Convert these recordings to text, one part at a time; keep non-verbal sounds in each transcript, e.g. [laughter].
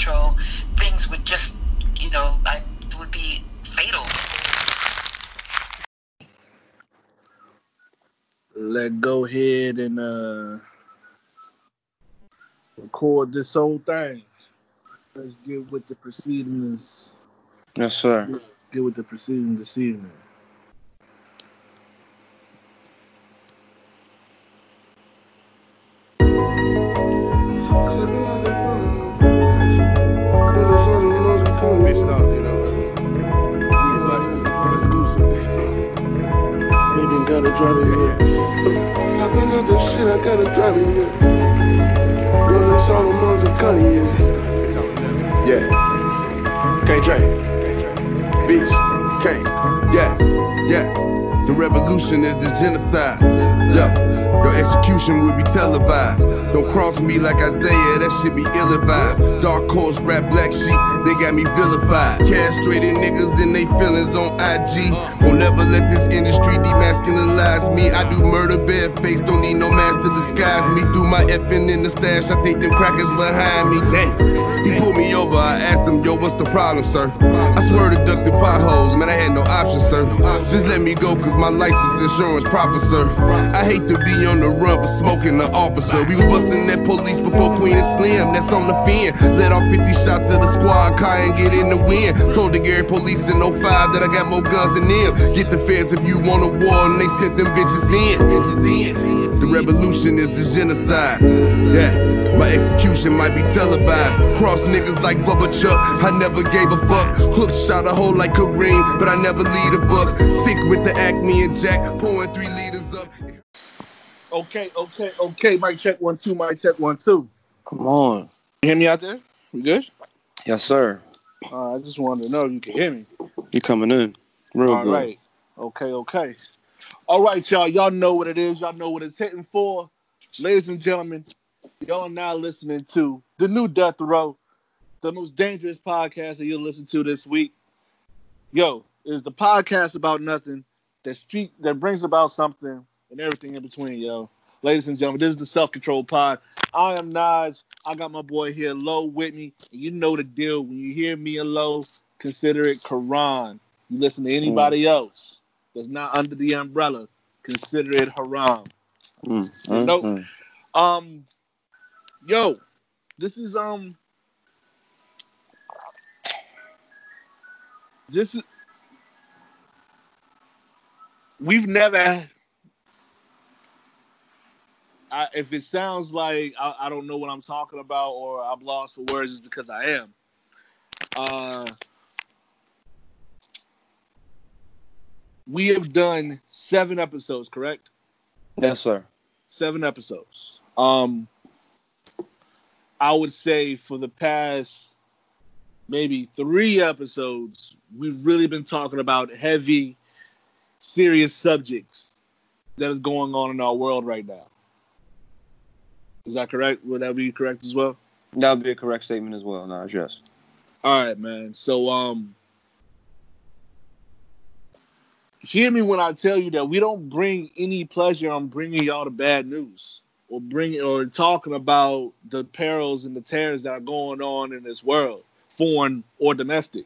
control, things would just, you know, I would be fatal. Let's go ahead and uh, record this whole thing. Let's get with the proceedings. Yes, sir. Get with the proceedings this evening. Baby, gotta drive it here. This shit, I gotta drive it here. Rolling Solomon's and Cuddy, yeah. Yeah. Can't drink. Beach. Can't. Yeah. Yeah. The revolution is the genocide. Yeah. Your execution will be televised. Don't cross me like Isaiah, that shit be ill advised. Dark horse, rap black sheep, they got me vilified. Castrated niggas and they feelings on IG. Won't never let this industry demasculinize me. I do murder barefaced, don't need no mask to disguise me. Through my effing in the stash, I think them crackers behind me. Damn. He pulled me over, I asked him, yo, what's the problem, sir? I swear to duck the potholes, man, I had no option, sir. Just let me go, cause my license insurance proper, sir. I hate to be on the run for smoking the officer. We was busting that police before Queen and Slim, that's on the fin. Let off 50 shots of the squad car and get in the wind. Told the Gary police in 05 that I got more guns than them. Get the feds if you want a war, and they sent them bitches in. Bitches in. The revolution is the genocide. Yeah, my execution might be televised. Cross niggas like Bubba Chuck, I never gave a fuck. Hook shot a hole like Kareem, but I never lead the bucks. Sick with the acne and Jack, pouring three liters up. Okay, okay, okay. Mic check one, two. Mic check one, two. Come on. You hear me out there? We good? Yes, sir. Uh, I just wanted to know if you can hear me. You coming in? Real All good. right. Okay, okay. All right, y'all. Y'all know what it is. Y'all know what it's hitting for. Ladies and gentlemen, y'all are now listening to the new Death Row, the most dangerous podcast that you'll listen to this week. Yo, it is the podcast about nothing that speak that brings about something and everything in between, yo. Ladies and gentlemen, this is the Self Control Pod. I am Naj. I got my boy here, Low, with me. And you know the deal. When you hear me and Low, consider it Quran. You listen to anybody mm. else that's not under the umbrella, consider it haram. Mm, You know- mm, Um, yo, this is um, this is we've never. I, if it sounds like I, I don't know what I'm talking about or I'm lost for words, it's because I am. Uh, we have done seven episodes, correct? Yes, sir. seven episodes. Um, I would say for the past maybe three episodes, we've really been talking about heavy, serious subjects that is going on in our world right now. Is that correct? Would that be correct as well? That would be a correct statement as well, Naj. Yes. All right, man. So, um, hear me when I tell you that we don't bring any pleasure on bringing y'all the bad news or bringing or talking about the perils and the terrors that are going on in this world, foreign or domestic.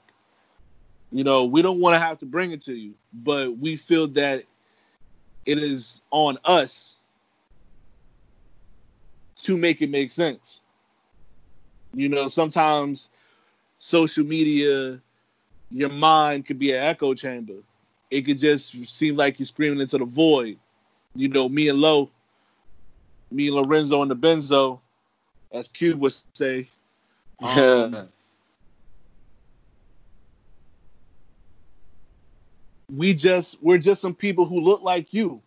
You know, we don't want to have to bring it to you, but we feel that it is on us to make it make sense. You know, sometimes social media, your mind could be an echo chamber. It could just seem like you're screaming into the void. You know, me and Lo, me and Lorenzo and the Benzo, as Cube would say. um, we just we're just some people who look like you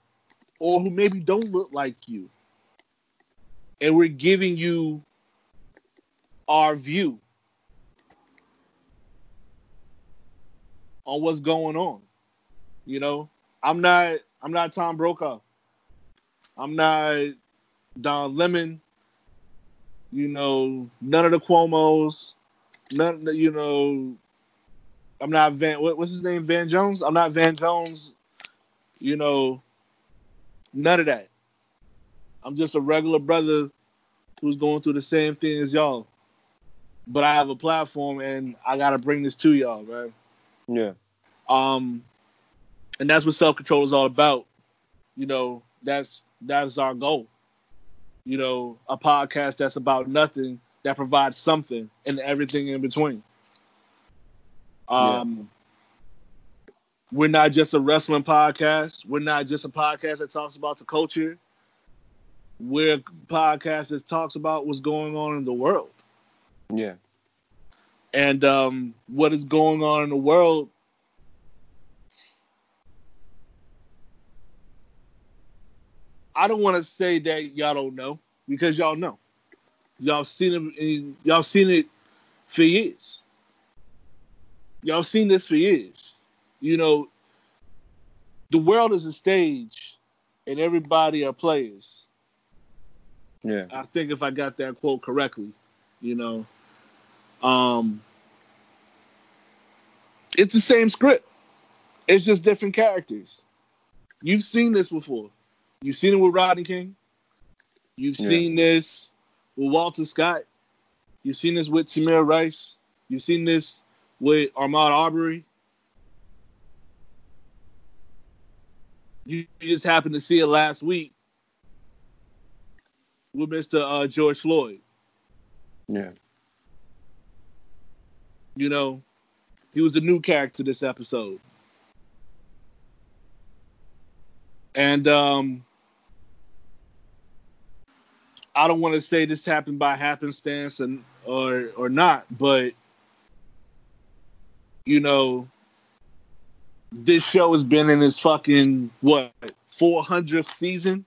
or who maybe don't look like you and we're giving you our view on what's going on you know i'm not i'm not tom brokaw i'm not don lemon you know none of the cuomos none you know I'm not Van. What, what's his name? Van Jones. I'm not Van Jones. You know, none of that. I'm just a regular brother who's going through the same thing as y'all. But I have a platform and I gotta bring this to y'all, man. Yeah. Um, and that's what self control is all about. You know, that's that's our goal. You know, a podcast that's about nothing that provides something and everything in between. Um, we're not just a wrestling podcast. We're not just a podcast that talks about the culture. We're a podcast that talks about what's going on in the world. Yeah. And um, what is going on in the world I don't want to say that y'all don't know because y'all know. Y'all seen it. Y'all seen it for years. Y'all seen this for years. You know, the world is a stage, and everybody are players. Yeah. I think if I got that quote correctly, you know, um, it's the same script. It's just different characters. You've seen this before. You've seen it with Rodney King. You've Yeah. seen this with Walter Scott. You've seen this with Tamir Rice. You've seen this with Ahmaud Arbery. You you just happened to see it last week with Mr. Uh, George Floyd. Yeah. You know, he was the new character this episode. And um I don't want to say this happened by happenstance and or or not, but you know, this show has been in its fucking what 400th season,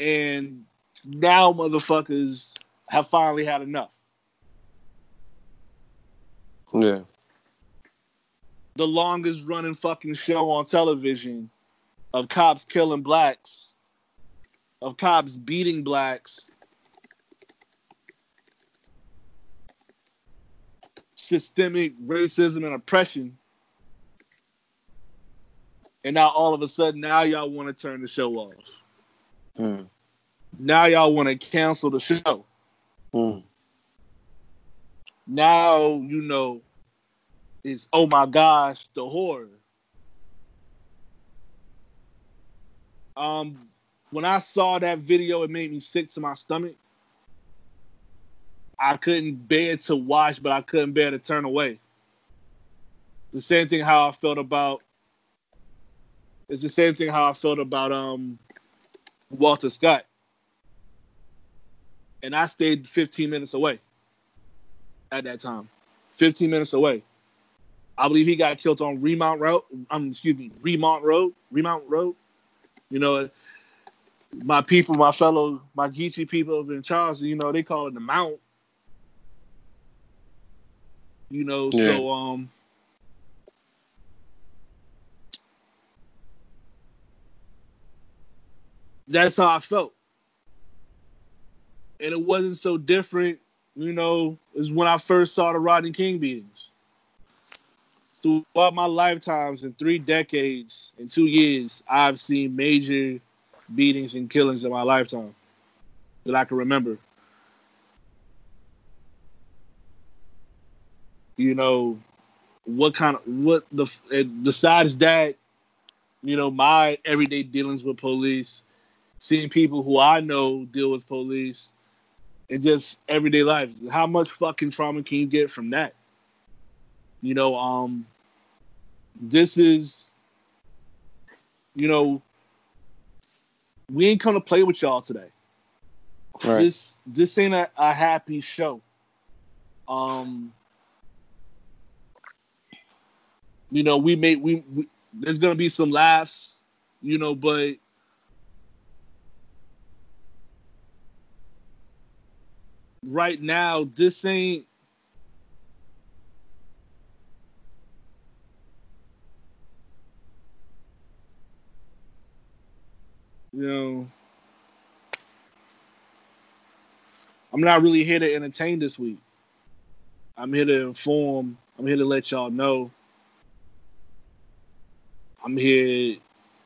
and now motherfuckers have finally had enough. Yeah. the longest running fucking show on television of cops killing blacks, of cops beating blacks, systemic racism and oppression. And now all of a sudden, now y'all want to turn the show off. Mm. Now y'all want to cancel the show. Mm. Now you know it's oh my gosh, the horror. Um, when I saw that video, it made me sick to my stomach. I couldn't bear to watch, but I couldn't bear to turn away. The same thing how I felt about. It's the same thing how I felt about um Walter Scott. And I stayed 15 minutes away at that time. 15 minutes away. I believe he got killed on Remount Road. Um, excuse me, Remount Road. Remount Road. You know, my people, my fellow, my Geechee people over in Charleston, you know, they call it the Mount. You know, Yeah. so um that's how I felt. And it wasn't so different, you know, as when I first saw the Rodney King beatings. Throughout my lifetimes in three decades, in two years, I've seen major beatings and killings in my lifetime that I can remember. You know, what kind of what the besides that, you know, my everyday dealings with police, seeing people who I know deal with police, and just everyday life. How much fucking trauma can you get from that? You know, um, this is, you know, we ain't come to play with y'all today. Right. This this ain't a, a happy show. Um, you know, we made we, we there's gonna be some laughs, you know, but right now this ain't you know I'm not really here to entertain this week. I'm here to inform. I'm here to let y'all know. I'm here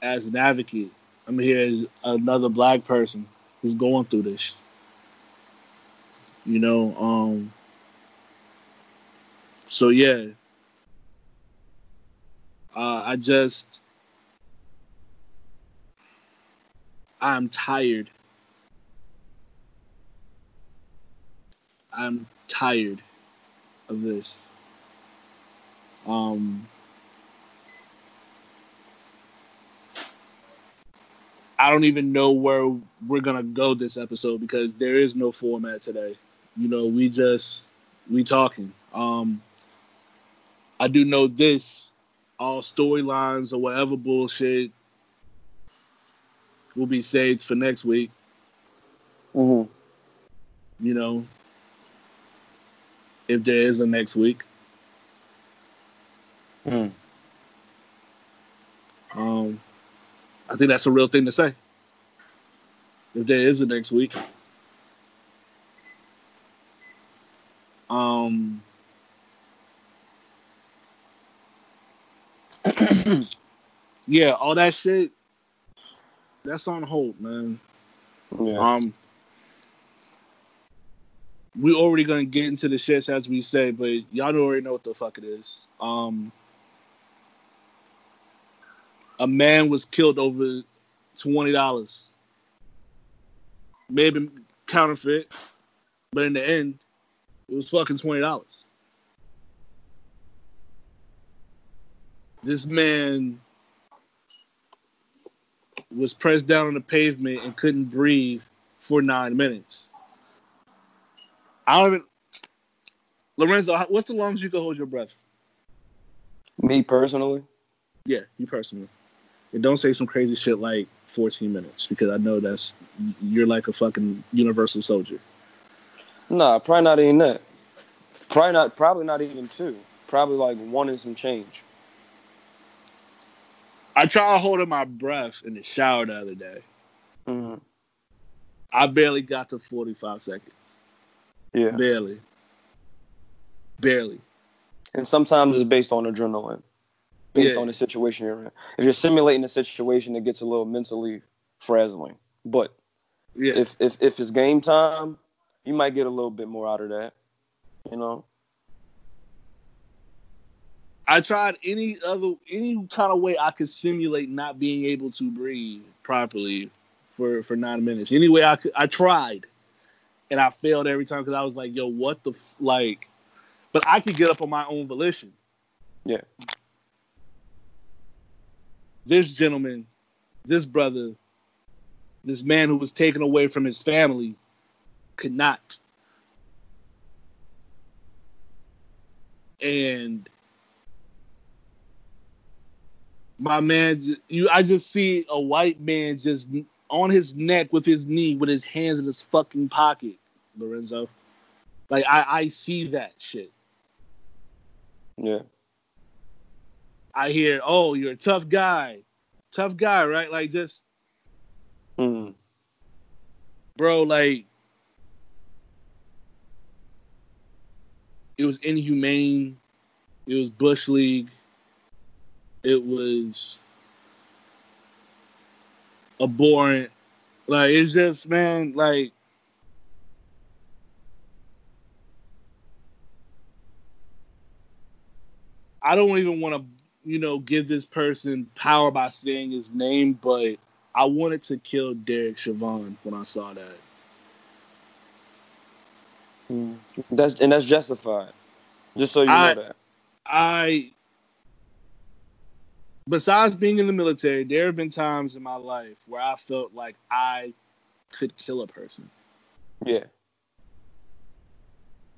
as an advocate. I'm here as another black person who's going through this. You know, um so yeah. Uh I just I'm tired. I'm tired of this. Um I don't even know where we're gonna go this episode because there is no format today. You know, we just we talking. Um I do know this, all storylines or whatever bullshit will be saved for next week. hmm You know, if there is a next week. Mm. Um, I think that's a real thing to say. If there is a next week. Um, [clears throat] yeah, all that shit. That's on hold, man. Yeah. Um, we already gonna get into the shits as we say, but y'all don't already know what the fuck it is. Um, a man was killed over twenty dollars. Maybe counterfeit, but in the end, it was fucking twenty dollars. This man was pressed down on the pavement and couldn't breathe for nine minutes. I don't even. Lorenzo, what's the longest you can hold your breath? Me personally, Yeah, you personally. And don't say some crazy shit like 14 minutes because I know that's you're like a fucking universal soldier. nah, probably not even that. Probably not. Probably not even two. Probably like one and some change. I tried holding my breath in the shower the other day. hmm I barely got to 45 seconds. Yeah. Barely. Barely. And sometimes it's based on adrenaline, based Yeah. on the situation you're in. If you're simulating a situation, it gets a little mentally frazzling. But Yeah. if if if it's game time, you might get a little bit more out of that. You know. I tried any other any kind of way I could simulate not being able to breathe properly for for nine minutes. Any way I could, I tried, and I failed every time because I was like, "Yo, what the f-? like?" But I could get up on my own volition. Yeah. This gentleman, this brother, this man who was taken away from his family, could not. And my man, you, I just see a white man just on his neck with his knee, with his hands in his fucking pocket, Lorenzo. Like I, I see that shit. Yeah. I hear, oh, you're a tough guy, tough guy, right? Like just, Mm. bro, like it was inhumane. It was bush league. It was abhorrent. Like it's just man, like I don't even want to, you know, give this person power by saying his name, but I wanted to kill Derek Chauvin when I saw that. Mm. That's and that's justified. Just so you I- know that. I, besides being in the military, there have been times in my life where I felt like I could kill a person. Yeah.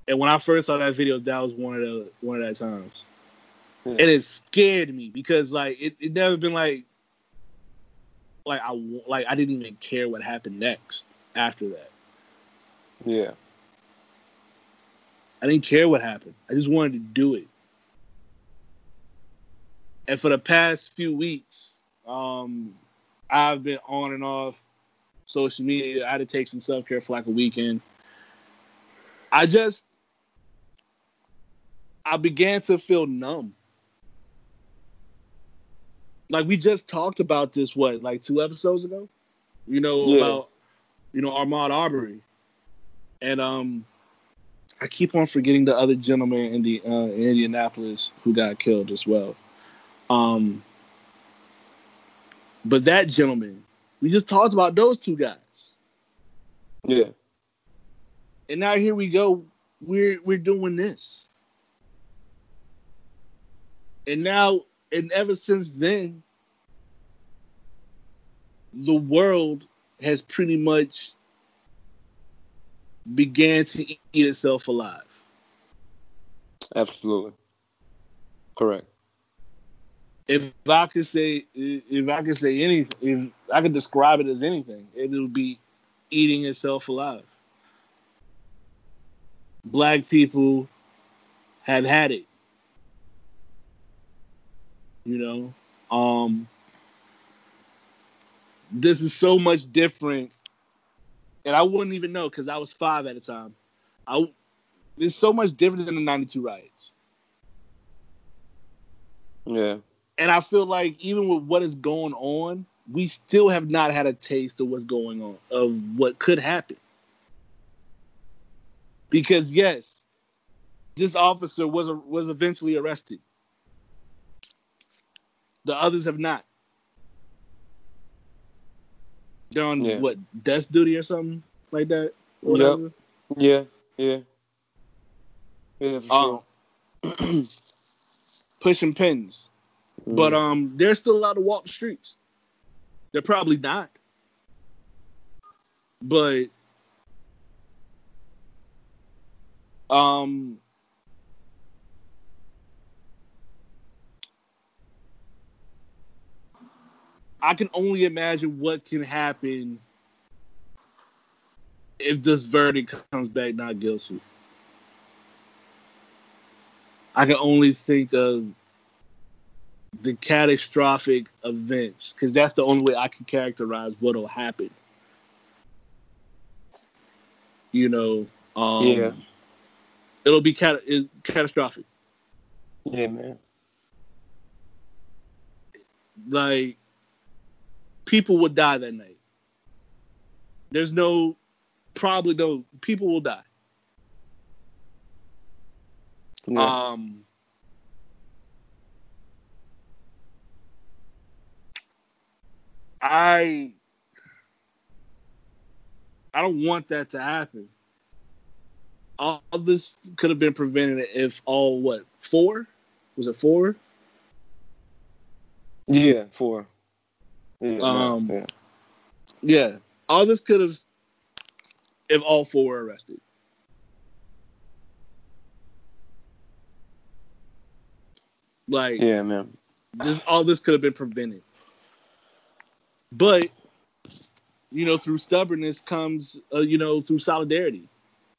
And when I first saw that video, that was one of the one of that times. Yeah. And it scared me because like it, it never been like like I like I didn't even care what happened next after that. Yeah. I didn't care what happened. I just wanted to do it. And for the past few weeks, um, I've been on and off social media. I had to take some self care for like a weekend. I just, I began to feel numb. Like we just talked about this, what, like two episodes ago? You know, Yeah. about, you know, Armand Arbery. And, um, I keep on forgetting the other gentleman in the uh, in Indianapolis who got killed as well. Um, but that gentleman, we just talked about those two guys, Yeah. and now here we go. We're we're doing this, and now and ever since then, the world has pretty much began to eat itself alive. Absolutely. Correct. If I could say, if I could say anything, if I could describe it as anything, it would be eating itself alive. Black people have had it. You know, um, this is so much different, and I wouldn't even know because I was five at the time. I it's so much different than the '92 riots. Yeah. And I feel like even with what is going on, we still have not had a taste of what's going on, of what could happen. Because yes, this officer was was eventually arrested. The others have not. They're on Yeah. what desk duty or something like that. Yep. Yeah. Yeah. Yeah, for Um, sure. [clears throat] pushing pins. But um, there's still a lot of walk the streets. They're probably not. But um I can only imagine what can happen if this verdict comes back not guilty. I can only think of the catastrophic events because that's the only way I can characterize what'll happen. You know, um, Yeah. it'll be cat- it, catastrophic. yeah, man. Like people will die that night. There's no, probably no people will die. Yeah. Um, I I don't want that to happen. All this could have been prevented if all what four was it four? yeah, four. Yeah, Um, yeah. Yeah, all this could have if all four were arrested. Like yeah, man. this all this could have been prevented. But you know, through stubbornness comes uh, you know, through solidarity.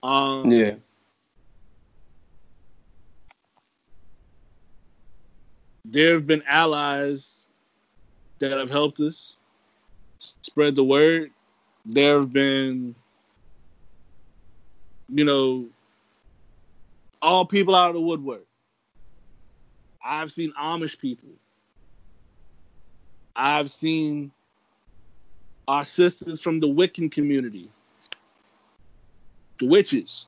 Um Yeah. there have been allies that have helped us spread the word. There have been, you know, all people out of the woodwork. I've seen Amish people. I've seen our sisters from the Wiccan community, the witches.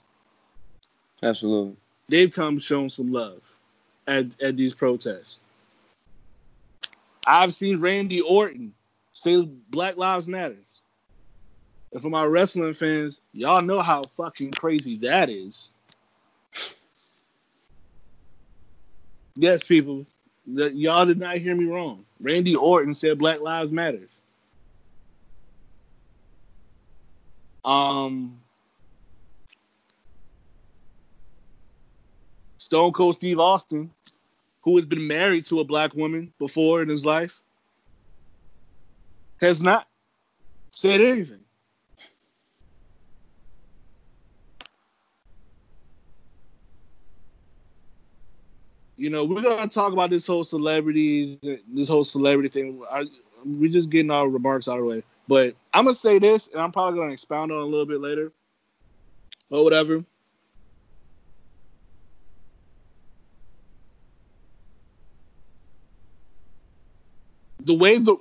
Absolutely. they've come shown some love at, at these protests. I've seen Randy Orton say Black Lives Matter. And for my wrestling fans, y'all know how fucking crazy that is. Yes, people, that y'all did not hear me wrong. Randy Orton said Black Lives Matter. Um, Stone Cold Steve Austin, who has been married to a black woman before in his life, has not said anything. You know, we're gonna talk about this whole celebrity, this whole celebrity thing. I, we're just getting our remarks out of the way. But I'm gonna say this, and I'm probably gonna expound on it a little bit later, or whatever. the way the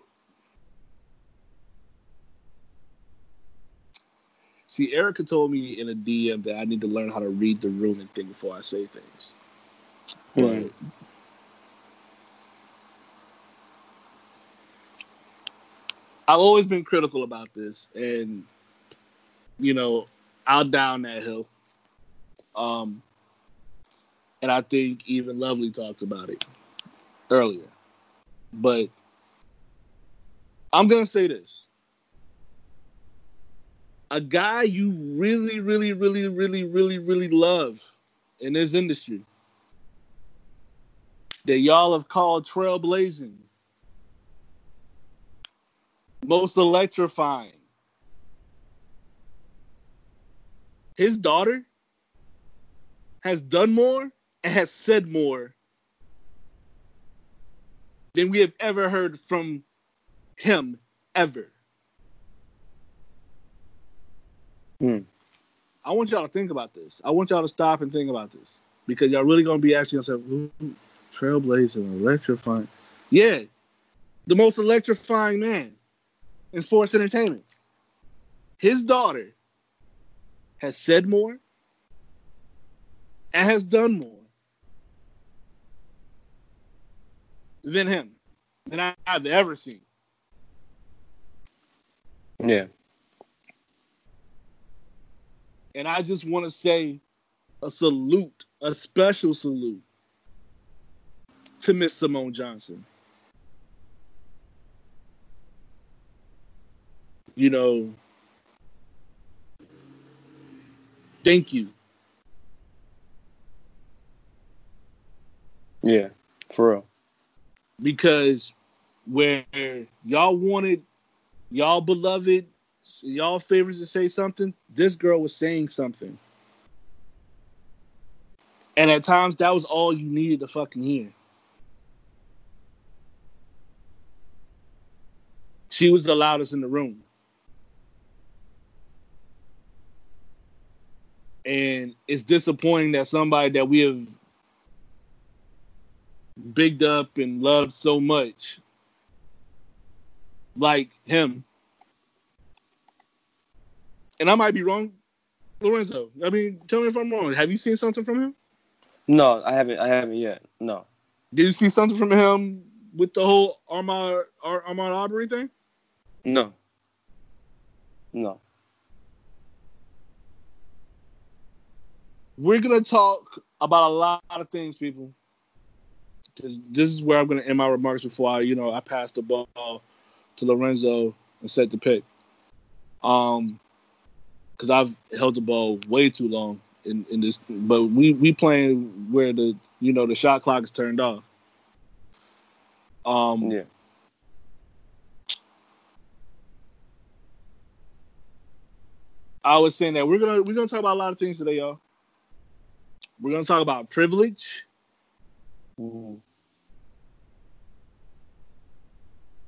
See, Erica told me in a DM that I need to learn how to read the room and think before I say things. But I've always been critical about this, and you know, I'll down that hill. Um, and I think even Lovely talked about it earlier. But I'm gonna say this: a guy you really, really, really, really, really, really love in this industry that y'all have called trailblazing, most electrifying. His daughter has done more and has said more than we have ever heard from him ever. Hmm. I want y'all to think about this. I want y'all to stop and think about this because y'all really gonna be asking yourself, "Ooh, trailblazing, electrifying. Yeah, the most electrifying man in sports entertainment. His daughter has said more and has done more than him than I- I've ever seen. Yeah. And I just want to say a salute, a special salute to Miss Simone Johnson. You know, thank you. Yeah. For real. because where y'all wanted y'all beloved y'all favorites to say something this girl was saying something and at times that was all you needed to fucking hear she was the loudest in the room and it's disappointing that somebody that we have bigged up and loved so much, like him. And I might be wrong, Lorenzo. I mean, tell me if I'm wrong. Have you seen something from him? No, I haven't. I haven't yet. No. Did you see something from him with the whole Armand Ar- Armand Aubrey thing? No. No. We're gonna talk about a lot of things, people. Because this is where I'm gonna end my remarks before I, you know, I pass the ball to Lorenzo and set the pick. Um, because I've held the ball way too long in, in this, but we we playing where the you know the shot clock is turned off. Um, Yeah. I was saying that we're gonna we're gonna talk about a lot of things today, y'all. We're gonna talk about privilege. Mhm.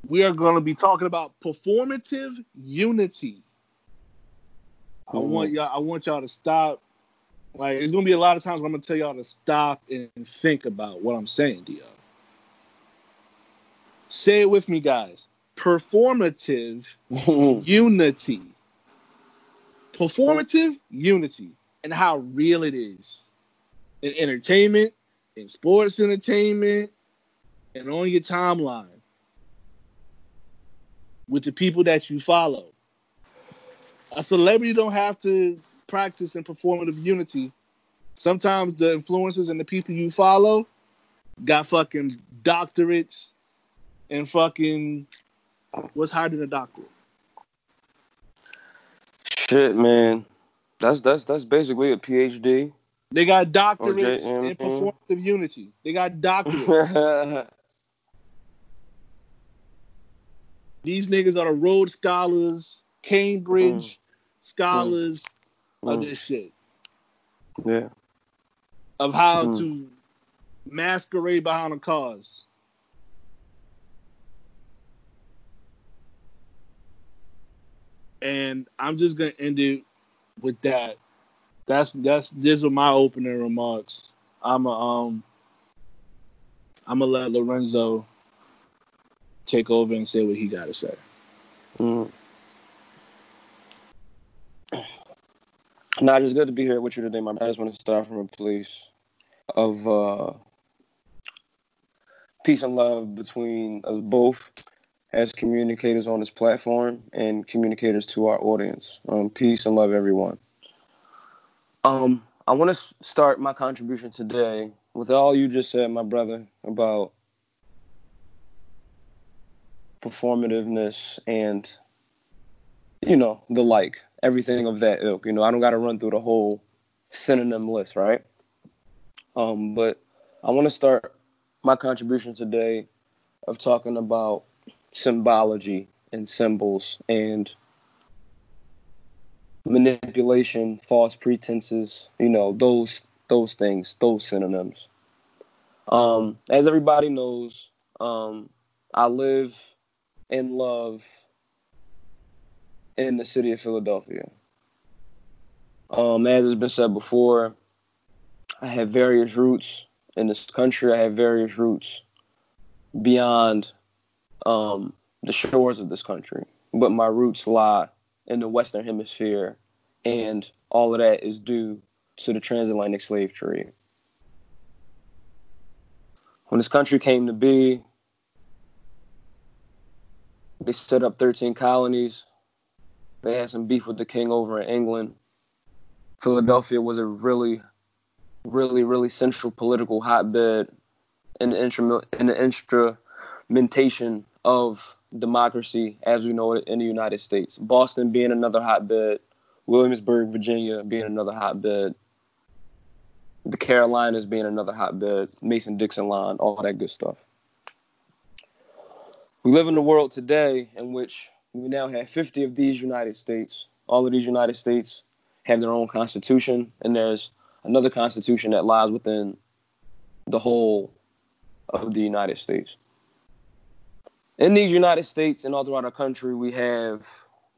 We are gonna be talking about performative unity. I want y'all. I want y'all to stop. Like, there's gonna be a lot of times where I'm gonna tell y'all to stop and think about what I'm saying to y'all. Say it with me, guys. Performative unity. Performative unity and how real it is in entertainment, in sports entertainment, and on your timeline with the people that you follow. A celebrity don't have to practice in performative unity. Sometimes the influencers and the people you follow got fucking doctorates and fucking what's higher than a doctorate? Shit, man. That's that's that's basically a PhD. They got doctorates Okay, in performative unity. They got doctorates. [laughs] These niggas are the Rhodes Scholars, Cambridge Scholars of Mm. this shit. yeah. Of how Mm. to masquerade behind a cause. And I'm just gonna end it with that. That's that's these are my opening remarks. I'm a um I'm gonna let Lorenzo take over and say what he got to say. Mm. Not just good to be here with you today, my man. I just want to start from a place of uh, peace and love between us both as communicators on this platform and communicators to our audience. Um, peace and love, everyone. Um, I want to start my contribution today with all you just said, my brother, about performativeness and you know the like everything of that ilk you know i don't got to run through the whole synonym list right? Um but i want to start my contribution today of talking about symbology and symbols and manipulation false pretenses you know those those things those synonyms um as everybody knows um i live and love in the city of Philadelphia. Um, as has been said before, I have various roots in this country. I have various roots beyond um, the shores of this country, but my roots lie in the Western Hemisphere, and all of that is due to the transatlantic slave trade. When this country came to be, they set up 13 colonies. They had some beef with the king over in England. Philadelphia was a really, really, really central political hotbed in the, instrumentation of democracy as we know it in the United States. Boston being another hotbed, Williamsburg, Virginia being another hotbed, the Carolinas being another hotbed, Mason Dixon line, all that good stuff. We live in a world today in which we now have 50 of these United States. All of these United States have their own constitution, and there's another constitution that lies within the whole of the United States. In these United States and all throughout our country, we have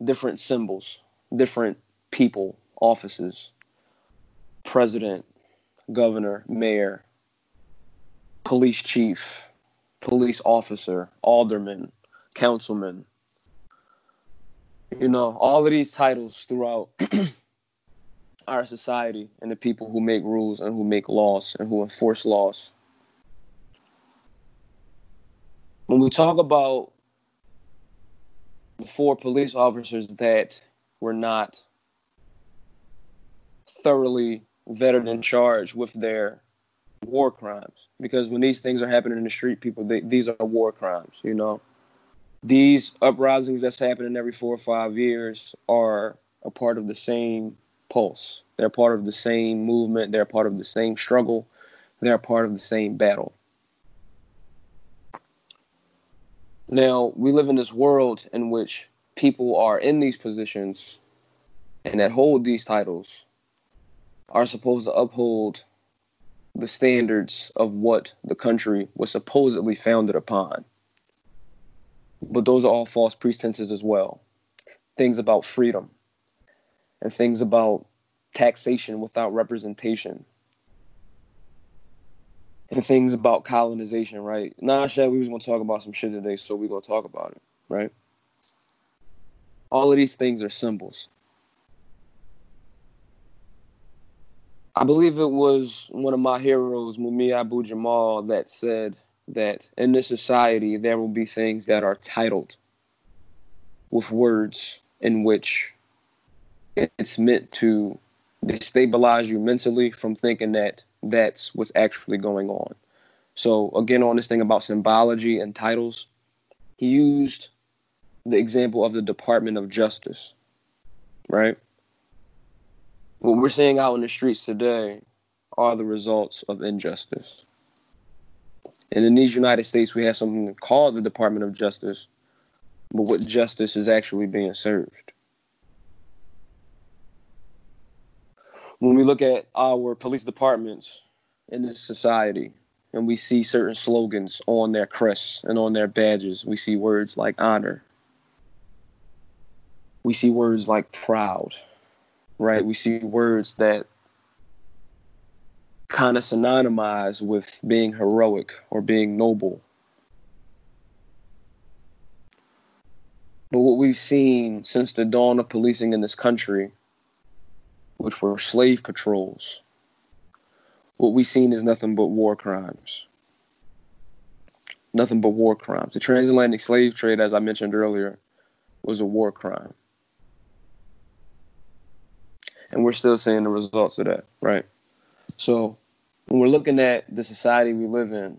different symbols, different people, offices, president, governor, mayor, police chief, police officer, alderman, councilman. You know, all of these titles throughout [clears throat] our society and the people who make rules and who make laws and who enforce laws. When we talk about the four police officers that were not thoroughly vetted and charged with their war crimes because when these things are happening in the street, people they, these are war crimes. You know, these uprisings that's happening every four or five years are a part of the same pulse. They're part of the same movement. They're part of the same struggle. They're part of the same battle. Now, we live in this world in which people are in these positions and that hold these titles are supposed to uphold the standards of what the country was supposedly founded upon. But those are all false pretenses as well. Things about freedom and things about taxation without representation and things about colonization, right? Nah, Shad, we was gonna talk about some shit today, so we're gonna talk about it, right? All of these things are symbols. I believe it was one of my heroes, Mumia Abu Jamal, that said that in this society there will be things that are titled with words in which it's meant to destabilize you mentally from thinking that that's what's actually going on. So again, on this thing about symbology and titles, he used the example of the Department of Justice, right? what we're seeing out in the streets today are the results of injustice. And in these United States, we have something called the Department of Justice, but what justice is actually being served. When we look at our police departments in this society, and we see certain slogans on their crests and on their badges, we see words like honor. We see words like proud right? We see words that kind of synonymize with being heroic or being noble. But what we've seen since the dawn of policing in this country, which were slave patrols, what we seen is nothing but war crimes. Nothing but war crimes. The transatlantic slave trade, as I mentioned earlier, was a war crime. And we're still seeing the results of that, right? So when we're looking at the society we live in,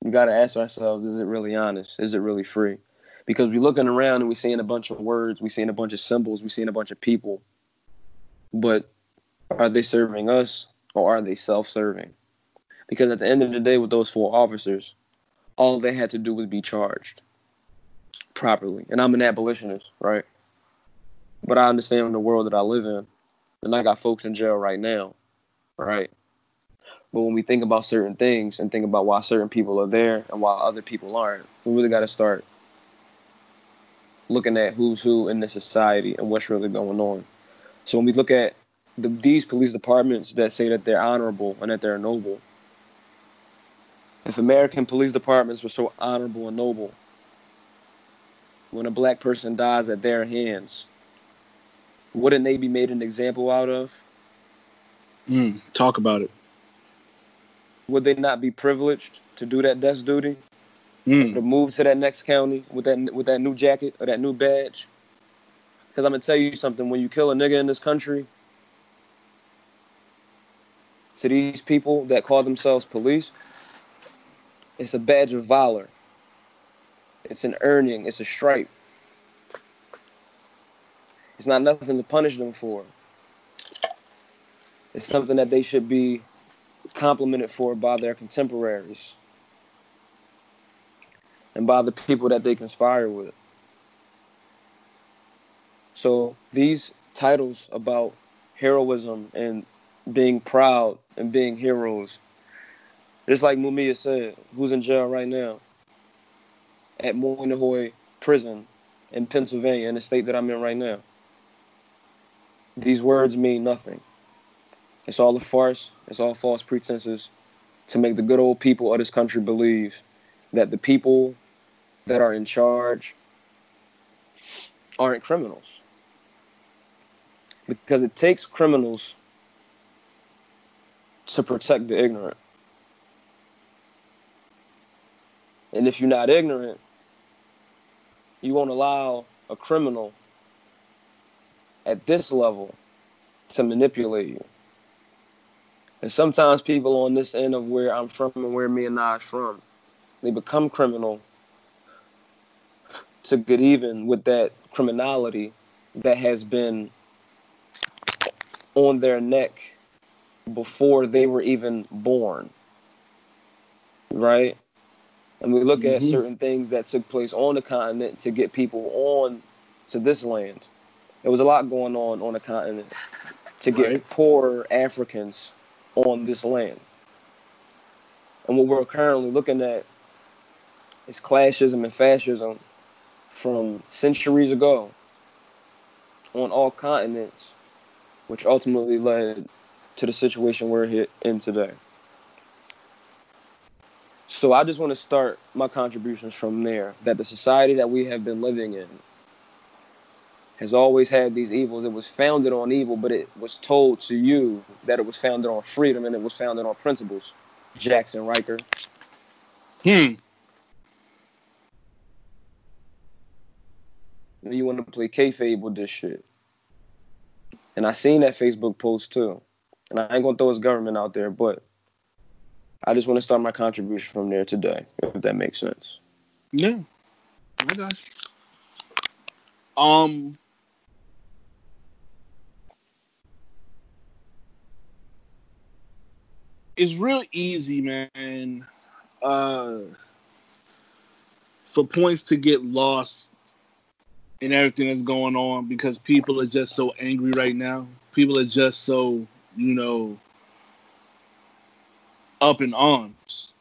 we got to ask ourselves: Is it really honest? Is it really free? Because we're looking around and we're seeing a bunch of words, we're seeing a bunch of symbols, we're seeing a bunch of people, but are they serving us or are they self-serving? Because at the end of the day, with those four officers, all they had to do was be charged properly. And I'm an abolitionist, right? But I understand the world that I live in, and I got folks in jail right now, right? But when we think about certain things and think about why certain people are there and why other people aren't, we really got to start looking at who's who in the society and what's really going on. So when we look at the, these police departments that say that they're honorable and that they're noble, if American police departments were so honorable and noble, when a black person dies at their hands, wouldn't they be made an example out of? Mm, talk about it. would they not be privileged to do that desk duty? Mm. To move to that next county with that with that new jacket or that new badge? Because I'm gonna tell you something: when you kill a nigga in this country, to these people that call themselves police, it's a badge of valor. It's an earning. It's a stripe. It's not nothing to punish them for. It's something that they should be complimented for by their contemporaries and by the people that they conspire with. So these titles about heroism and being proud and being heroes, just like Mumia said, who's in jail right now at Mahanoy Prison in Pennsylvania, in the state that I'm in right now. These words mean nothing. It's all a farce. It's all false pretenses to make the good old people of this country believe that the people that are in charge aren't criminals. Because it takes criminals to protect the ignorant. And if you're not ignorant, you won't allow a criminal at this level to manipulate you. And sometimes people on this end of where I'm from and where me and Naj from, they become criminal to get even with that criminality that has been on their neck before they were even born. Right? And we look at Mhm. certain things that took place on the continent to get people on to this land. There was a lot going on on the continent to get Right. poor Africans on this land. And what we're currently looking at is classism and fascism from centuries ago on all continents, which ultimately led to the situation we're in today. So I just want to start my contributions from there that the society that we have been living in has always had these evils. It was founded on evil, but it was told to you that it was founded on freedom and it was founded on principles. Jackson Riker. Hmm. You want to play kayfabe with this shit. And I seen that Facebook post too. And I ain't gonna throw his government out there, but I just want to start my contribution from there today, if that makes sense. Yeah. I got you. Um. It's real easy, man. Uh, for points to get lost in everything that's going on because people are just so angry right now. People are just so, you know, up in arms.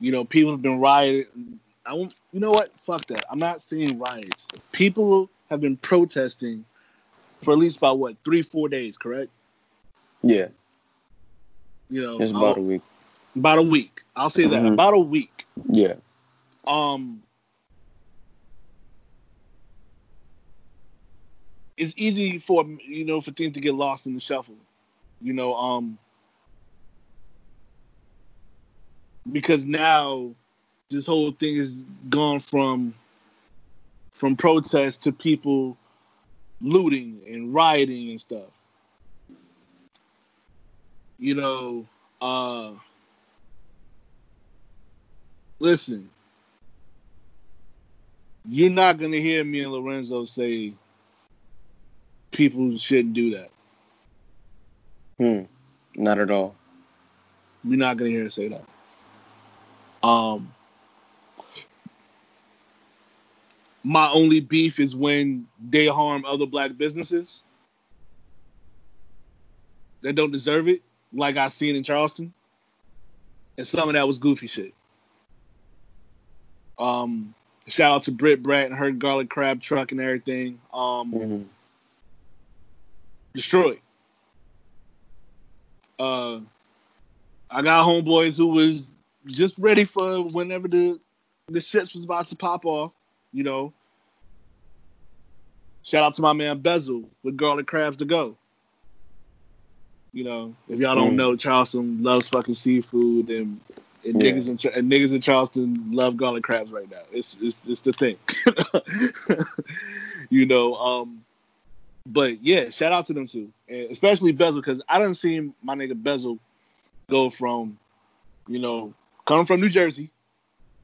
You know, people have been rioting. I won't, you know what? Fuck that. I'm not seeing riots. People have been protesting for at least about what three, four days, correct? Yeah, You know, it's about a I'll- week. about a week. I'll say that Mhm. about a week. Yeah, Um, it's easy for you know for things to get lost in the shuffle. You know, um, because now this whole thing has gone from from protest to people looting and rioting and stuff. You know, uh listen, you're not gonna hear me and Lorenzo say people shouldn't do that. Hmm. Not at all. You're not gonna hear us say that. Um my only beef is when they harm other black businesses that don't deserve it, like I seen in Charleston. And some of that was goofy shit. Um, shout out to Britt Bratt and her garlic crab truck and everything. Um, hmm destroyed. Uh, I got homeboys who was just ready for whenever the the shits was about to pop off. You know. Shout out to my man Bezel with garlic crabs to go. You know, if y'all don't Mm. know, Charleston loves fucking seafood, and, and Yeah. niggas in and niggas in Charleston love garlic crabs right now. It's it's it's the thing. [laughs] you know, um, but yeah, shout out to them too, and especially Bezel because I didn't see my nigga Bezel go from, you know, coming from New Jersey.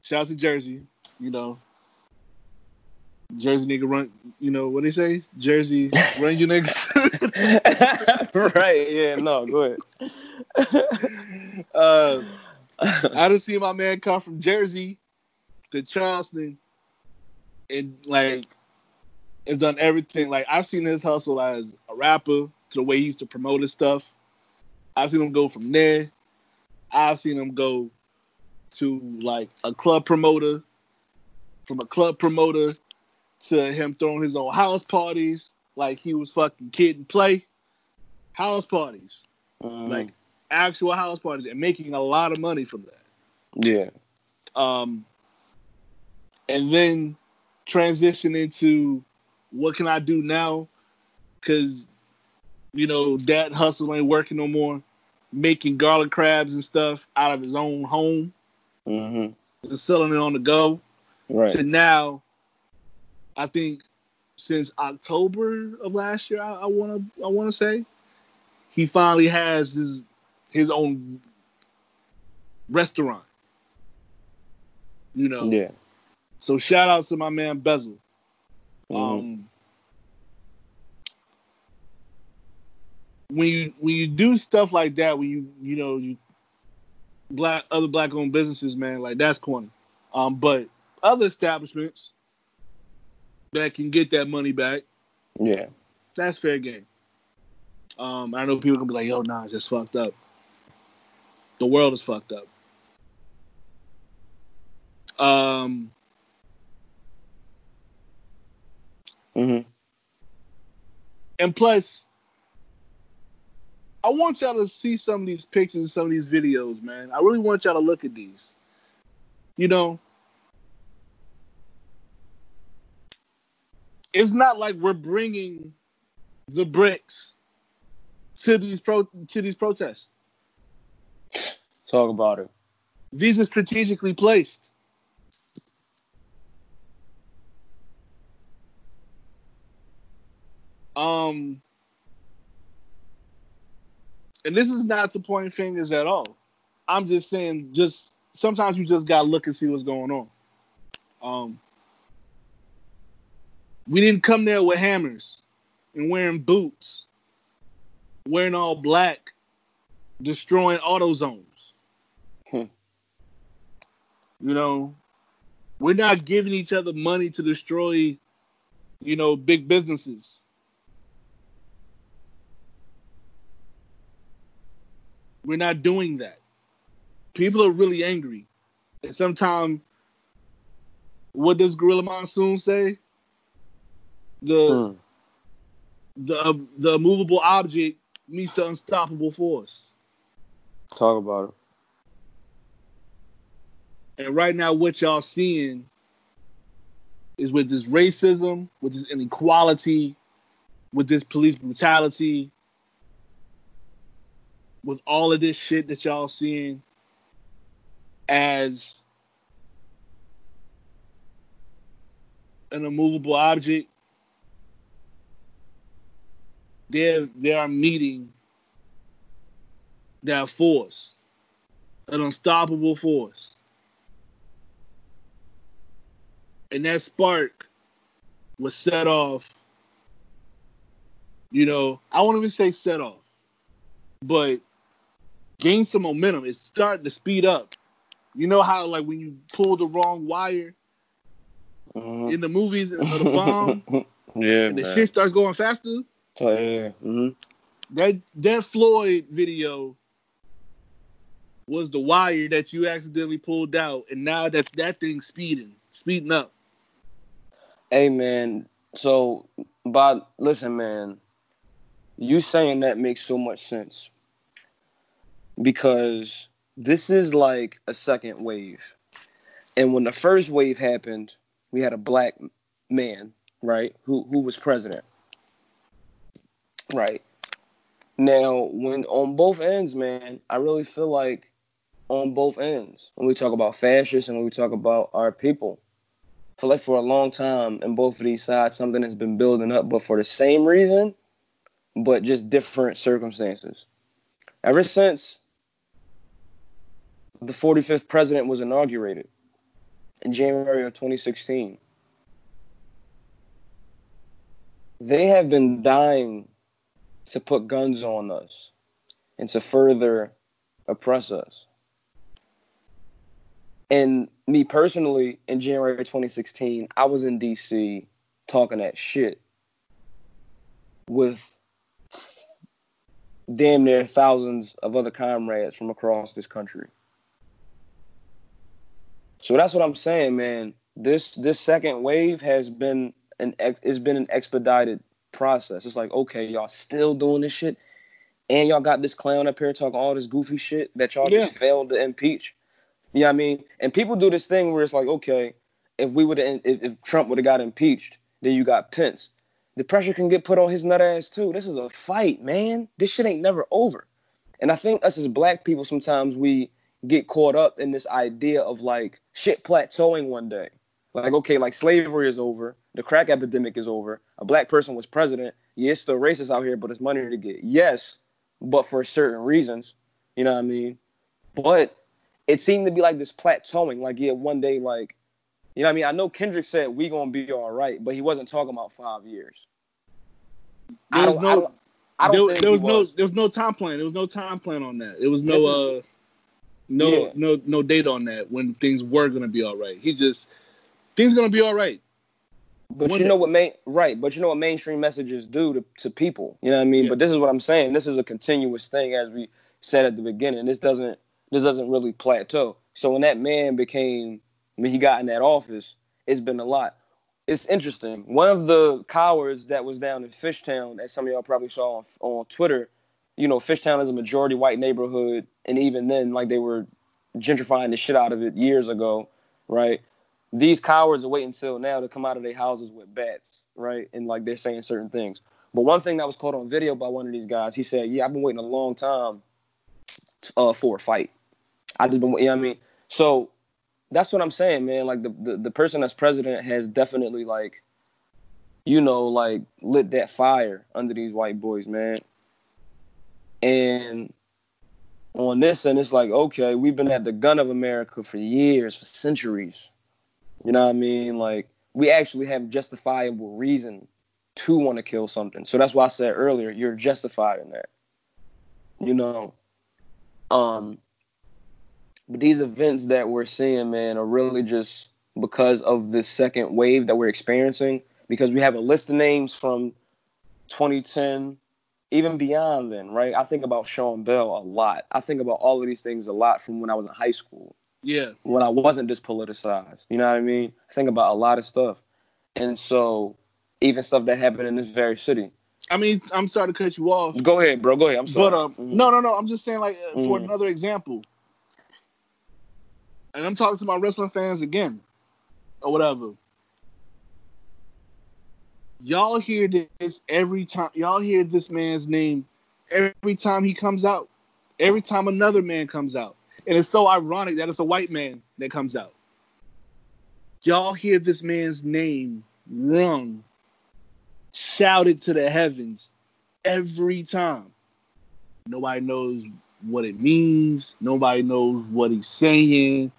Shout out to Jersey, you know. Jersey nigga run, you know what they say? Jersey [laughs] run you niggas. [laughs] right. Yeah. No. Go ahead. [laughs] uh, I done seen my man come from Jersey to Charleston, and like, has done everything. Like I've seen his hustle as a rapper to the way he used to promote his stuff. I've seen him go from there. I've seen him go to like a club promoter, from a club promoter to him throwing his own house parties, like he was fucking kid and play. House parties, Mhm. like actual house parties, and making a lot of money from that. yeah. Um, and then transition into what can I do now? Because you know that hustle ain't working no more. Making garlic crabs and stuff out of his own home hmm and selling it on the go. Right. To now, I think since October of last year, I want to I want to say he finally has his his own restaurant. You know, Yeah. so shout out to my man Bezel. Mhm. Um, when you when you do stuff like that, when you you know you black other black owned businesses, man, like that's corny. Um, but other establishments that can get that money back, yeah. that's fair game. Um, I know people gonna be like, "Yo, nah, it's just fucked up." The world is fucked up. Um, hmm And plus, I want y'all to see some of these pictures and some of these videos, man. I really want y'all to look at these. You know, it's not like we're bringing the bricks to these pro to these protests. Talk about it. These are strategically placed. Um, and this is not to point fingers at all. I'm just saying, just sometimes you just gotta look and see what's going on. Um, we didn't come there with hammers and wearing boots, wearing all black, destroying auto zones. Hmm. You know, we're not giving each other money to destroy, you know, big businesses. We're not doing that. People are really angry. And sometimes, what does Gorilla Monsoon say? The Hmm. the uh, the movable object meets the unstoppable force. Talk about it. And right now, what y'all seeing is with this racism, with this inequality, with this police brutality. With all of this shit that y'all seeing as an immovable object, they they are meeting that force, an unstoppable force. And that spark was set off, you know, I won't even say set off, but gain some momentum. It's starting to speed up. You know how like when you pull the wrong wire Mhm. in the movies of the bomb [laughs] yeah, and the man. shit starts going faster? Oh, yeah. hmm That that Floyd video was the wire that you accidentally pulled out, and now that that thing's speeding, speeding up. Hey man, so but listen, man, you saying that makes so much sense because this is like a second wave, and when the first wave happened, we had a black man, right, who who was president, right. Now, when on both ends, man, I really feel like on both ends when we talk about fascists and when we talk about our people feel like for a long time in both of these sides, something has been building up, but for the same reason, but just different circumstances. Ever since the 45th president was inaugurated in January of 2016, they have been dying to put guns on us and to further oppress us. And me personally, in January 2016, I was in DC talking that shit with damn near thousands of other comrades from across this country. So that's what I'm saying, man. This this second wave has been an ex, it's been an expedited process. It's like, okay, y'all still doing this shit, and y'all got this clown up here talking all this goofy shit that y'all just failed to impeach. You know what I mean? And people do this thing where it's like, okay, if we would have, if, if Trump would have got impeached, then you got Pence. The pressure can get put on his nut ass too. This is a fight, man. This shit ain't never over. And I think us as black people sometimes we get caught up in this idea of like shit plateauing one day. Like, okay, like slavery is over, the crack epidemic is over, a black person was president. Yeah, it's still racist out here, but it's money to get. Yes, but for certain reasons. You know what I mean? But it seemed to be like this plateauing. Like, yeah, one day, like, you know what I mean? I know Kendrick said we gonna be all right, but he wasn't talking about five years. There was no- I don't, I don't there, there he was no there was no time plan. There was no time plan on that. It was no uh no Yeah. no no date on that when things were gonna be all right. He just things gonna be all right. But One you know what main right, but you know what mainstream messages do to, to people. You know what I mean? Yeah. But this is what I'm saying. This is a continuous thing as we said at the beginning. This doesn't this doesn't really plateau. So when that man became when he got in that office, it's been a lot. It's interesting. One of the cowards that was down in Fishtown, as some of y'all probably saw on, on Twitter, you know, Fishtown is a majority white neighborhood, and even then, like they were gentrifying the shit out of it years ago, right? these cowards are waiting till now to come out of their houses with bats, right? And like they're saying certain things. But one thing that was caught on video by one of these guys, he said, "Yeah, I've been waiting a long time uh, for a fight. I just been, you know what I mean? So that's what I'm saying, man. Like the, the the person that's president has definitely like, you know, like lit that fire under these white boys, man. And on this end, it's like, okay, we've been at the gun of America for years, for centuries. You know what I mean? Like we actually have justifiable reason to want to kill something. So that's why I said earlier, you're justified in that. You know. Um but these events that we're seeing, man, are really just because of the second wave that we're experiencing. Because we have a list of names from 2010, even beyond then, right? I think about Sean Bell a lot. I think about all of these things a lot from when I was in high school Yeah. when I wasn't this politicized. You know what I mean? I think about a lot of stuff. And so even stuff that happened in this very city. I mean, I'm sorry to cut you off. Go ahead, bro. Go ahead. I'm sorry. But um, Mhm. no, no, no. I'm just saying, like, uh, for Mhm. another example, and I'm talking to my wrestling fans again, or whatever. Y'all hear this every time. Y'all hear this man's name every time he comes out. Every time another man comes out. And it's so ironic that it's a white man that comes out. Y'all hear this man's name rung, shouted to the heavens every time. Nobody knows what it means. Nobody knows what he's saying.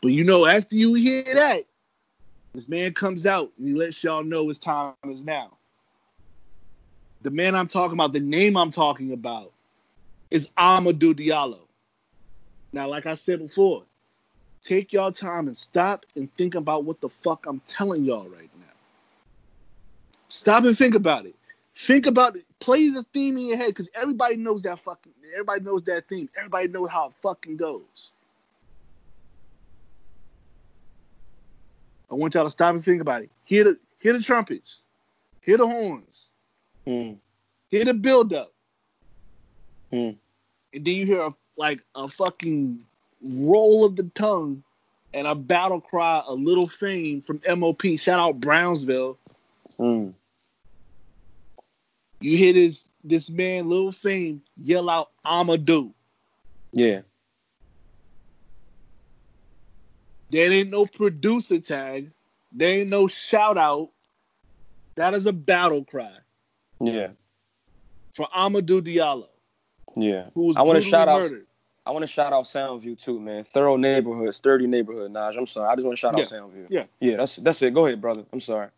But you know, after you hear that, this man comes out and he lets y'all know his time is now. The man I'm talking about, the name I'm talking about, is Amadou Diallo. Now, like I said before, take y'all time and stop and think about what the fuck I'm telling y'all right now. Stop and think about it. Think about it. Play the theme in your head because everybody knows that fucking. Everybody knows that theme. Everybody knows how it fucking goes. I want y'all to stop and think about it. Hear the hear the trumpets, hear the horns, Mm. hear the build up, Mm. and then you hear a, like a fucking roll of the tongue and a battle cry, a little fame from MOP. Shout out Brownsville. Mm. You hear this this man, little Fame, yell out Amadou. Yeah. There ain't no producer tag. There ain't no shout out. That is a battle cry Yeah. for Amadou Diallo, Yeah. who was I wanna brutally shout out- murdered. I want to shout out Soundview too, man. Thorough neighborhood, sturdy neighborhood. Naj, I'm sorry. I just want to shout Yeah. out Soundview. Yeah. Yeah. That's that's it. Go ahead, brother. I'm sorry.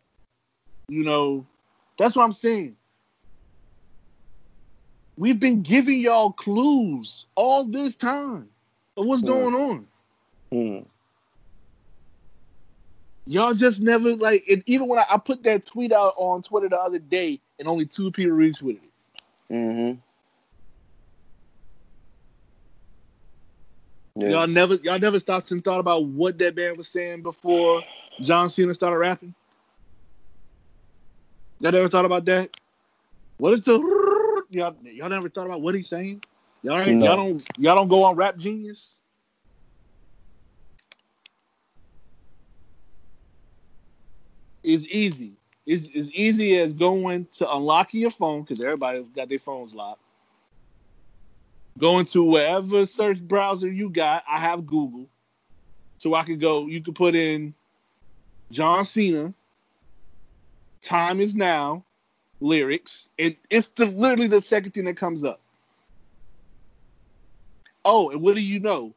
You know, that's what I'm saying. We've been giving y'all clues all this time of what's Mm. going on. Mm. Y'all just never like it. Even when I, I put that tweet out on Twitter the other day, and only two people retweeted it. Mm-hmm. Yeah. Y'all never, y'all never stopped and thought about what that band was saying before John Cena started rapping. Y'all never thought about that? What is the? Y'all, y'all never thought about what he's saying? Y'all, ain't, No. y'all don't, y'all don't go on Rap Genius. It's easy. It's as easy as going to unlocking your phone because everybody got their phones locked. Going to wherever search browser you got. I have Google, so I could go. You could put in John Cena. Time is now. Lyrics. And it's the, literally the second thing that comes up. Oh, and what do you know?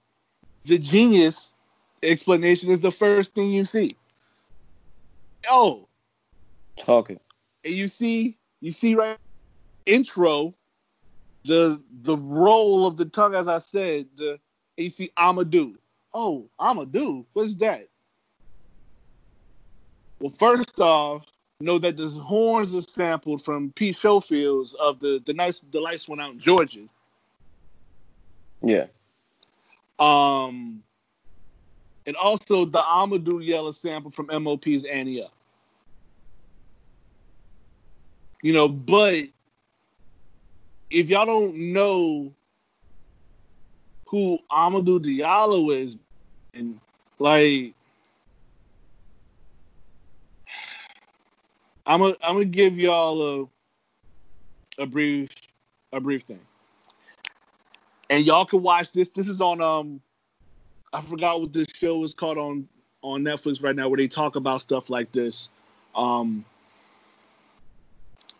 The genius explanation is the first thing you see. Oh, Talking. and you see you see right intro the the roll of the tongue as i said the and you see amadou. Oh amadou? What's that? Well first off know that the horns are sampled from pete schofields of the the nice the lights went out in georgia. Yeah. um and also the amadou diallo sample from mop's ante up you know, but if y'all don't know who Amadou Diallo is, and like, I'm gonna I'm gonna give y'all a a brief a brief thing, and y'all can watch this. This is on um, I forgot what this show is called on on Netflix right now, where they talk about stuff like this. Um,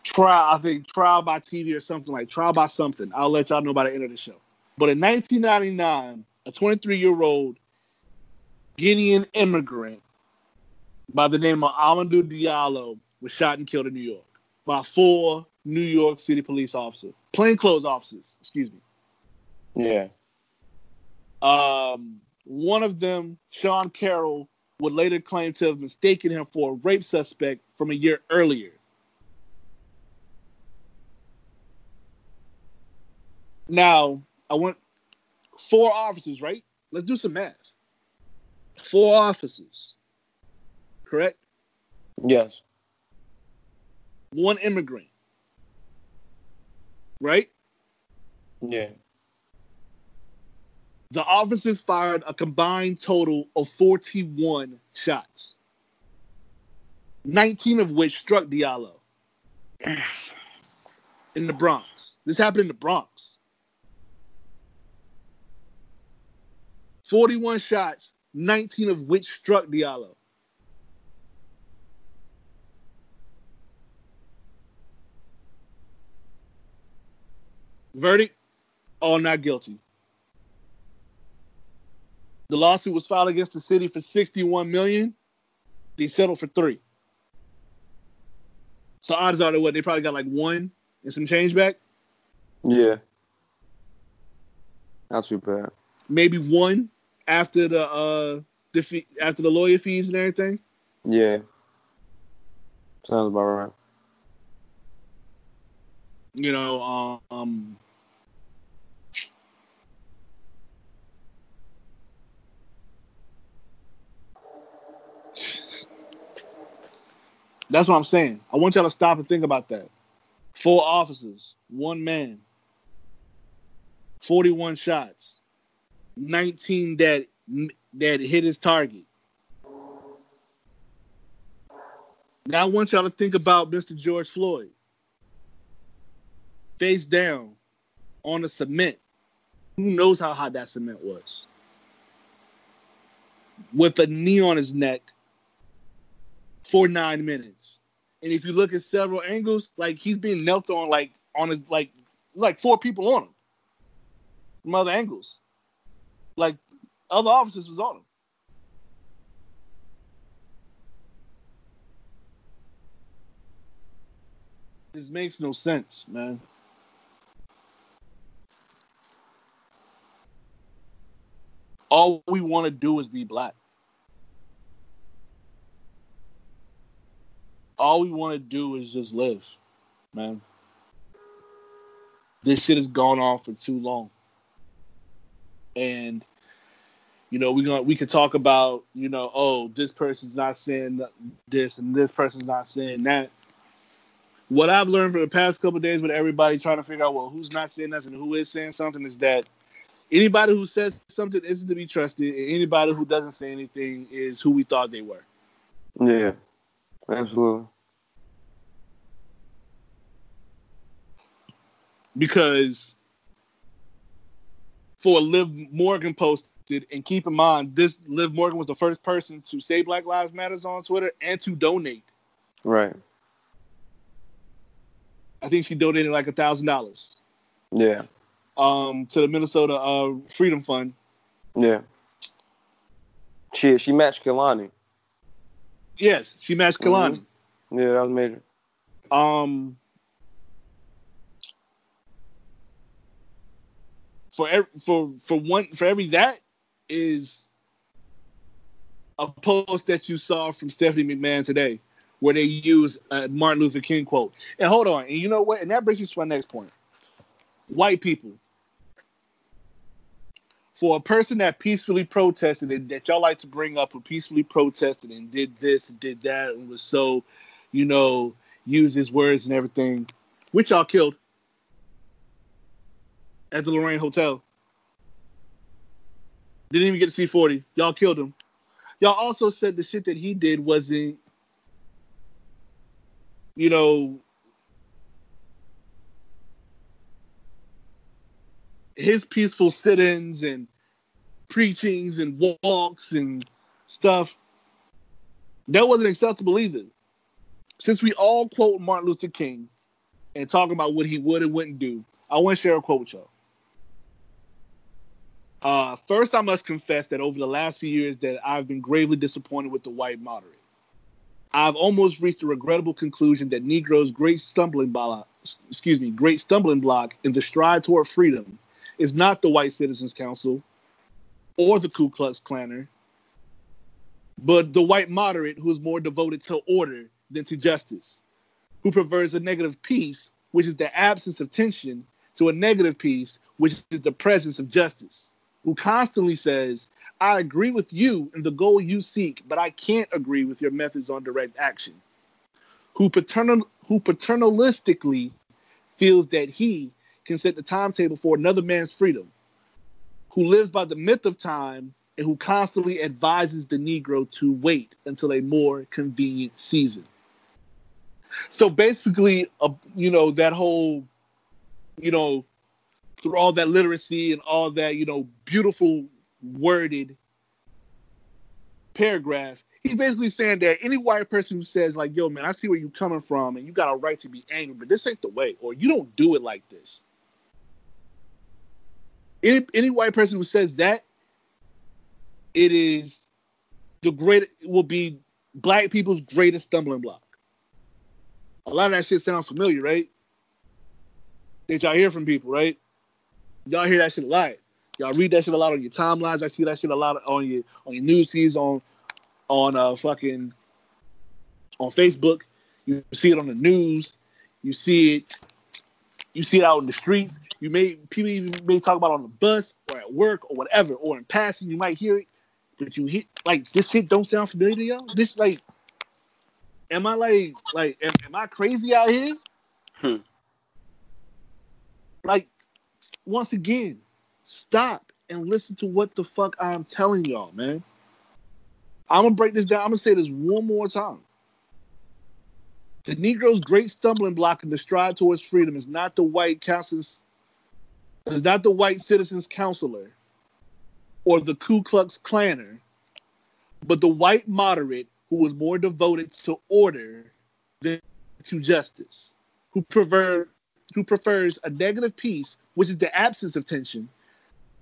trial, I think trial by TV or something like trial by something. I'll let y'all know by the end of the show. But in 1999, a 23 year old Guinean immigrant by the name of Amadou Diallo was shot and killed in New York by four New York City police officers, plainclothes officers, excuse me. Yeah. Um, one of them, Sean Carroll, would later claim to have mistaken him for a rape suspect from a year earlier. Now, I want four officers, right? Let's do some math. Four officers, correct? Yes. One immigrant, right? Yeah. The officers fired a combined total of 41 shots, 19 of which struck Diallo in the Bronx. This happened in the Bronx. 41 shots, 19 of which struck Diallo. Verdict: All not guilty. The lawsuit was filed against the city for 61 million. They settled for three. So odds are that what they probably got like one and some change back. Yeah. Not too bad. Maybe one after the uh the fee, after the lawyer fees and everything. Yeah. Sounds about right. You know, um That's what I'm saying. I want y'all to stop and think about that. Four officers, one man, 41 shots, 19 that that hit his target. Now I want y'all to think about Mr. George Floyd. Face down on the cement. Who knows how hot that cement was? With a knee on his neck for nine minutes. And if you look at several angles, like he's being knelt on, like on his like like four people on him from other angles. Like other officers was on him. This makes no sense, man. All we want to do is be black. All we want to do is just live, man. This shit has gone on for too long. And you know, we going we could talk about, you know, oh, this person's not saying this and this person's not saying that. What I've learned for the past couple days with everybody trying to figure out well who's not saying nothing, who is saying something is that anybody who says something isn't to be trusted, and anybody who doesn't say anything is who we thought they were. Yeah. Absolutely. Because for Liv Morgan posted, and keep in mind, this Liv Morgan was the first person to say Black Lives Matters on Twitter and to donate. Right. I think she donated like a thousand dollars. Yeah. Um, to the Minnesota uh, Freedom Fund. Yeah. She she matched Kehlani. Yes, she matched Kehlani. Mm-hmm. Yeah, that was major. Um, for for for one for every that is a post that you saw from Stephanie McMahon today, where they use a Martin Luther King quote. And hold on, and you know what? And that brings me to my next point. White people. For a person that peacefully protested and that y'all like to bring up who peacefully protested and did this and did that and was so, you know, used his words and everything, which y'all killed at the Lorraine Hotel. Didn't even get to see 40. Y'all killed him. Y'all also said the shit that he did wasn't, you know, his peaceful sit-ins and preachings and walks and stuff, that wasn't acceptable either. Since we all quote Martin Luther King and talk about what he would and wouldn't do, I want to share a quote with y'all. Uh, first, I must confess that over the last few years, that I've been gravely disappointed with the white moderate. I've almost reached the regrettable conclusion that Negro's great stumbling block, excuse me, great stumbling block in the stride toward freedom is not the White Citizens Council or the Ku Klux Klaner, but the white moderate who is more devoted to order than to justice, who prefers a negative peace, which is the absence of tension, to a negative peace, which is the presence of justice, who constantly says, I agree with you in the goal you seek, but I can't agree with your methods on direct action, who, paternal, who paternalistically feels that he can set the timetable for another man's freedom, who lives by the myth of time and who constantly advises the Negro to wait until a more convenient season. So basically, uh, you know, that whole, you know, through all that literacy and all that, you know, beautiful worded paragraph. He's basically saying that any white person who says like, "Yo, man, I see where you're coming from, and you got a right to be angry, but this ain't the way, or you don't do it like this." Any any white person who says that, it is the great will be black people's greatest stumbling block. A lot of that shit sounds familiar, right? That y'all hear from people, right? Y'all hear that shit a lot. Y'all read that shit a lot on your timelines. I see that shit a lot on your on your news feeds on on uh fucking on Facebook. You see it on the news. You see it. You see it out in the streets. You may people even may talk about it on the bus or at work or whatever or in passing. You might hear it, but you hit like this shit don't sound familiar to y'all. This like, am I like like am, am I crazy out here? Hmm. Like, once again, stop and listen to what the fuck I'm telling y'all, man. I'm gonna break this down. I'm gonna say this one more time. The Negro's great stumbling block in the stride towards freedom is not the white council's, is not the white citizens counselor or the Ku Klux Klaner, but the white moderate who was more devoted to order than to justice, who prefer who prefers a negative peace, which is the absence of tension,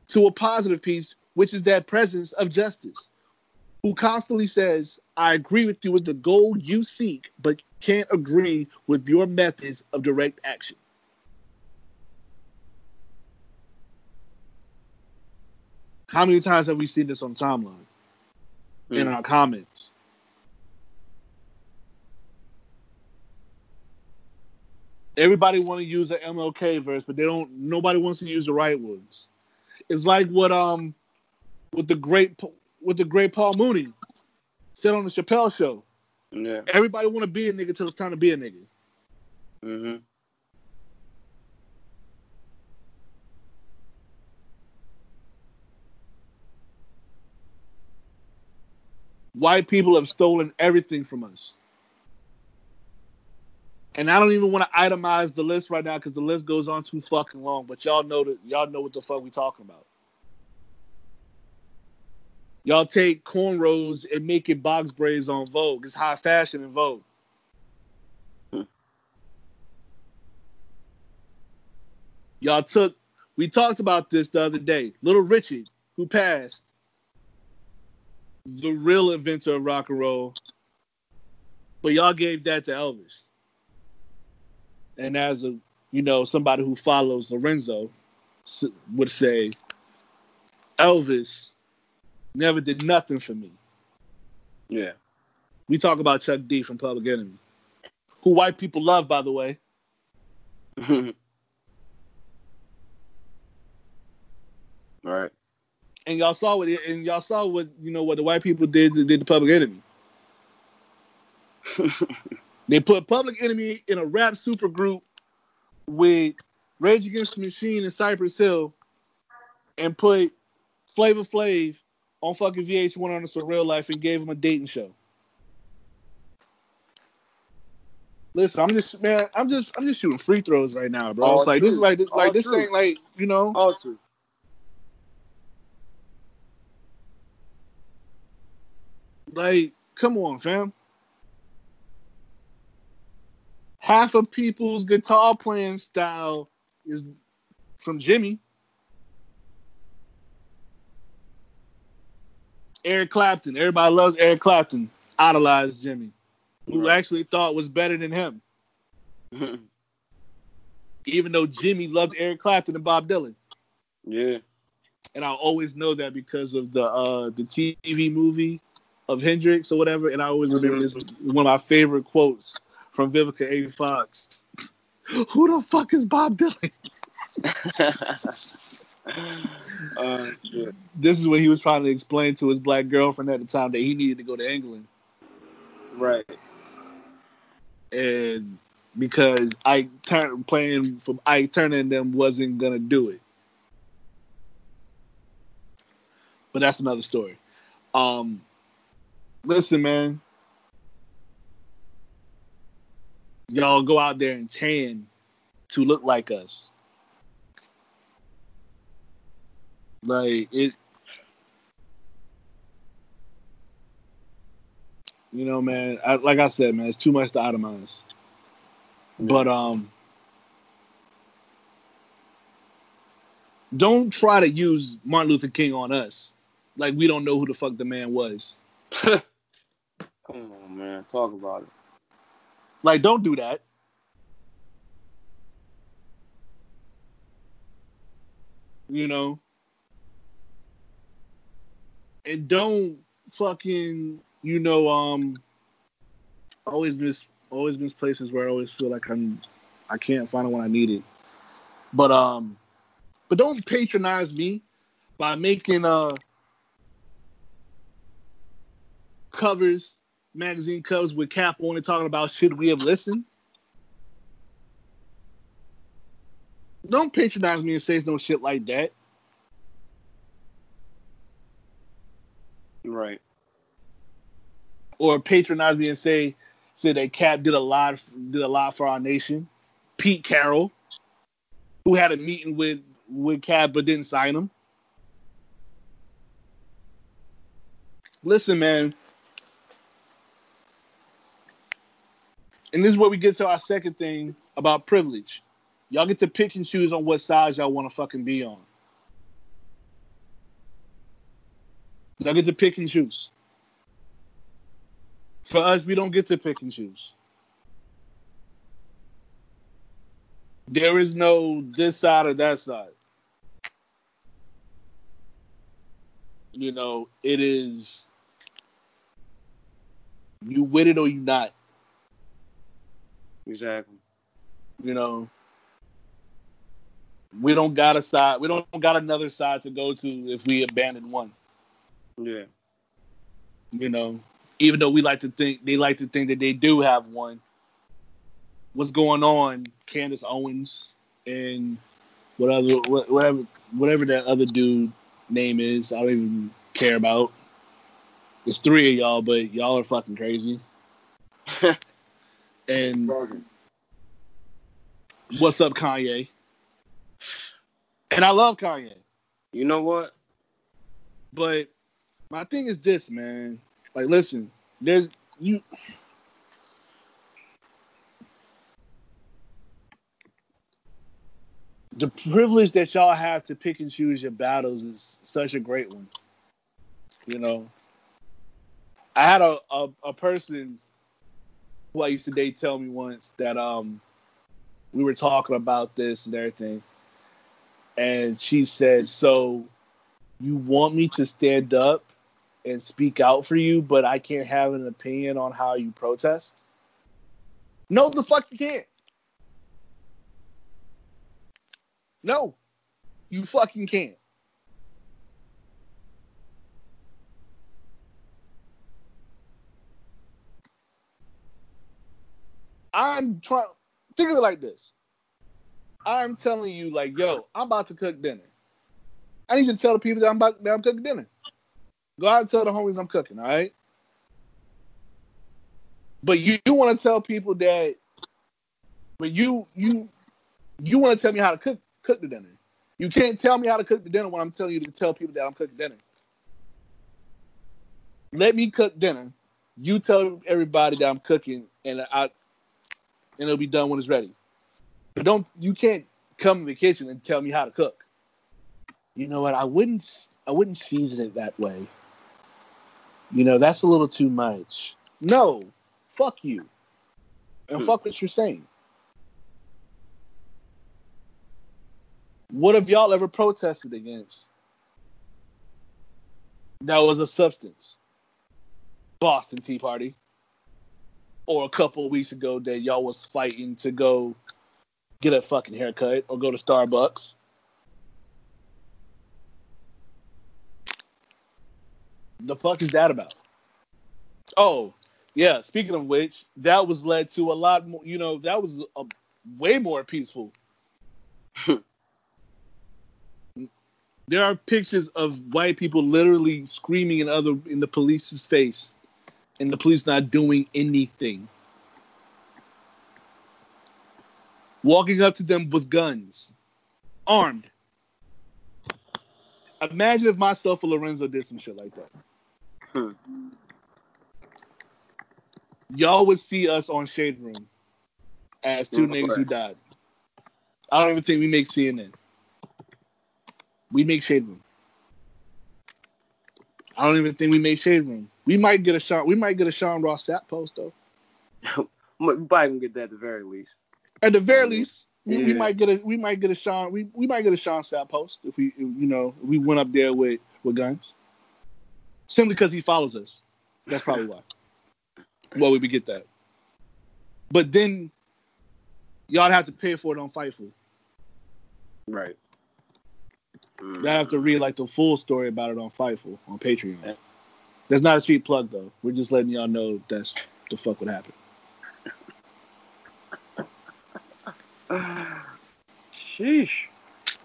to a positive peace, which is that presence of justice, who constantly says, I agree with you with the goal you seek, but can't agree with your methods of direct action. How many times have we seen this on timeline? In Mm. our comments. Everybody want to use the MLK verse, but they don't. Nobody wants to use the right ones. It's like what um, with the great with the great Paul Mooney said on the Chappelle show. Yeah. Everybody want to be a nigga till it's time to be a nigga. Mm-hmm. White people have stolen everything from us. And I don't even want to itemize the list right now because the list goes on too fucking long. But y'all know that y'all know what the fuck we talking about. Y'all take cornrows and make it box braids on Vogue. It's high fashion in Vogue. Hmm. Y'all took. We talked about this the other day. Little Richie, who passed, the real inventor of rock and roll, but y'all gave that to Elvis. And as a you know somebody who follows Lorenzo would say, Elvis never did nothing for me. Yeah. We talk about Chuck D from Public Enemy, who white people love, by the way. [laughs] right. And y'all saw what and y'all saw what you know what the white people did did the Public Enemy. [laughs] They put Public Enemy in a rap supergroup with Rage Against the Machine and Cypress Hill, and put Flavor Flav on fucking VH1 on a surreal life and gave him a dating show. Listen, I'm just man, I'm just I'm just shooting free throws right now, bro. All It's like this is like this, like All this true. ain't like you know. All true. Like, come on, fam. Half of people's guitar playing style is from Jimi. Eric Clapton. Everybody loves Eric Clapton. Idolized Jimi, who Right. actually thought was better than him, [laughs] even though Jimi loved Eric Clapton and Bob Dylan. yeah. and I always know that because of the uh the TV movie of Hendrix or whatever, and I always remember this one of my favorite quotes from Vivica A. Fox. [laughs] Who the fuck is Bob Dylan? [laughs] [laughs] uh. This is when he was trying to explain to his black girlfriend at the time that he needed to go to England, Right. and because Ike Turner playing from I turning them wasn't gonna do it. But that's another story. Um, listen, man. y'all go out there and tan to look like us. Like it, you know, man. I, like I said, man, it's too much to itemize. Yeah. But um, don't try to use Martin Luther King on us. Like we don't know who the fuck the man was. [laughs] Come on, man. Talk about it. Like, don't do that. You know, and don't fucking you know um always miss always miss places where I always feel like I'm I can't find it when I need it. But um but don't patronize me by making uh covers, magazine covers with Cap on it talking about should we have listened. Don't patronize me and say no shit like that. Right. or patronize me and say say that Cap did a lot did a lot for our nation. Pete Carroll, who had a meeting with with Cap but didn't sign him. Listen, man. And this is where we get to our second thing about privilege. Y'all get to pick and choose on what side y'all want to fucking be on. Y'all get to pick and choose. For us, we don't get to pick and choose. There is no this side or that side. You know, it is you with it or you not. Exactly. You know, we don't got a side. We don't got another side to go to if we abandon one. Yeah. you know, even though we like to think they like to think that they do have one. What's going on, Candace Owens and whatever, whatever, whatever that other dude name is, I don't even care about. It's three of y'all, but y'all are fucking crazy. [laughs] and what's up, Kanye? And I love Kanye. You know what? But my thing is this, man. Like, listen, there's you. The privilege that y'all have to pick and choose your battles is such a great one. You know, I had a, a, a person who I used to date tell me once that um we were talking about this and everything, and she said, "So you want me to stand up and speak out for you, but I can't have an opinion on how you protest? No, the fuck you can't. No, you fucking can't. I'm trying. Think of it like this. I'm telling you, like, yo, I'm about to cook dinner. I need you to tell the people that I'm about that I'm cooking dinner. Go out and tell the homies I'm cooking, all right? But you, you want to tell people that but you you you want to tell me how to cook cook the dinner. You can't tell me how to cook the dinner when I'm telling you to tell people that I'm cooking dinner. Let me cook dinner. You tell everybody that I'm cooking and I and it'll be done when it's ready. But don't you can't come in the kitchen and tell me how to cook you know what? I wouldn't. I wouldn't season it that way. You know, that's a little too much. No, fuck you, and fuck what you're saying. What have y'all ever protested against? That was a substance. Boston Tea Party. Or a couple of weeks ago that y'all was fighting to go get a fucking haircut or go to Starbucks. The fuck is that about? Oh, yeah. Speaking of which, that was led to a lot more. You know, that was a way more peaceful. [laughs] there are pictures of white people literally screaming in other in the police's face, and the police not doing anything. Walking up to them with guns, armed. Imagine if myself or Lorenzo did some shit like that. Hmm. y'all would see us on Shade Room as two niggas who died. I don't even think we make CNN. We make Shade Room. I don't even think we make Shade Room. We might get a Sean. We might get a Sean Ross Sapp post though. [laughs] We probably gonna get that at the very least. At the very least, we, we might get a we might get a Sean we, we might get a Sean Sapp post if we if, you know we went up there with with guns. Simply because he follows us. That's probably why. [laughs] Well, we get that. But then y'all have to pay for it on Fightful. Right. Mm. Y'all have to read like the full story about it on Fightful on Patreon. That's not a cheap plug though. We're just letting y'all know that's the fuck would happen. Sheesh.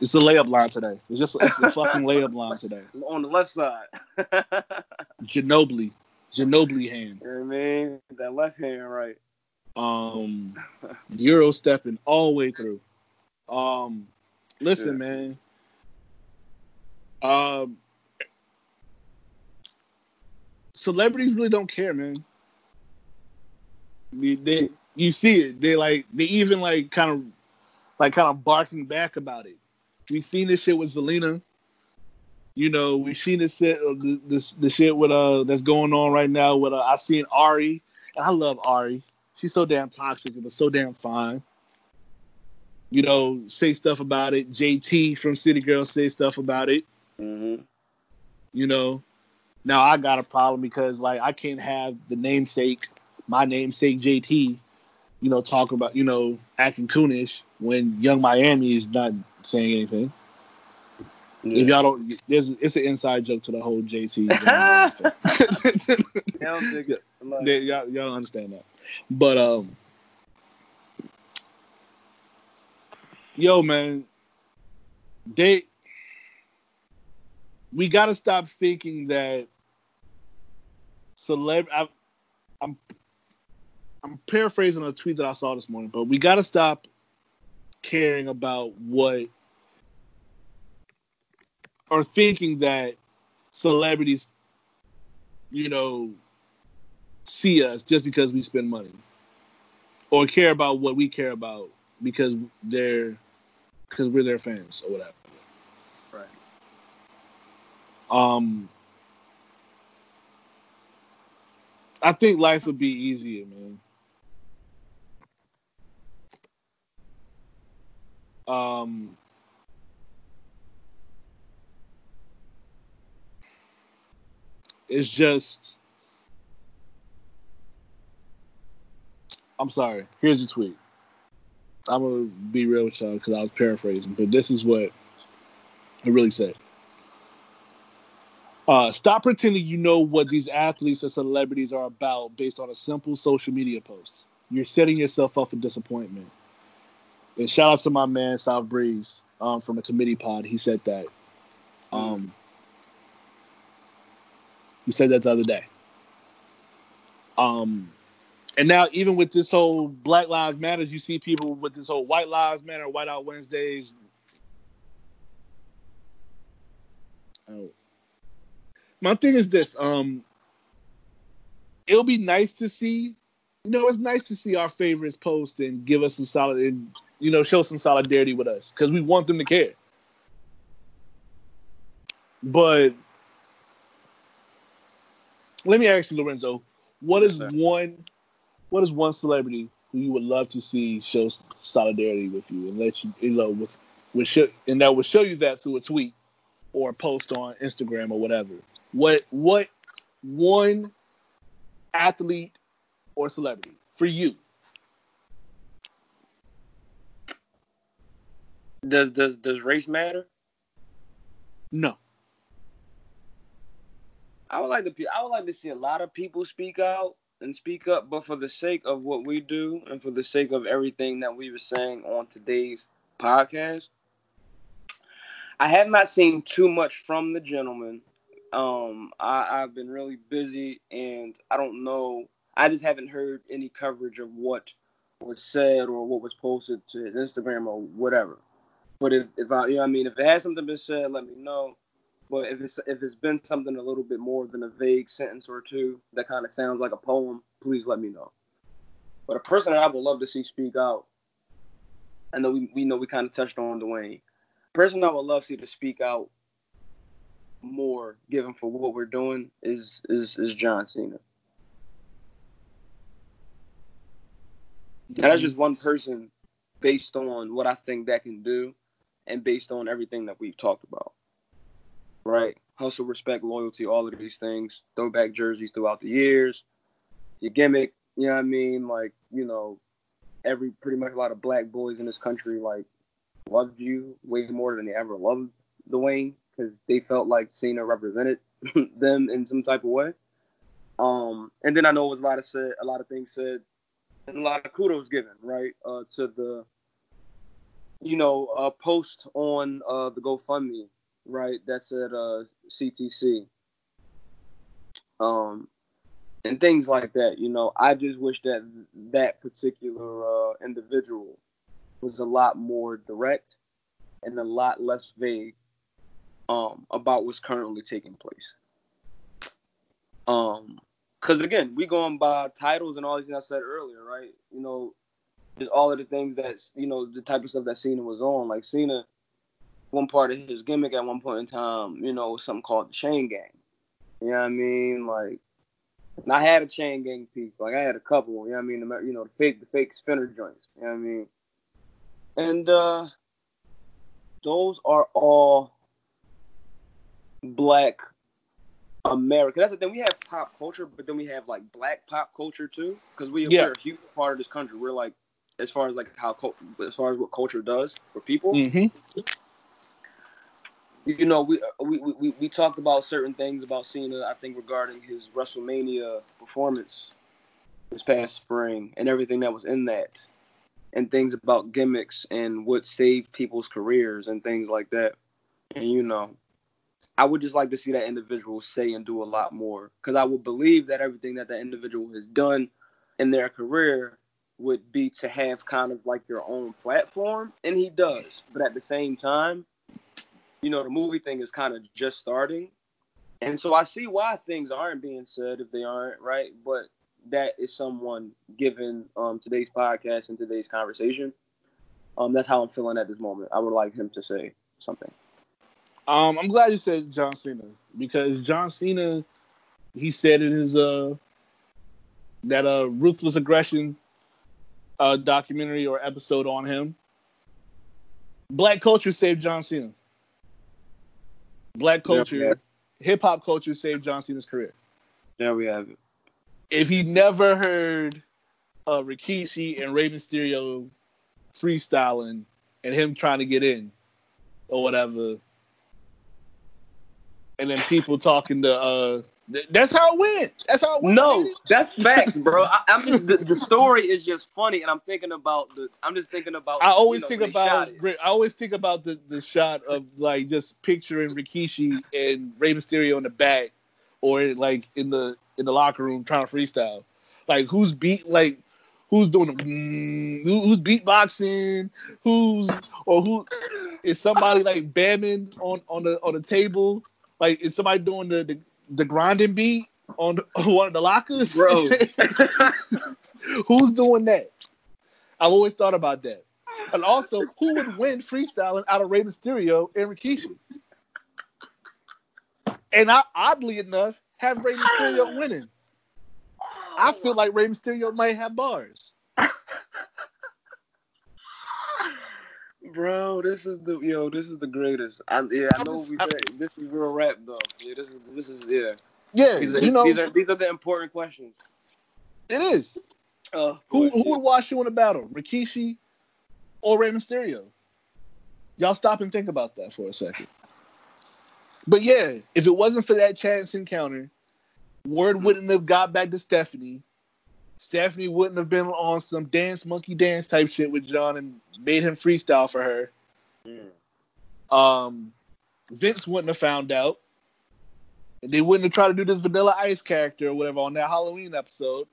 It's a layup line today. It's just it's a fucking layup [laughs] line today. On the left side. you [laughs] know Ginobili, Ginobili hand. what I mean? That left hand, right. Um, Euro stepping all the way through. Um, listen, Yeah. man. Um, celebrities really don't care, man. They, they you see it. They like they even like kind of like kind of barking back about it. We seen this shit with Zelina. You know, we seen this shit, uh, the, this the shit with uh that's going on right now with uh, I seen Ari, and I love Ari. She's so damn toxic but so damn fine. You know, say stuff about it. JT from City Girls say stuff about it. Mm-hmm. You know, now I got a problem because like I can't have the namesake, my namesake JT, you know, talk about you know acting coonish when Young Miami is not saying anything. If y'all don't, there's it's an inside joke to the whole JT. Yeah, I'm [laughs] [laughs] thinking, like, Yeah, y'all, y'all don't understand that. But um yo man, they we gotta stop thinking that celeb I, I'm I'm paraphrasing a tweet that I saw this morning, but we gotta stop caring about what or thinking that celebrities, you know, see us just because we spend money or care about what we care about because they're because we're their fans or whatever. Right. Um I think life would be easier, man. Um it's just I'm sorry. Here's the tweet. I'm gonna be real with y'all because I was paraphrasing, but this is what it really said. Uh, stop pretending you know what these athletes or celebrities are about based on a simple social media post. You're setting yourself up for disappointment. And shout out to my man South Breeze um, from the committee pod. He said that. Um, he said that the other day. Um, and now even with this whole Black Lives Matter, you see people with this whole White Lives Matter, White Out Wednesdays. Oh. My thing is this: um, it'll be nice to see. You know, it's nice to see our favorites post and give us some solid, and you know, show some solidarity with us because we want them to care. But let me ask you, Lorenzo, what is Yes, one what is one celebrity who you would love to see show solidarity with you and let you you know with with show, and that would show you that through a tweet or a post on Instagram or whatever. What what one athlete or celebrity for you? Does does does race matter? No. I would like to. I would like to see a lot of people speak out and speak up, but for the sake of what we do and for the sake of everything that we were saying on today's podcast, I have not seen too much from the gentleman. Um, I, I've been really busy, and I don't know. I just haven't heard any coverage of what was said or what was posted to Instagram or whatever. But if, if I, you know, I mean, if it has something been said, let me know. But if it's if it's been something a little bit more than a vague sentence or two that kind of sounds like a poem, please let me know. But a person that I would love to see speak out, I know we, we know we kind of touched on Dwayne. Person I would love to see to speak out more, given for what we're doing, is is is John Cena. And that's just one person based on what I think that can do and based on everything that we've talked about. Right? Hustle, respect, loyalty, all of these things. Throwback jerseys throughout the years. Your gimmick, you know what I mean? Like, you know, every pretty much a lot of black boys in this country like loved you way more than they ever loved Dwayne because they felt like Cena represented [laughs] them in some type of way. Um, and then I know it was a lot of said, a lot of things said and a lot of kudos given, right, uh, to the, you know, uh, post on uh, the GoFundMe, right, that's at uh, CTC, um, and things like that. You know, I just wish that that particular uh, individual was a lot more direct and a lot less vague um, about what's currently taking place. Um, because again, we going by titles and all these things I said earlier, right? You know, just all of the things that you know, the type of stuff that Cena was on. Like Cena, one part of his gimmick at one point in time, you know, was something called the Chain Gang. You know what I mean? Like, and I had a Chain Gang piece. Like I had a couple. You know what I mean? The, you know, the fake, the fake spinner joints. You know what I mean? And uh those are all black America. That's the thing. We have pop culture, but then we have like black pop culture too, because we, Yeah. we're a huge part of this country. We're like, as far as like how, as far as what culture does for people, Mm-hmm. you know, we, we we we talked about certain things about Cena. I think regarding his WrestleMania performance this past spring and everything that was in that, and things about gimmicks and what saved people's careers and things like that. And you know, I would just like to see that individual say and do a lot more because I would believe that everything that that individual has done in their career would be to have kind of like their own platform, and he does. But at the same time, you know, the movie thing is kind of just starting, and so I see why things aren't being said if they aren't right. But that is someone given um, today's podcast and today's conversation. Um, that's how I'm feeling at this moment. I would like him to say something. Um, I'm glad you said John Cena because John Cena, he said in his uh that uh ruthless aggression uh documentary or episode on him. Black culture saved John Cena. Black culture, hip hop culture saved John Cena's career. There we have it. If he never heard uh Rikishi and Rey Mysterio freestyling and him trying to get in or whatever, and then people talking to uh th- that's how it went. That's how it went. No, that's facts, bro. I, I'm just the, the [laughs] story is just funny, and I'm thinking about the. I'm just thinking about. I always you know, think when they shot about. I always think about the, the shot of like just picturing Rikishi and Rey Mysterio in the back or like in the in the locker room trying to freestyle. Like who's beat like who's doing the, mm, who's beatboxing, who's or who is somebody like bamming on on the on the table? Like is somebody doing the the, the grinding beat on, the, [laughs] on one of the lockers? bro. [laughs] Who's doing that? I've always thought about that. And also, who would win freestyling out of Rey Mysterio and Rikishi? And I, oddly enough, have Rey Mysterio winning. I feel like Rey Mysterio might have bars. Bro, this is the yo. This is the greatest. I, yeah, I know we said this is real rap though. Yeah, this is this is yeah. Yeah, These are, you know, these are these are the important questions. it is. Uh, Who, who would watch you in a battle, Rikishi or Rey Mysterio? Y'all stop and think about that for a second. But yeah, if it wasn't for that chance encounter, word wouldn't have got back to Stephanie. Stephanie wouldn't have been on some dance monkey dance type shit with John and made him freestyle for her. Mm. Um, Vince wouldn't have found out. And they wouldn't have tried to do this Vanilla Ice character or whatever on that Halloween episode.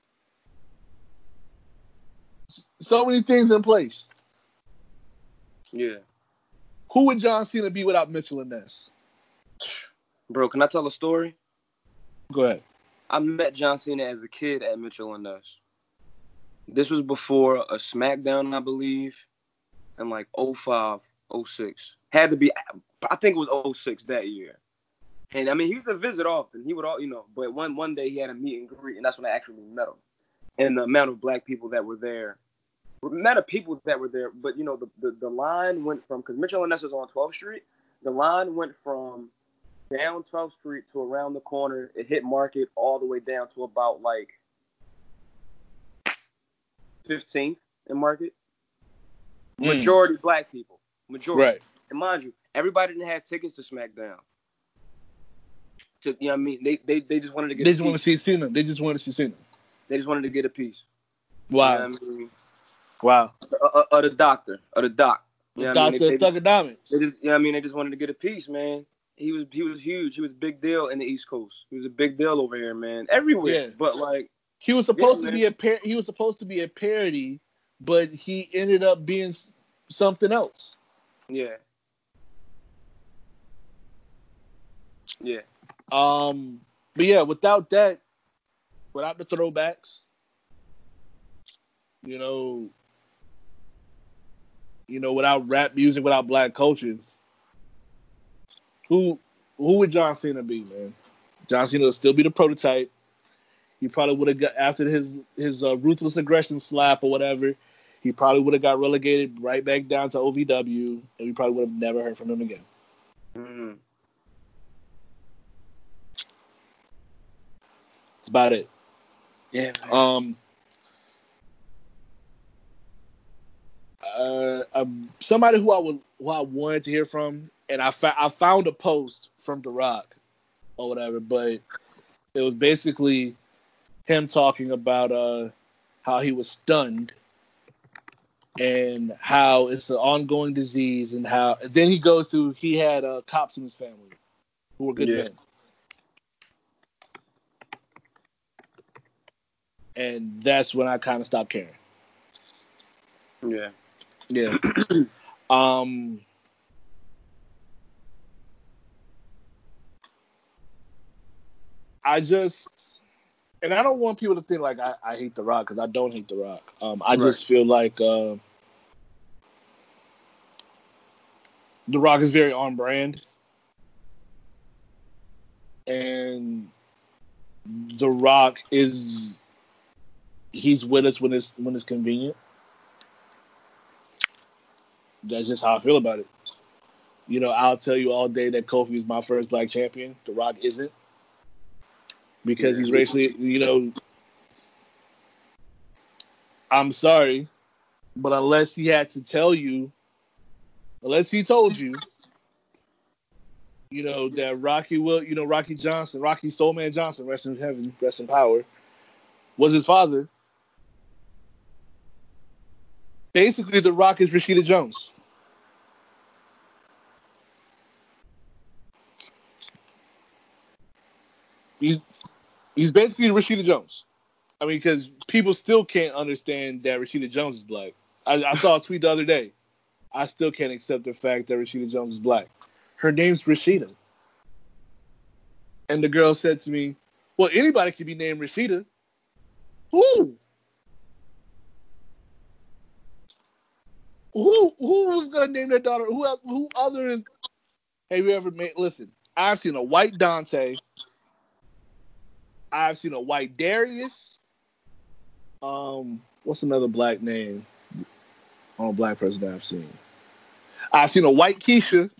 So many things in place. Yeah. Who would John Cena be without Mitchell and Ness? Bro, can I tell a story? Go ahead. I met John Cena as a kid at Mitchell and Ness. This was before a SmackDown, I believe, in like 05, 06. Had to be, I think it was 06 that year. And I mean, he used to visit often. He would all, you know, but one one day he had a meet and greet, and that's when I actually met him. And the amount of black people that were there, not of people that were there, but you know, the the, the line went from because Mitchell and Ness is on 12th Street. The line went from down 12th Street to around the corner. It hit Market all the way down to about like 15th in Market. Mm. Majority black people. Majority. Right. And mind you, everybody didn't have tickets to SmackDown. To, you know what I mean? They, they, they just wanted to get They a just want to see Cena. They just want to see Cena. They just wanted to get a piece. Wow. You know I mean? Wow. Or, the doctor. Or the doc. You know what I mean? Dr. They- they- Thuganomics. They just, you know what I mean? They just wanted to get a piece, man. He was he was huge. He was a big deal in the East Coast. He was a big deal over here, man. Everywhere. Yeah. But like, He was supposed Yeah, to man. be a par- he was supposed to be a parody, but he ended up being something else. yeah. Yeah. Um, but yeah, without that, without the throwbacks, you know, you know, without rap music, without black culture, who who would John Cena be, man? John Cena would still be the prototype. He probably would have got after his his uh, ruthless aggression slap or whatever. He probably would have got relegated right back down to OVW, and we probably would have never heard from him again. Mhm. That's about it. Yeah. Um, uh, um, somebody who I would who I wanted to hear from, and I fa- I found a post from The Rock or whatever, but it was basically him talking about uh how he was stunned and how it's an ongoing disease and how then he goes through he had uh, cops in his family who were good Yeah. men. And that's when I kind of stopped caring. Yeah. Yeah. [clears throat] um I just and I don't want people to think like I, I hate the rock because I don't hate the rock. Um I just feel like uh the rock is very on brand. And the rock is he's with us when it's when it's convenient that's just how I feel about it. You know, I'll tell you all day that Kofi is my first black champion. The Rock isn't. Because he's racially, you know, I'm sorry, but unless he had to tell you, unless he told you, you know, that Rocky will, you know, Rocky Johnson, Rocky Soulman Johnson, rest in heaven, rest in power, was his father. Basically, The Rock is Rashida Jones. He's he's basically Rashida Jones. I mean, because people still can't understand that Rashida Jones is black. I, I saw a tweet the other day. I still can't accept the fact that Rashida Jones is black. Her name's Rashida. And the girl said to me, Well, anybody can be named Rashida. Who? Who who was gonna name their daughter? Who else, who other is have you ever made listen, I've seen a white Dante. I've seen a white Darius. Um, what's another black name on a black person that I've seen? I've seen a white Keisha.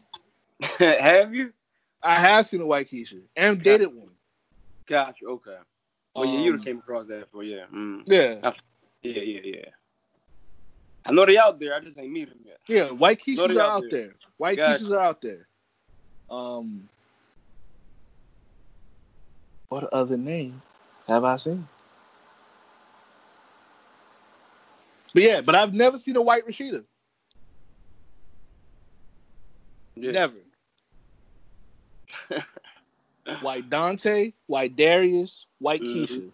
[laughs] Have you? I have seen a white Keisha and dated one. Gotcha. Okay. Well, yeah, you Um, came across that for yeah. Mm. Yeah, Yeah, yeah, yeah. I know they out there. I just ain't meet them yet. yeah, white Keishas are out out there. there. White Gotcha. Keishas are out there. Um, what other name have I seen? But yeah, but I've never seen a white Rashida. Yeah. Never. [laughs] white Dante, white Darius, white Mhm. Keisha.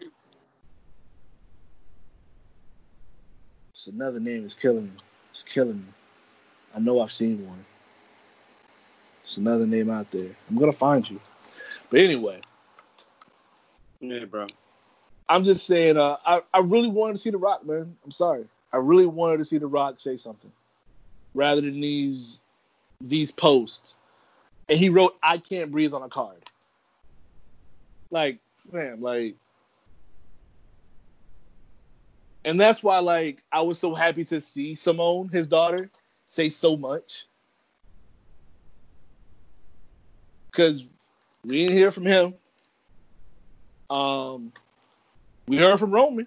It's another name is killing me. It's killing me. I know I've seen one. It's another name out there. I'm gonna find you. But anyway, Yeah, bro. I'm just saying, uh, I, I really wanted to see The Rock, man. I'm sorry. I really wanted to see The Rock say something rather than these these posts. And he wrote, I can't breathe on a card. Like, man, like and that's why like I was so happy to see Simone, his daughter, say so much. Cause we didn't hear from him. Um we heard from Roman.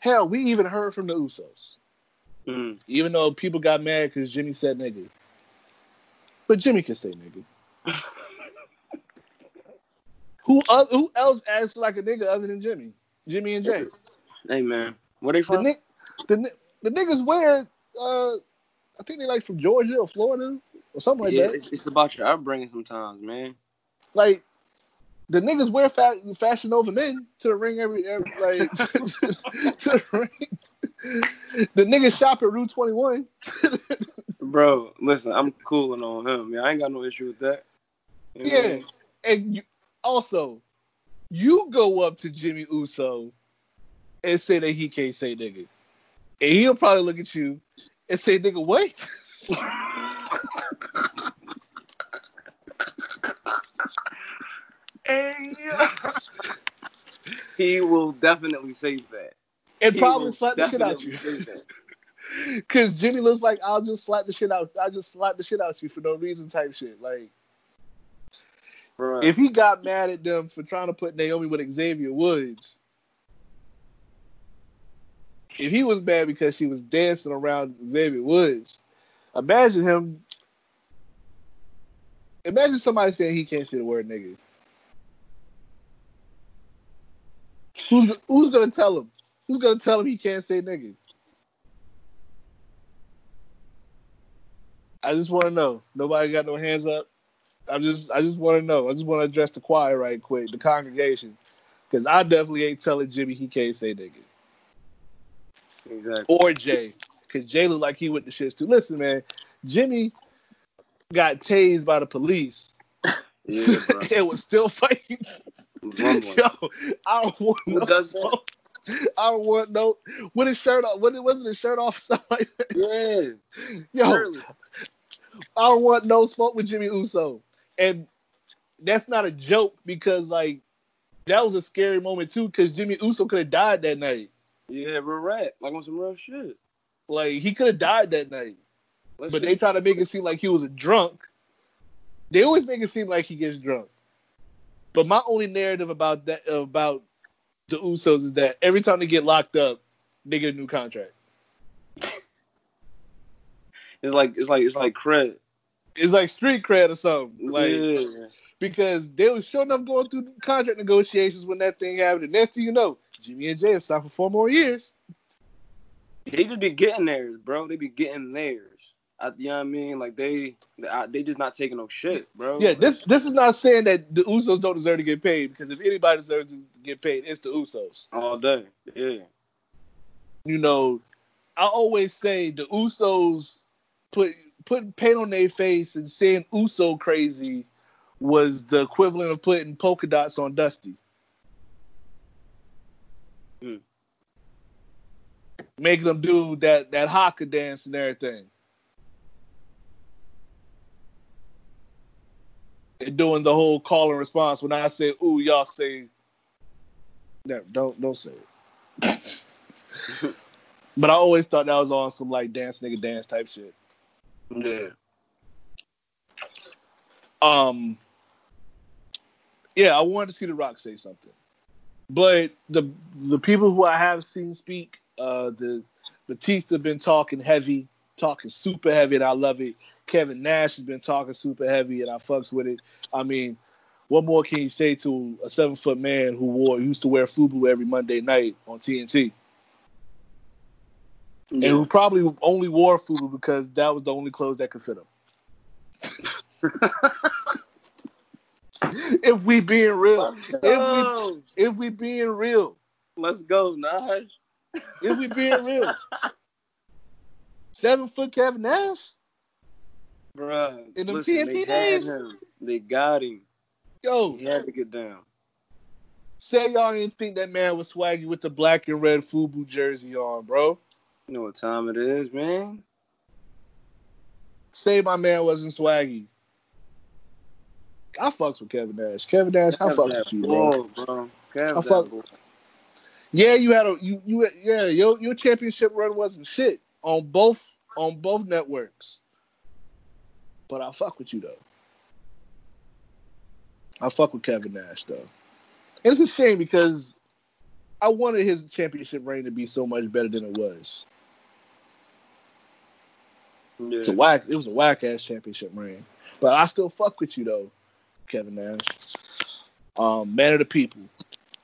Hell, we even heard from the Usos. Mm. Even though people got mad because Jimmy said nigga. But Jimmy can say nigga. [laughs] who uh, who else acts like a nigga other than Jimmy? Jimmy and Jay. Hey, man. Where they The, from? the, ni- the niggas wear uh I think they like from Georgia or Florida or something like yeah, that. it's, it's about your upbringing sometimes, man. Like the niggas wear fa- fashion over men to the ring every, every like [laughs] [laughs] to the ring. The niggas shop at Route 21. Bro, listen, I'm cooling on him. Yeah, I ain't got no issue with that. You know what I Yeah. mean? And you, also, you go up to Jimmy Uso and say that he can't say nigga. And he'll probably look at you and say, nigga, what? [laughs] [laughs] he will definitely say that. And He probably slap the shit out you. definitely say that. [laughs] Because Jimmy looks like I'll just slap the shit out. I'll just slap the shit out you for no reason type shit. Like if he got mad at them for trying to put Naomi with Xavier Woods, if he was mad because she was dancing around Xavier Woods, imagine him. Imagine somebody saying he can't say the word nigga. Who's who's gonna tell him? Who's gonna tell him he can't say nigga? I just want to know. Nobody got no hands up. I just I just want to know. I just want to address the choir right quick, the congregation, because I definitely ain't telling Jimmy he can't say nigga exactly. or Jay, because Jay look like he with the shits too. Listen, man, Jimmy got tased by the police Yeah, [laughs] and was still fighting. [laughs] Yo, I don't want Who no does that? smoke. I don't want no with his shirt off. When it wasn't his shirt off, [laughs] stuff like that. Yeah, Yo, surely. I don't want no smoke with Jimmy Uso. And that's not a joke because like that was a scary moment too, because Jimmy Uso could have died that night. Yeah, real rat. Like on some real shit. Like he could have died that night. Let's But see. they try to make it seem like he was a drunk. They always make it seem like he gets drunk. But my only narrative about that about the Usos is that every time they get locked up, they get a new contract. [laughs] it's like it's like it's like cred. It's like street cred or something. Like yeah. because they was sure enough going through contract negotiations when that thing happened. And next thing you know, Jimmy and Jay have signed for four more years. They just be getting theirs, bro. They be getting theirs. I, you know what I mean? Like they, they, they just not taking no shit, bro. Yeah, this this is not saying that the Usos don't deserve to get paid because if anybody deserves to get paid, it's the Usos. all day. Yeah, You know, I always say the Usos put putting paint on their face and saying Uso crazy was the equivalent of putting polka dots on Dusty. Hmm. Making them do that that haka dance and everything. Doing the whole call and response when I say ooh, y'all say no, don't don't say it. [laughs] but I always thought that was on some like dance nigga dance type shit. yeah. Um, yeah, I wanted to see The Rock say something, but the the people who I have seen speak, uh, the Batista have been talking heavy, talking super heavy, and I love it. Kevin Nash has been talking super heavy, and I fucks with it. I mean, what more can you say to a seven foot man who wore used to wear FUBU every Monday night on TNT, and yeah. who probably only wore FUBU because that was the only clothes that could fit him. [laughs] if we being real, if we if we being real, Let's go, Naj. if we being real, [laughs] seven foot Kevin Nash. Bruh. In them listen, TNT days? him. They got him. Yo, He had to get down. say y'all didn't think that man was swaggy with the black and red FUBU jersey on, bro. You know what time it is, man. Say my man wasn't swaggy. I fucks with Kevin Nash. Kevin Nash, I fucks with you, bro. Bro, bro. Kev, I fuck- boy. Yeah, you had a you you yeah your your championship run wasn't shit on both on both networks, but I fuck with you though. I fuck with Kevin Nash though. And it's a shame because I wanted his championship reign to be so much better than it was. Yeah. It's a whack. It was a whack ass championship reign, but I still fuck with you though, Kevin Nash. Um, man of the people,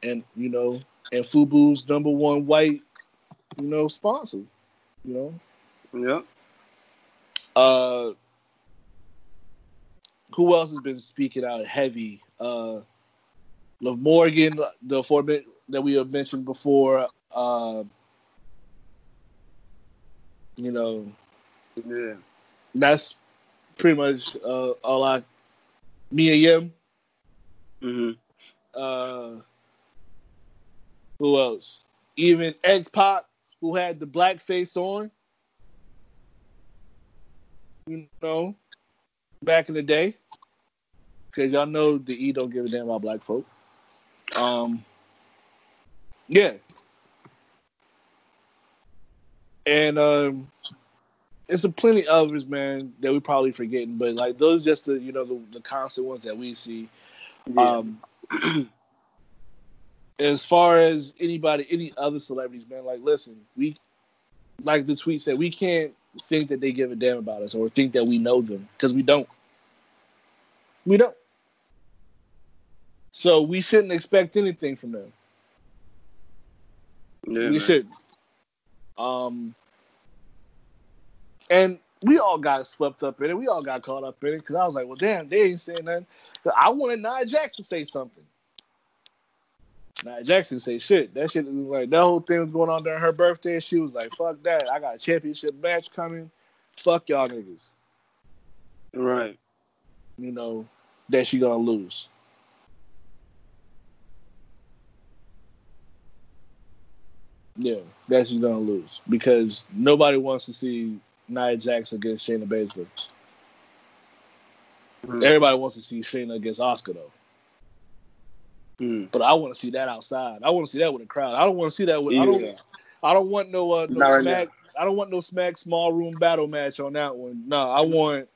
and you know, and Fubu's number one white, you know, sponsor. You know, Yeah. uh, who else has been speaking out heavy? Uh, Liv Morgan, the format that we have mentioned before. Uh, you know, Yeah. that's pretty much uh, all I. Mia Yim. hmm Uh, who else? Even X-Pac, who had the black face on. You know, back in the day, because y'all know the E don't give a damn about black folk. Um, yeah, and um, it's a plenty others, man, that we probably forgetting. But like those, just the you know the, the constant ones that we see. Yeah. Um, [clears throat] as far as anybody, any other celebrities, man, like listen, we like the tweet said, we can't think that they give a damn about us or think that we know them because we don't. We don't. So we shouldn't expect anything from them. yeah, we should. Um, and we all got swept up in it. We all got caught up in it because I was like, well, damn, they ain't saying nothing. I wanted Nia Jackson to say something. Nia Jackson say shit. That shit was like that whole thing was going on during her birthday. She was like, fuck that. I got a championship match coming. Fuck y'all niggas. Right. You know, that she gonna lose. Yeah, that she's gonna lose because nobody wants to see Nia Jackson against Shayna Baszler. Mhm. Everybody wants to see Shayna against Asuka though. Mm. But I want to see that outside. I want to see that with a crowd. I don't want to see that with. I don't. I don't want no uh, no Not right smack. I don't want no smack small room battle match on that one. No, I want.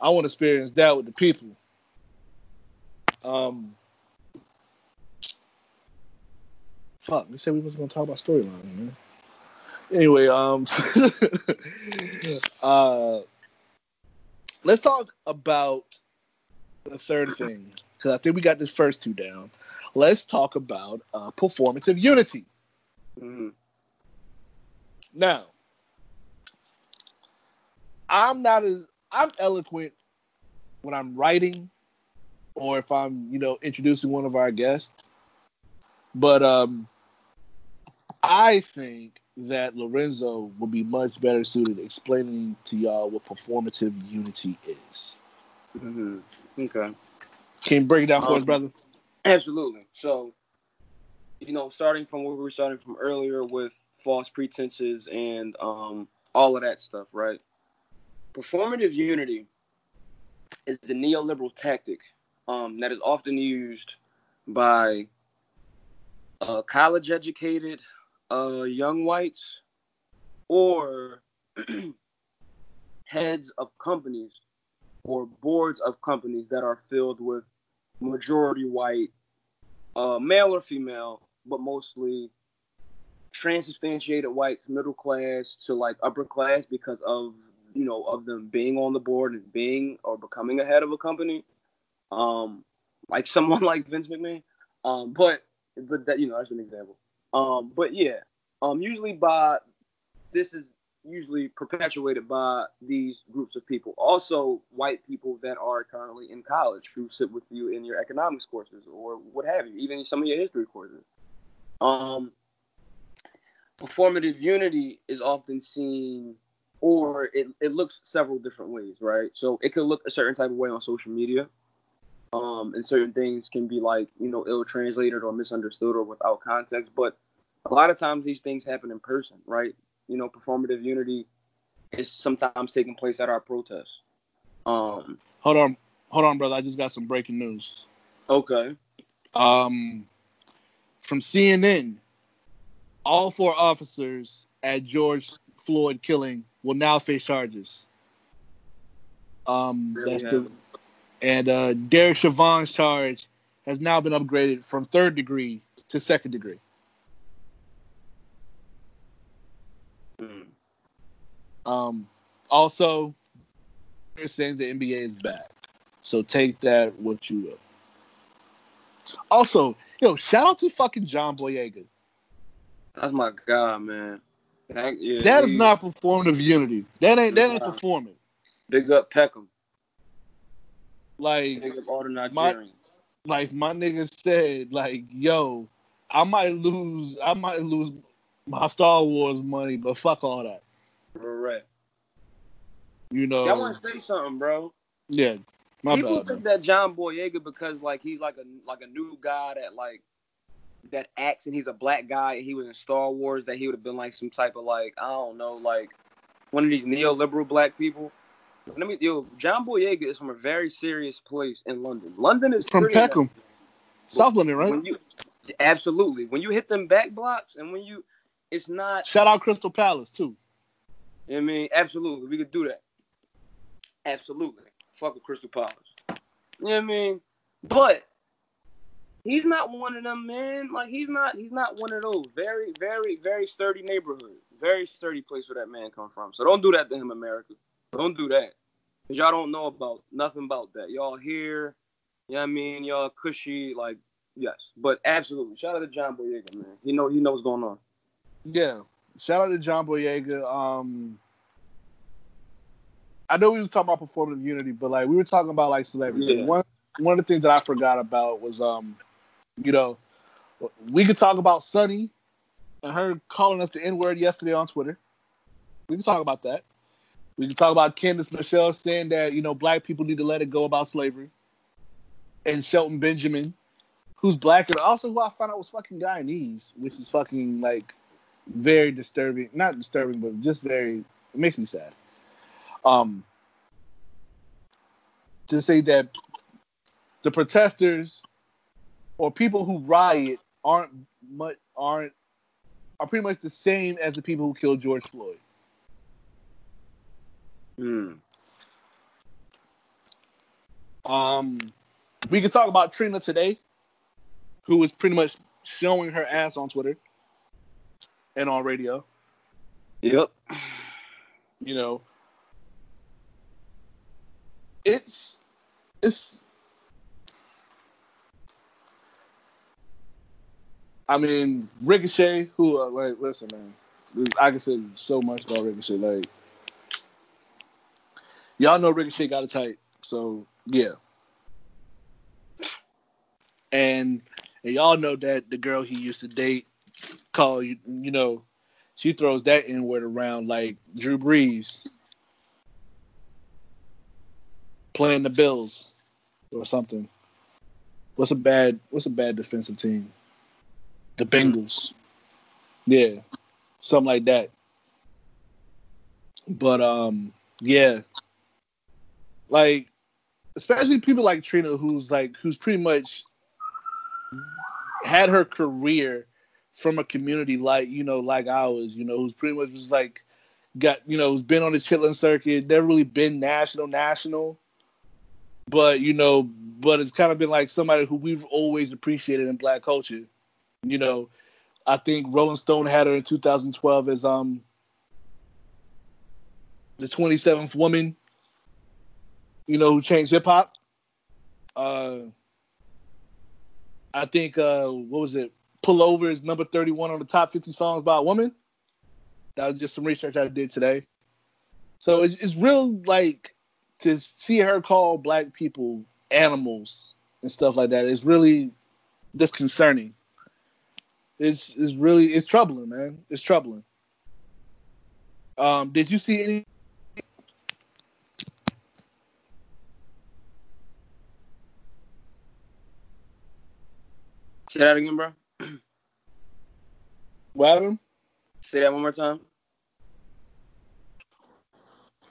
I want to experience that with the people. Um. Fuck, we said we wasn't gonna talk about storyline, man. Anyway, um, [laughs] uh, let's talk about the third thing because I think we got this first two down. Let's talk about uh, performative unity. Mhm. Now, I'm not as I'm eloquent when I'm writing or if I'm, you know, introducing one of our guests. But um I think that Lorenzo would be much better suited explaining to y'all what performative unity is. Mm-hmm. Okay. Can you break it down for us, Um, brother? Absolutely. So, you know, starting from where we were starting from earlier with false pretenses and um, all of that stuff, right? Performative unity is a neoliberal tactic um, that is often used by uh, college educated uh, young whites or [clears throat] heads of companies or boards of companies that are filled with majority white, uh, male or female, but mostly transubstantiated whites, middle class to like upper class because of you know of them being on the board and being or becoming a head of a company, um, like someone [laughs] like Vince McMahon. Um, but but that you know that's an example. Um, but yeah, um, usually by this is usually perpetuated by these groups of people. Also, white people that are currently in college who sit with you in your economics courses or what have you, even some of your history courses. Um, performative unity is often seen, or it, it looks several different ways, right? So it could look a certain type of way on social media. um, and certain things can be like you know ill translated or misunderstood or without context. But a lot of times these things happen in person, right? You know, performative unity is sometimes taking place at our protests. Um, Hold on, hold on, brother. I just got some breaking news. okay. Um, from CNN, all four officers at George Floyd killing will now face charges. Um, Really that's the and uh, Derek Chauvin's charge has now been upgraded from third degree to second degree. Mm. Um, also, they're saying the NBA is back, so take that what you will. Also, yo, shout out to fucking John Boyega. That's my god, man. That, yeah, That is he- not performative unity. That ain't that ain't Nah. performing. big up Peckham. Like Big up all the My- like my nigga said, like, yo, I might lose I might lose my Star Wars money, but fuck all that. Correct. You know. I want to say something, bro. yeah. My People bad. think man. that John Boyega because like he's like a like a new guy that like that acts and he's a black guy and he was in Star Wars that he would have been like some type of like I don't know like one of these neoliberal black people. Let me yo John Boyega is from a very serious place in London. London is From Peckham. South London, right? When you absolutely when you hit them back blocks and when you it's not Shout out Crystal Palace too. I mean, absolutely, we could do that. Absolutely, fuck with Crystal Palace. You know what I mean? But he's not one of them, man. Like he's not, he's not one of those. Very, very, very sturdy neighborhood. Very sturdy place where that man come from. So don't do that to him, America. Don't do that. Cause y'all don't know about nothing about that. Y'all here, you know what I mean? Y'all cushy, like yes. But absolutely, shout out to John Boyega, man. He know he knows what's going on. Yeah. Shout out to John Boyega. Um I know we was talking about performative unity, but like we were talking about like celebrity. Yeah. One one of the things that I forgot about was um, you know, we could talk about Sunny and her calling us the N word yesterday on Twitter. We can talk about that. We can talk about Candace Michelle saying that, you know, black people need to let it go about slavery. And Shelton Benjamin, who's black and also who I found out was fucking Guyanese, which is fucking like very disturbing. Not disturbing, but just very it makes me sad. Um to say that the protesters or people who riot aren't much aren't are pretty much the same as the people who killed George Floyd. Hmm. Um, we could talk about Trina today, who was pretty much showing her ass on Twitter and on radio. Yep. You know, it's it's. I mean, Ricochet, who uh, like, listen, man, I can say so much about Ricochet. Like, y'all know Ricochet got it tight, so yeah. And and y'all know that the girl he used to date, call you, you know, she throws that N word around like Drew Brees playing the Bills or something. What's a bad What's a bad defensive team? The Bengals. Yeah, something like that. But um, yeah, like especially people like Trina, who's like who's pretty much had her career from a community like you know like ours, you know, who's pretty much just like got you know who's been on the chitlin circuit, never really been national national, but you know, but it's kind of been like somebody who we've always appreciated in black culture. You know, I think Rolling Stone had her in 2012 as um the 27th woman, you know, who changed hip hop. Uh, I think uh, what was it? Pullover is number 31 on the top 50 songs by a woman. That was just some research I did today. So it's, it's real like to see her call black people animals and stuff like that is really disconcerting. It's it's really it's troubling, man. It's troubling. Um, did you see any? Say that again, bro. What happened? Say that one more time.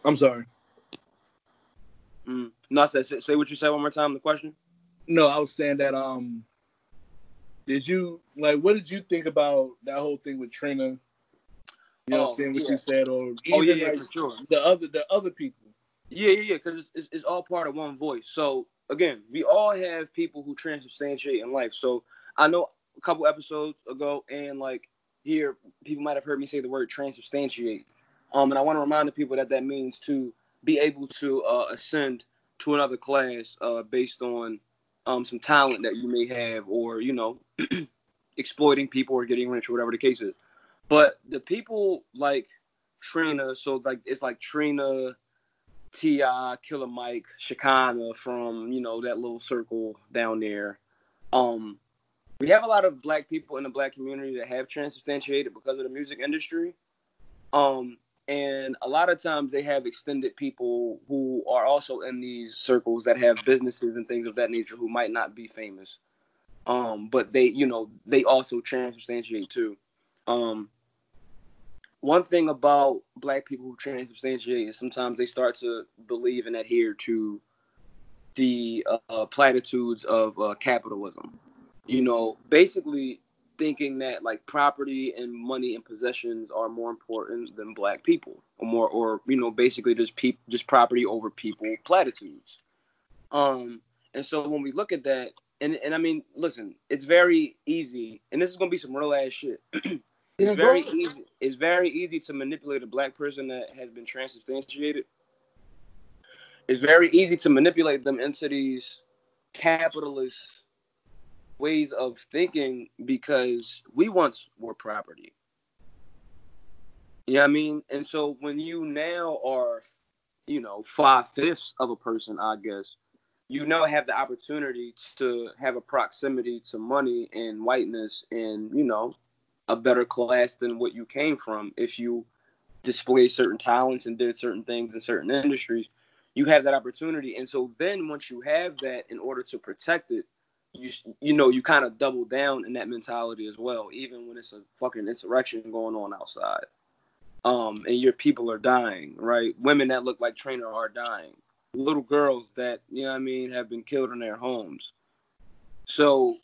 I'm sorry. Mm. No, I said say, say what you said one more time. The question. No, I was saying that um did you like what did you think about that whole thing with Trina? You know what Oh, I'm saying? What yeah. you said, or even Oh yeah, yeah, like for sure. the other the other people. Yeah, yeah, yeah, because it's, it's, it's all part of one voice. So again, we all have people who transubstantiate in life. So I know a couple episodes ago, and like here, people might have heard me say the word transubstantiate. Um, and I want to remind the people that that means to be able to uh, ascend to another class uh, based on um, some talent that you may have, or you know, [clears throat] exploiting people or getting rich or whatever the case is. But the people like Trina, so like it's like Trina, T.I., Killer Mike, Shakana from you know that little circle down there. Um, we have a lot of black people in the black community that have transubstantiated because of the music industry. Um, and a lot of times they have extended people who are also in these circles that have businesses and things of that nature who might not be famous. Um, but they, you know, they also transubstantiate too. Um, one thing about black people who transubstantiate is sometimes they start to believe and adhere to the uh, platitudes of uh, capitalism. You know, basically thinking that like property and money and possessions are more important than black people, or more, or you know, basically just peop- just property over people platitudes. Um, and so when we look at that, and and I mean, listen, it's very easy, and this is gonna be some real ass shit. [clears throat] It's very easy. It's very easy to manipulate a black person that has been transubstantiated. It's very easy to manipulate them into these capitalist ways of thinking because we once were property. What I mean? And so when you now are, you know, five fifths of a person, I guess, you now have the opportunity to have a proximity to money and whiteness and, you know, a better class than what you came from if you display certain talents and did certain things in certain industries you have that opportunity and so then once you have that in order to protect it you you know you kind of double down in that mentality as well even when it's a fucking insurrection going on outside. Um and your people are dying right? Women that look like Trina are dying. Little girls that you know i mean have been killed in their homes. So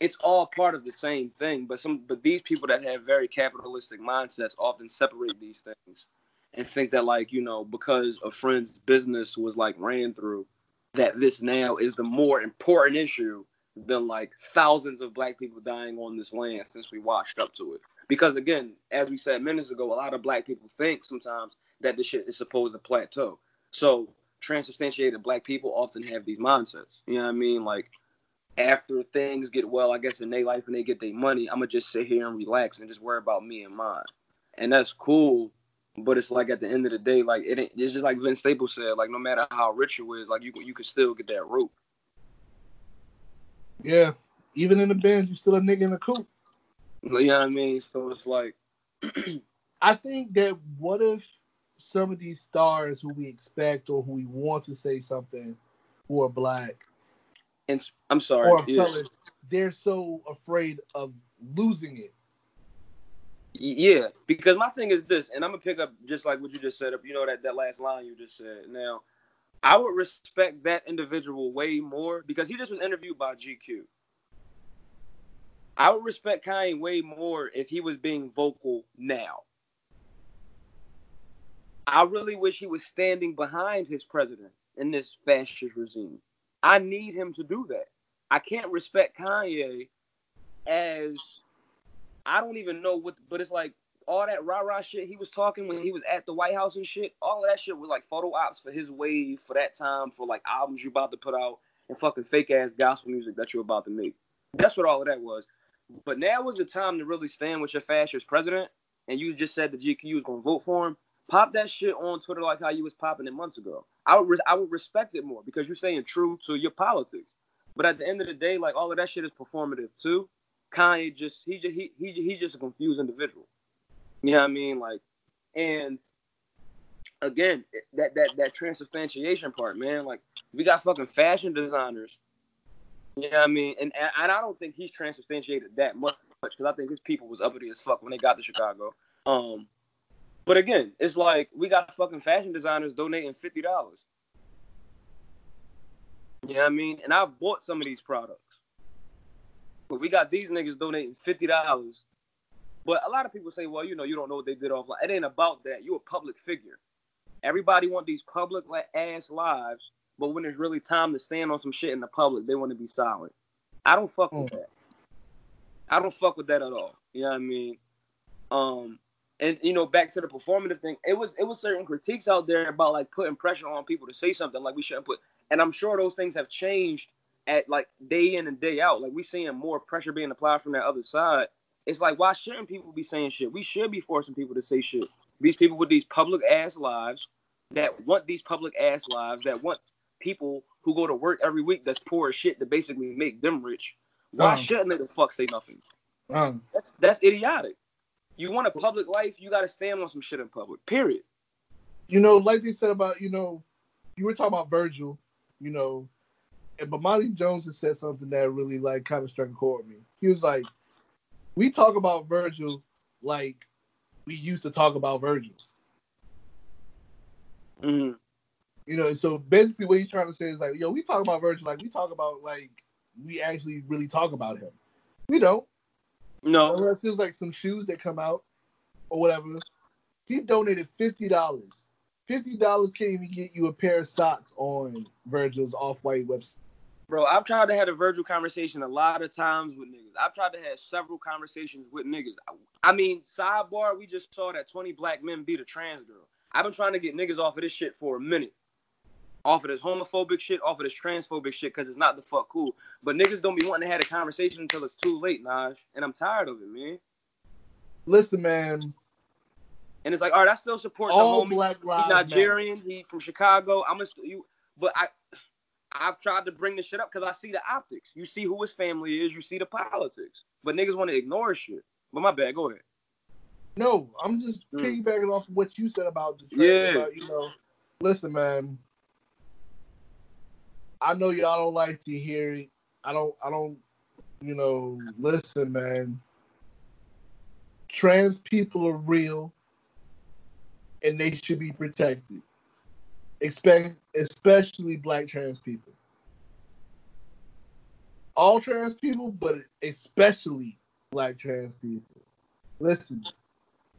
it's all part of the same thing but some but these people that have very capitalistic mindsets often separate these things and think that like you know because a friend's business was like ran through that this now is the more important issue than like thousands of black people dying on this land since we washed up to it. Because again as we said minutes ago a lot of black people think sometimes that this shit is supposed to plateau. So transubstantiated black people often have these mindsets. You know what i mean? Like after things get well, I guess in their life and they get their money, I'm gonna just sit here and relax and just worry about me and mine, and that's cool. But it's like at the end of the day, like it ain't, it's just like Vince Staples said, like no matter how rich you is, like you you can still get that rope. Yeah. Even in the Benz, you're still a nigga in the coop. You know what I mean? So it's like, [clears throat] I think that what if some of these stars who we expect or who we want to say something who are black and I'm sorry, or fellas, they're so afraid of losing it. Yeah, because my thing is this, and I'm gonna pick up just like what you just said up. You know that that last line you just said. Now, I would respect that individual way more because he just was interviewed by GQ. I would respect Kanye way more if he was being vocal now. I really wish he was standing behind his president in this fascist regime. I need him to do that. I can't respect Kanye as I don't even know what, but it's like all that rah rah shit he was talking when he was at the White House and shit. All of that shit was like photo ops for his wave for that time for like albums you about to put out and fucking fake ass gospel music that you're about to make. That's what all of that was. But now was the time to really stand with your fascist president, and you just said the GQ was gonna vote for him. Pop that shit on Twitter like how you was popping it months ago. I would re- I would respect it more because you're saying true to your politics. But at the end of the day, like all of that shit is performative too. Kanye just he just he he he's just a confused individual. You know what I mean? Like, and again, that that that transubstantiation part, man. Like, we got fucking fashion designers You know what I mean? And and, I don't think he's transubstantiated that much because I think his people was uppity as fuck when they got to Chicago. Um, but again, it's like we got fucking fashion designers donating fifty dollars. You know what I mean? And I've bought some of these products. But we got these niggas donating fifty dollars. But a lot of people say, well, you know, you don't know what they did offline. It ain't about that. You're a public figure. Everybody want these public ass lives, but when it's really time to stand on some shit in the public, they want to be silent. I don't fuck with that. I don't fuck with that at all. You know what I mean? Um, and you know, back to the performative thing, it was it was certain critiques out there about like putting pressure on people to say something like we shouldn't put. And I'm sure those things have changed at like day in and day out. Like we seeing more pressure being applied from that other side. It's like why shouldn't people be saying shit? We should be forcing people to say shit. These people with these public ass lives that want these public ass lives that want people who go to work every week that's poor as shit to basically make them rich. Why shouldn't they the fuck say nothing? Um, That's that's idiotic. You want a public life, you gotta stand on some shit in public. Period. you know, like they said about, you know, you were talking about Virgil, you know, but Monty Jones has said something that really like kind of struck a chord with me. He was like, "We talk about Virgil like we used to talk about Virgil." Mhm. You know, so basically what he's trying to say is like, "Yo, we talk about Virgil like we talk about like we actually really talk about him. We don't. No, Unless there's like some shoes that come out or whatever. He donated fifty dollars. Fifty dollars can't even get you a pair of socks on Virgil's off-white website. Bro, I've tried to have a Virgil conversation a lot of times with niggas. I've tried to have several conversations with niggas. I mean, sidebar, we just saw that 20 black men beat a trans girl. I've been trying to get niggas off of this shit for a minute. Off of this homophobic shit, off of this transphobic shit, because it's not the fuck cool. But niggas don't be wanting to have a conversation until it's too late, Naj. And I'm tired of it, man. Listen, man, And it's like, all right, I still support all the homie. black lives He's Nigerian. He from Chicago. I'm a you, but I, I've tried to bring this shit up because I see the optics. You see who his family is. You see the politics. But niggas want to ignore shit. But my bad. Go ahead. No, I'm just Mm. piggybacking off of what you said about the. Yeah. about, you know, listen, man. I know y'all don't like to hear it. I don't. I don't. You know, listen, man. Trans people are real, and they should be protected. Expect, especially black trans people. All trans people, but especially black trans people. Listen,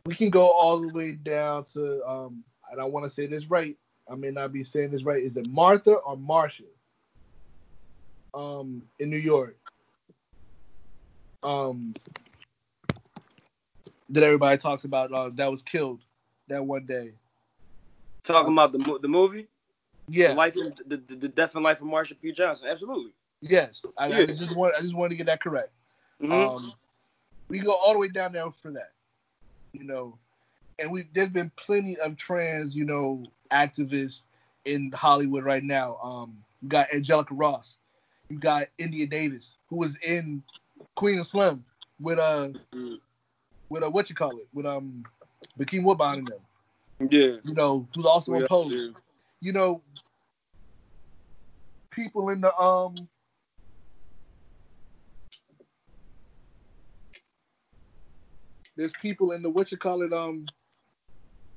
we can go all the way down to um and I want to say this right. I may not be saying this right. Is it Martha or Marsha? Um, in New York. Um, that everybody talks about uh, that was killed that one day. Talking about the the movie, the Yeah. life, and, the, the the death and life of Marsha P. Johnson. Absolutely. Yes. I, I just want I just wanted to get that correct. Mhm. Um, we go all the way down there for that, you know. And we there's been plenty of trans, you know, activists in Hollywood right now. Um, you got Angelica Ross, you got India Davis, who was in Queen of Slim with uh Mhm. with uh what you call it with um Bokeem Woodbine and them. Yeah. You know, also in Yeah, yeah. You know, people in the um there's people in the what you call it um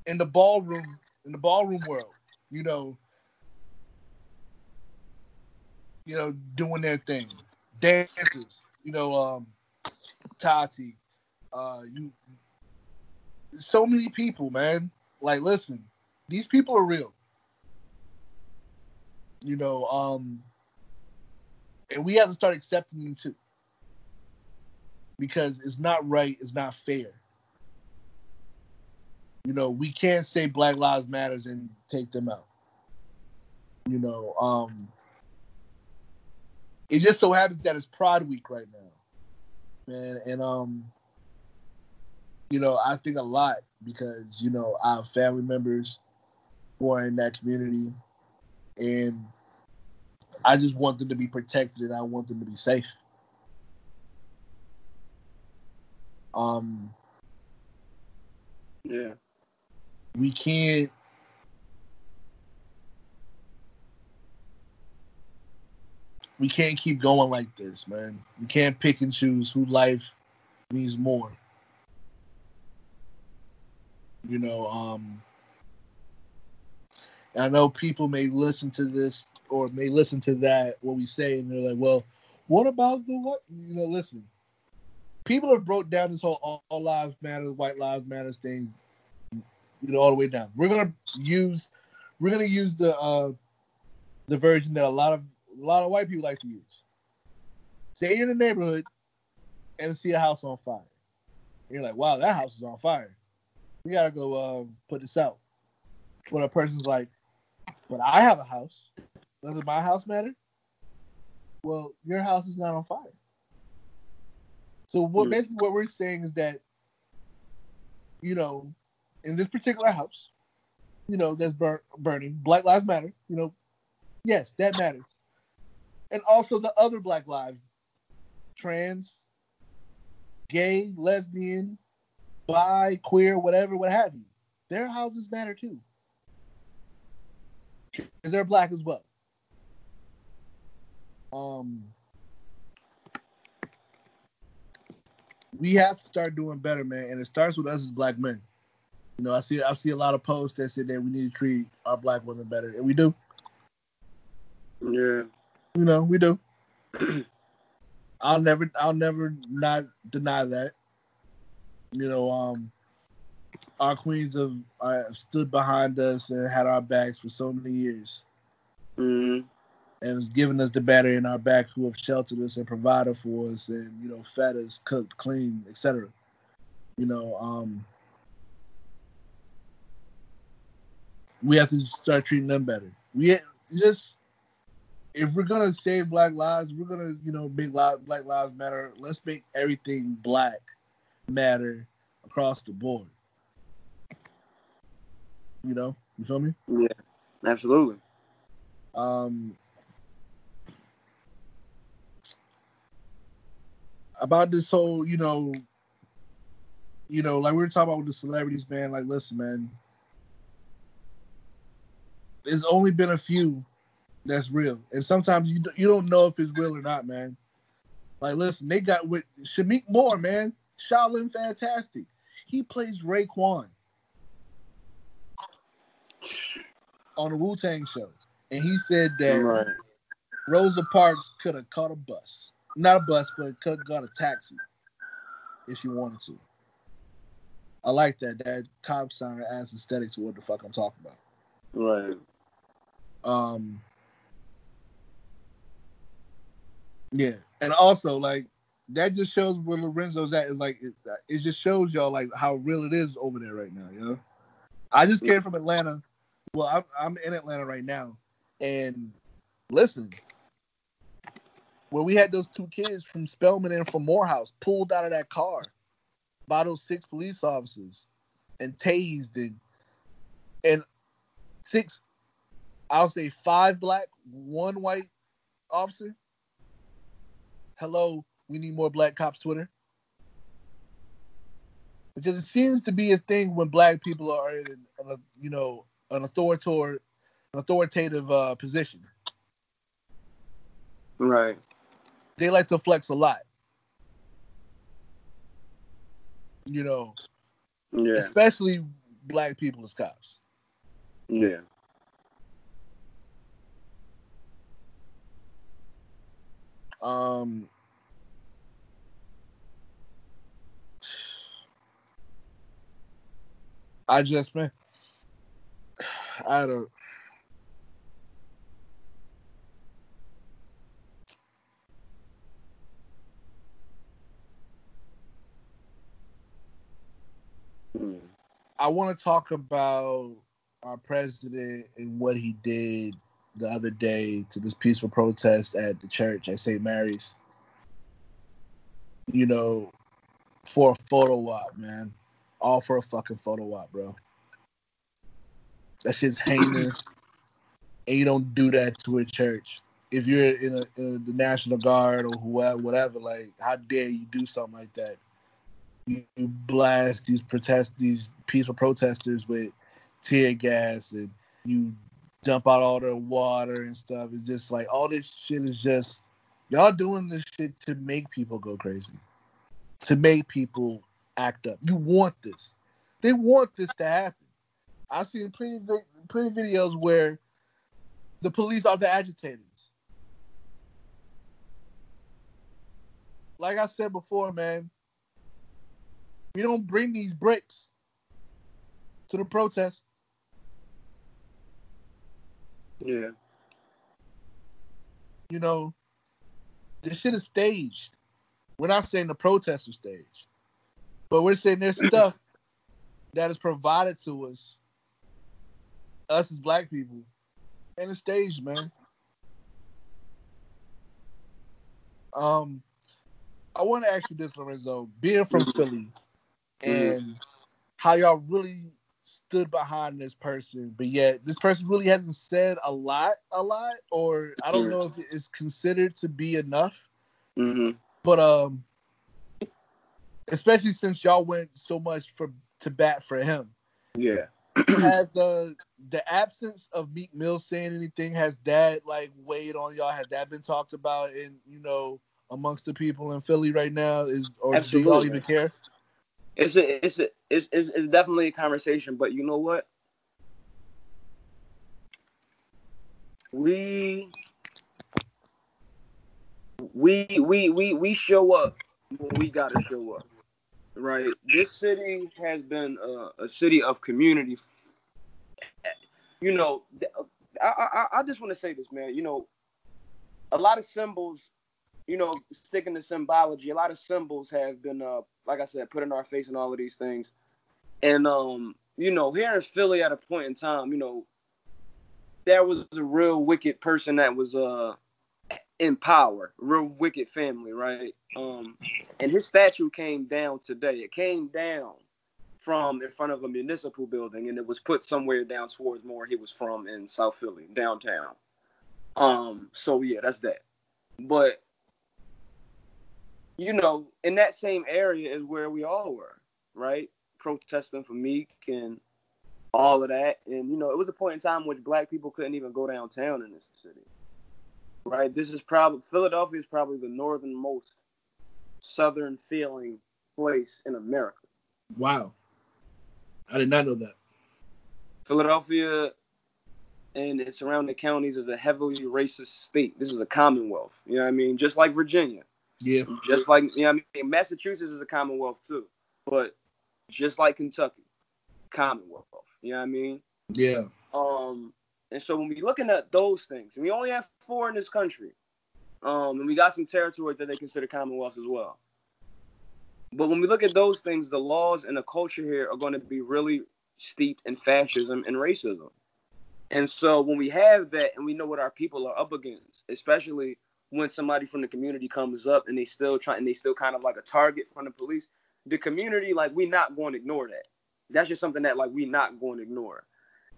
in the ballroom in the ballroom world you know you know doing their thing dancers you know um tati uh you so many people man like listen these people are real you know um and we have to start accepting them too because it's not right, it's not fair. You know, we can't say Black Lives Matters and take them out. You know, um it just so happens that it's Pride Week right now. Man, and um you know, I think a lot because, you know, I have family members who are in that community and I just want them to be protected and I want them to be safe. Um, Yeah. we can't we can't keep going like this, man. We can't pick and choose who life means more. You know, um, I know people may listen to this or may listen to that what we say, and they're like, "Well, what about the what?" You know, listen. People have broke down this whole all, all lives matter, white lives matter thing, you know, all the way down. We're gonna use, we're gonna use the uh, the version that a lot of a lot of white people like to use. You're in the neighborhood and see a house on fire. You're like, wow, that house is on fire. We gotta go uh, put this out. When a person's like, but I have a house. Does my house matter? Well, your house is not on fire. So what basically what we're saying is that, you know, in this particular house, you know, that's bur- burning, Black Lives Matter. You know, yes, that matters, and also the other Black lives, trans, gay, lesbian, bi, queer, whatever, what have you. Their houses matter too. Because they're black as well. Um we have to start doing better, man, and it starts with us as black men. You know, I see I see a lot of posts that say that we need to treat our black women better, and we do. Yeah. You know, we do. [clears throat] I'll never I'll never not deny that. You know, um our queens have uh, stood behind us and had our backs for so many years. Hmm and has given us the battery in our back who have sheltered us and provided for us and you know fed us cooked clean etc you know um we have to start treating them better. We just if we're gonna save black lives we're gonna you know make black lives matter let's make everything black matter across the board. You know? You feel me? Yeah. Absolutely. um about this whole you know you know like we were talking about with the celebrities man like listen man. There's only been a few that's real. And sometimes you, you don't know if it's real or not man. Like listen they got with Shameik Moore man Shaolin Fantastic he plays Raekwon on the Wu Tang show and he said that Right. Rosa Parks could have caught a bus. Not a bus, but could have got a taxi if she wanted to. I like that. That cop sign adds aesthetic to what the fuck I'm talking about. Right. Um Yeah. And also like that just shows where Lorenzo's at. Is like it, it just shows y'all like how real it is over there right now, you know? I just came from Atlanta. Well, I'm I'm in Atlanta right now. And listen, when we had those two kids from Spelman and from Morehouse pulled out of that car by those six police officers and tased and and six, I'll say five black, one white officer. Hello, we need more black cops Twitter. Because it seems to be a thing when black people are in, a, you know, an authoritative, an authoritative uh, position. Right. they like to flex a lot. You know, Yeah. especially black people as cops. Yeah. Um, I just man, I don't. I want to talk about our president and what he did the other day to this peaceful protest at the church at St. Mary's. You know, for a photo op, man. All for a fucking photo op, bro. That shit's heinous. [clears throat] and you don't do that to a church. If you're in, a, in the National Guard or whoever, whatever, like, how dare you do something like that? you blast these protest these peaceful protesters with tear gas and you dump out all their water and stuff. It's just like all this shit is just Y'all doing this shit to make people go crazy, to make people act up. You want this. They want this to happen. I've seen plenty of, plenty of videos where the police are the agitators. Like I said before, man, we don't bring these bricks to the protest. Yeah. You know, this shit is staged. We're not saying the protests are staged, but we're saying there's stuff that is provided to us, us as black people, and it's staged, man. Um, I want to ask you this, Lorenzo, being from Philly, and how y'all really stood behind this person, but yet this person really hasn't said a lot, a lot, or I don't know if it's considered to be enough. Mm-hmm. But um, especially since y'all went so much for to bat for him, Yeah. has the the absence of Meek Mill saying anything has that like weighed on y'all? Has that been talked about in you know amongst the people in Philly right now? Is or do y'all even care? It's a, it's a, it's, it's, it's definitely a conversation, but you know what? We, we, we, we, we show up when we gotta show up, right? This city has been a, a city of community. You know, I, I, I just want to say this, man. You know, a lot of symbols you know, sticking to symbology, a lot of symbols have been, uh, like I said, put in our face and all of these things. And, um, you know, here in Philly at a point in time, you know, there was a real wicked person that was uh, in power, real wicked family, right? Um, and his statue came down today. It came down from in front of a municipal building, and it was put somewhere down towards more he was from in South Philly, downtown. Um, so yeah, that's that. But you know, in that same area is where we all were, right? Protesting for Meek and all of that. And, you know, it was a point in time which black people couldn't even go downtown in this city, right? This is probably, Philadelphia is probably the northernmost southern feeling place in America. Wow, I did not know that. Philadelphia and its surrounding counties is a heavily racist state. This is a commonwealth, you know what I mean? Just like Virginia. Yeah, Just like you know, what I mean, Massachusetts is a Commonwealth too, but just like Kentucky, Commonwealth. You know what I mean? yeah, Um, and so when we're looking at those things, and we only have four in this country, um, and we got some territory that they consider Commonwealth as well. But when we look at those things, the laws and the culture here are going to be really steeped in fascism and racism. And so when we have that, and we know what our people are up against, especially when somebody from the community comes up and they still try and they still kind of like a target from the police, the community like we're not going to ignore that. That's just something that like we're not going to ignore.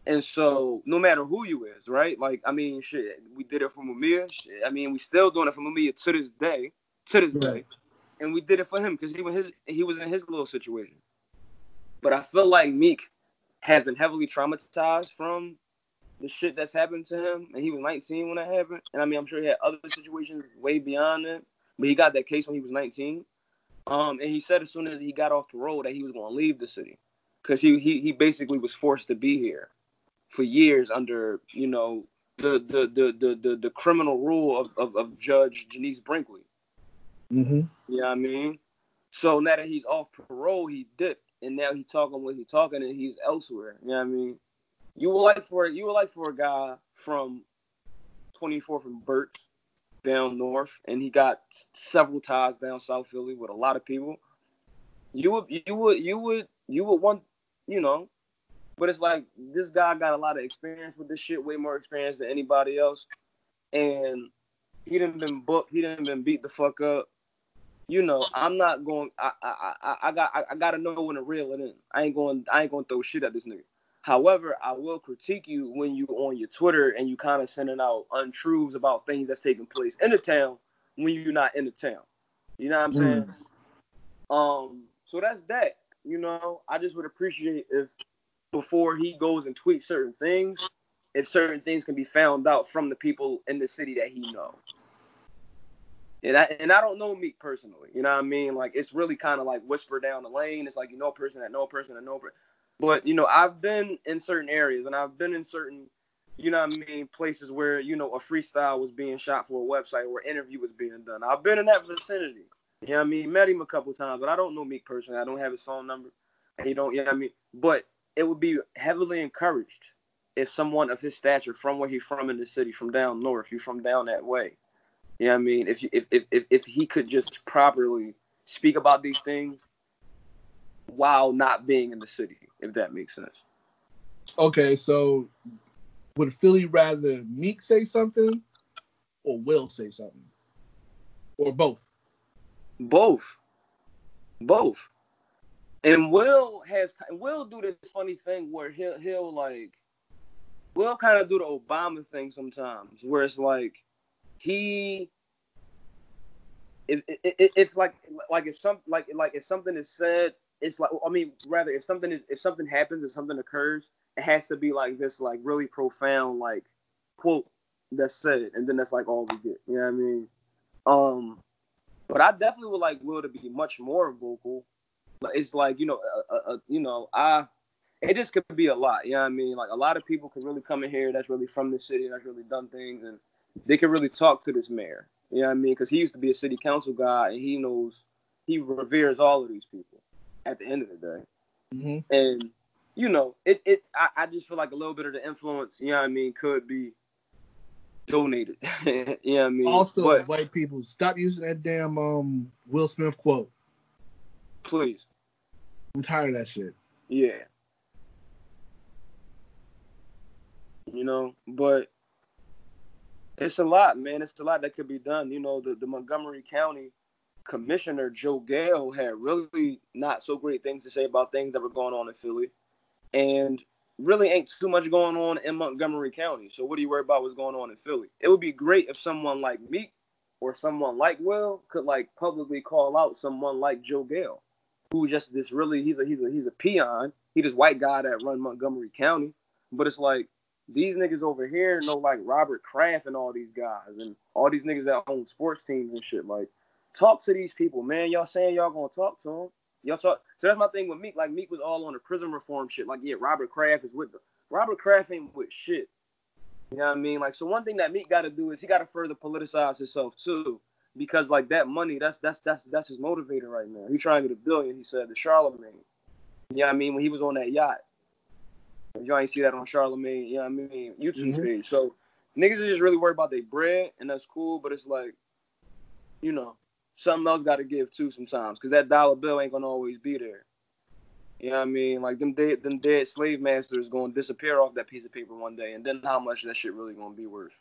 And so no matter who you is, right? Like I mean, shit, we did it for Mumia. Shit, I mean, we still doing it for Mumia to this day, to this day, and we did it for him because he was his he was in his little situation. But I feel like Meek has been heavily traumatized from the shit that's happened to him, and he was 19 when that happened. And I mean, I'm sure he had other situations way beyond that, but he got that case when he was 19. Um, and he said as soon as he got off parole that he was going to leave the city because he, he he basically was forced to be here for years under you know the the the the the, the criminal rule of, of of Judge Genece Brinkley. mm-hmm. You know what I mean? So now that he's off parole, he dipped, and now he talking what he talking, and he's elsewhere. You know what I mean? You would like for you would like for a guy from 24 from Burt down north, and he got several ties down South Philly with a lot of people. You would you would you would you would want you know, but it's like this guy got a lot of experience with this shit, way more experience than anybody else, and he didn't been booked, he didn't been beat the fuck up you know, I'm not going. I I I, I got I, I got to know when to reel it in. I ain't going. I ain't going to throw shit at this nigga. However, I will critique you when you on your Twitter and you kind of sending out untruths about things that's taking place in the town when you're not in the town. You know what I'm saying? Um. So that's that. You know, I just would appreciate if before he goes and tweets certain things, if certain things can be found out from the people in the city that he knows. And I and I don't know Meek personally. You know what I mean? Like it's really kind of like whisper down the lane. It's like you know a person that know a person that know. Per- but you know I've been in certain areas and I've been in certain, you know what I mean, places where you know a freestyle was being shot for a website or interview was being done. I've been in that vicinity. You know what I mean? Met him a couple times, but I don't know Meek personally. I don't have his phone number. And He don't. You know what I mean? But it would be heavily encouraged if someone of his stature from where he's from in the city, from down north, you from down that way. You know what I mean? If, you, if if if if he could just properly speak about these things while not being in the city, if that makes sense. Okay, so would Philly rather Meek say something or Will say something? Or both? Both. Both. And Will has Will do this funny thing where he'll he'll like Will kind of do the Obama thing sometimes, where it's like he if it, it's like like if some like like if something is said, it's like I mean rather if something is if something happens if something occurs, it has to be like this like really profound like quote that's said, and then that's like all we get. You know what I mean? Um, but I definitely would like Will to be much more vocal. But it's like you know, uh, uh, you know, I it just could be a lot. You know what I mean? Like a lot of people could really come in here that's really from the city, that's really done things, and they could really talk to this mayor. You know what I mean? Because he used to be a city council guy, and he knows he reveres all of these people. At the end of the day, mm-hmm. and you know, it it I, I just feel like a little bit of the influence. You know what I mean? Could be donated. [laughs] you know what I mean? Also, but, white people, stop using that damn um Will Smith quote. Please. I'm tired of that shit. Yeah. You know, but it's a lot, man. It's a lot that could be done. You know, the, the Montgomery County Commissioner Joe Gale had really not so great things to say about things that were going on in Philly. And really ain't too much going on in Montgomery County. So what do you worry about what's going on in Philly? It would be great if someone like Meek or someone like Will could like publicly call out someone like Joe Gale, who just this really he's a he's a he's a peon. He this white guy that run Montgomery County. But it's like these niggas over here know like Robert Kraft and all these guys and all these niggas that own sports teams and shit. Like, talk to these people, man. Y'all saying y'all gonna talk to them. Y'all talk. So that's my thing with Meek. Like Meek was all on the prison reform shit. Like, yeah, Robert Kraft is with the Robert Kraft ain't with shit. You know what I mean? Like, so one thing that Meek got to do is he got to further politicize himself too, because like that money, that's that's that's that's his motivator right now. He's trying to get a billion. He said to Charlemagne. You know what I mean? When he was on that yacht, y'all ain't see that on Charlemagne. You know what I mean? YouTube mm-hmm. page. So niggas are just really worried about their bread, and that's cool. But it's like, you know, something else got to give too sometimes, because that dollar bill ain't gonna always be there. You know what I mean? Like them dead, them dead slave masters going to disappear off that piece of paper one day, and then how much that shit really gonna be worth?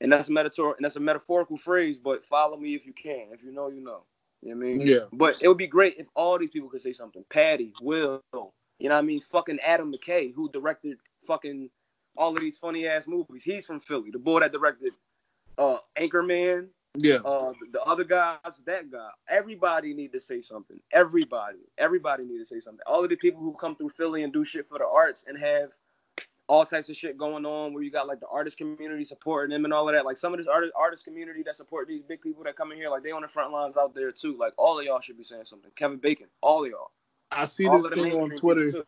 And that's a metaphor, and that's a metaphorical phrase. But follow me if you can. If you know, you know. You know what I mean? Yeah. But it would be great if all these people could say something. Patty, Will, you know what I mean? Fucking Adam McKay, who directed fucking all of these funny ass movies. He's from Philly. The boy that directed uh Anchorman, yeah. Uh, the other guys, that guy. Everybody need to say something. Everybody, everybody need to say something. All of the people who come through Philly and do shit for the arts and have all types of shit going on, where you got like the artist community supporting them and all of that. Like some of this artist artist community that support these big people that come in here, like they on the front lines out there too. Like all of y'all should be saying something. Kevin Bacon, all of y'all. I see all this thing on Twitter.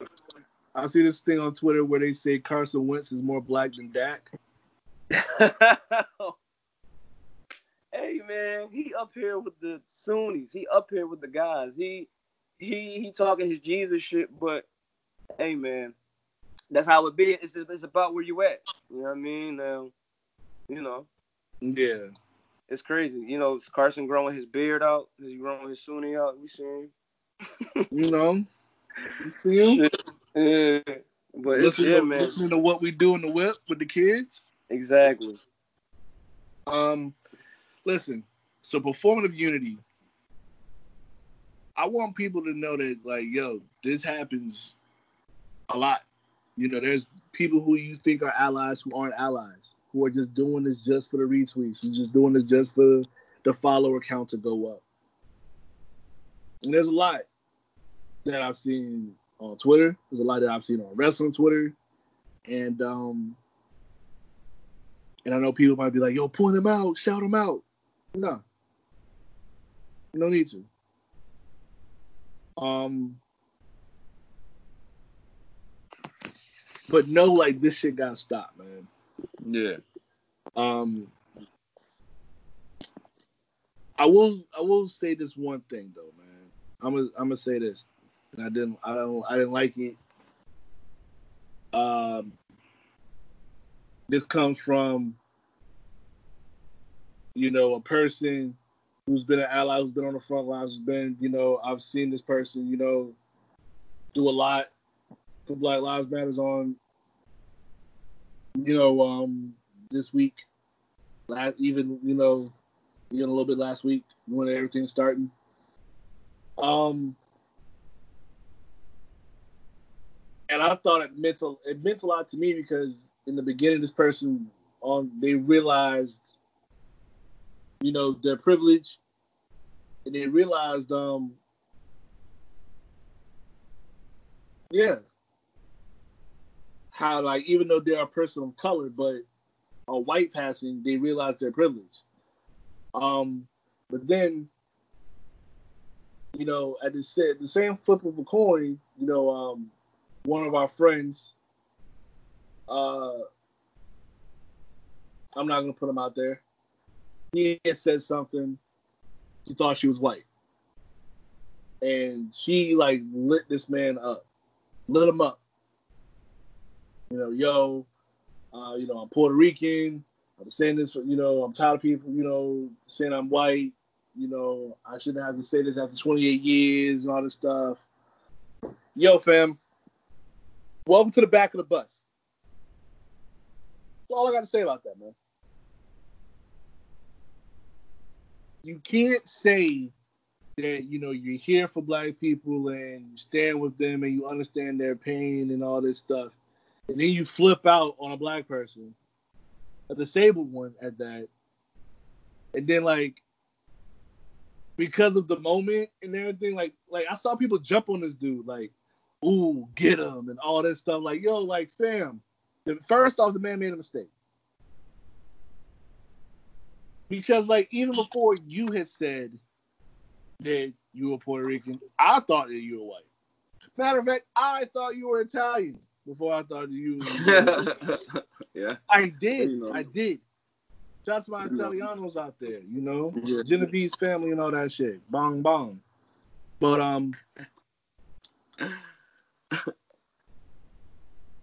I see this thing on Twitter where they say Carson Wentz is more black than Dak. [laughs] hey man, he up here with the Sunnis. He up here with the guys. He he he talking his Jesus shit, but hey man, that's how it be. It's it's about where you at. You know what I mean? Now, you know. Yeah. It's crazy. You know, Carson growing his beard out. He's growing his Sunni out. We see him. [laughs] you know. You see him? Yeah. But listen, yeah, man. listening to what we do in the whip with the kids. Exactly. Um, listen. So performative unity. I want people to know that, like, yo, this happens a lot. You know, there's people who you think are allies who aren't allies, who are just doing this just for the retweets, and just doing this just for the follower count to go up. And there's a lot that I've seen on Twitter. There's a lot that I've seen on wrestling Twitter, and um, and I know people might be like, "Yo, point them out, shout them out." No, No need to. Um, but no, like this shit got stopped, man. Yeah. Um, I will I will say this one thing though, man. I'm gonna I'm gonna say this, and I didn't I don't I didn't like it. Um, this comes from you know a person who's been an ally, who's been on the front lines, who's been you know I've seen this person you know do a lot for Black Lives Matters on you know um this week last even you know even a little bit last week when everything's starting. Um, and I thought it meant a, it meant a lot to me because in the beginning, this person on they realized, you know, their privilege, and they realized, um, yeah, how like even though they're a person of color, but a white passing, they realize their privilege. Um, but then, you know, at the said the same flip of a coin, you know, um, one of our friends, uh, I'm not gonna put him out there. He said something. She thought she was white, and she like lit this man up, lit him up. You know, yo, uh, you know, I'm Puerto Rican. I'm saying this, you know, I'm tired of people, you know, saying I'm white. You know, I shouldn't have to say this after 28 years and all this stuff. Yo, fam, welcome to the back of the bus. That's all I got to say about that, man. You can't say that, you know, you're here for black people and you stand with them and you understand their pain and all this stuff. And then you flip out on a black person a disabled one at that. And then like because of the moment and everything, like like I saw people jump on this dude, like, ooh, get him and all that stuff. Like, yo, like fam. First off, the man made a mistake. Because like even before you had said that you were Puerto Rican, I thought that you were white. Matter of fact, I thought you were Italian before I thought you. [laughs] yeah. I did. You know. I did. Shout out to my You know. Italianos out there, you know, Yeah. Genovese family and all that shit. Bong bong. But um,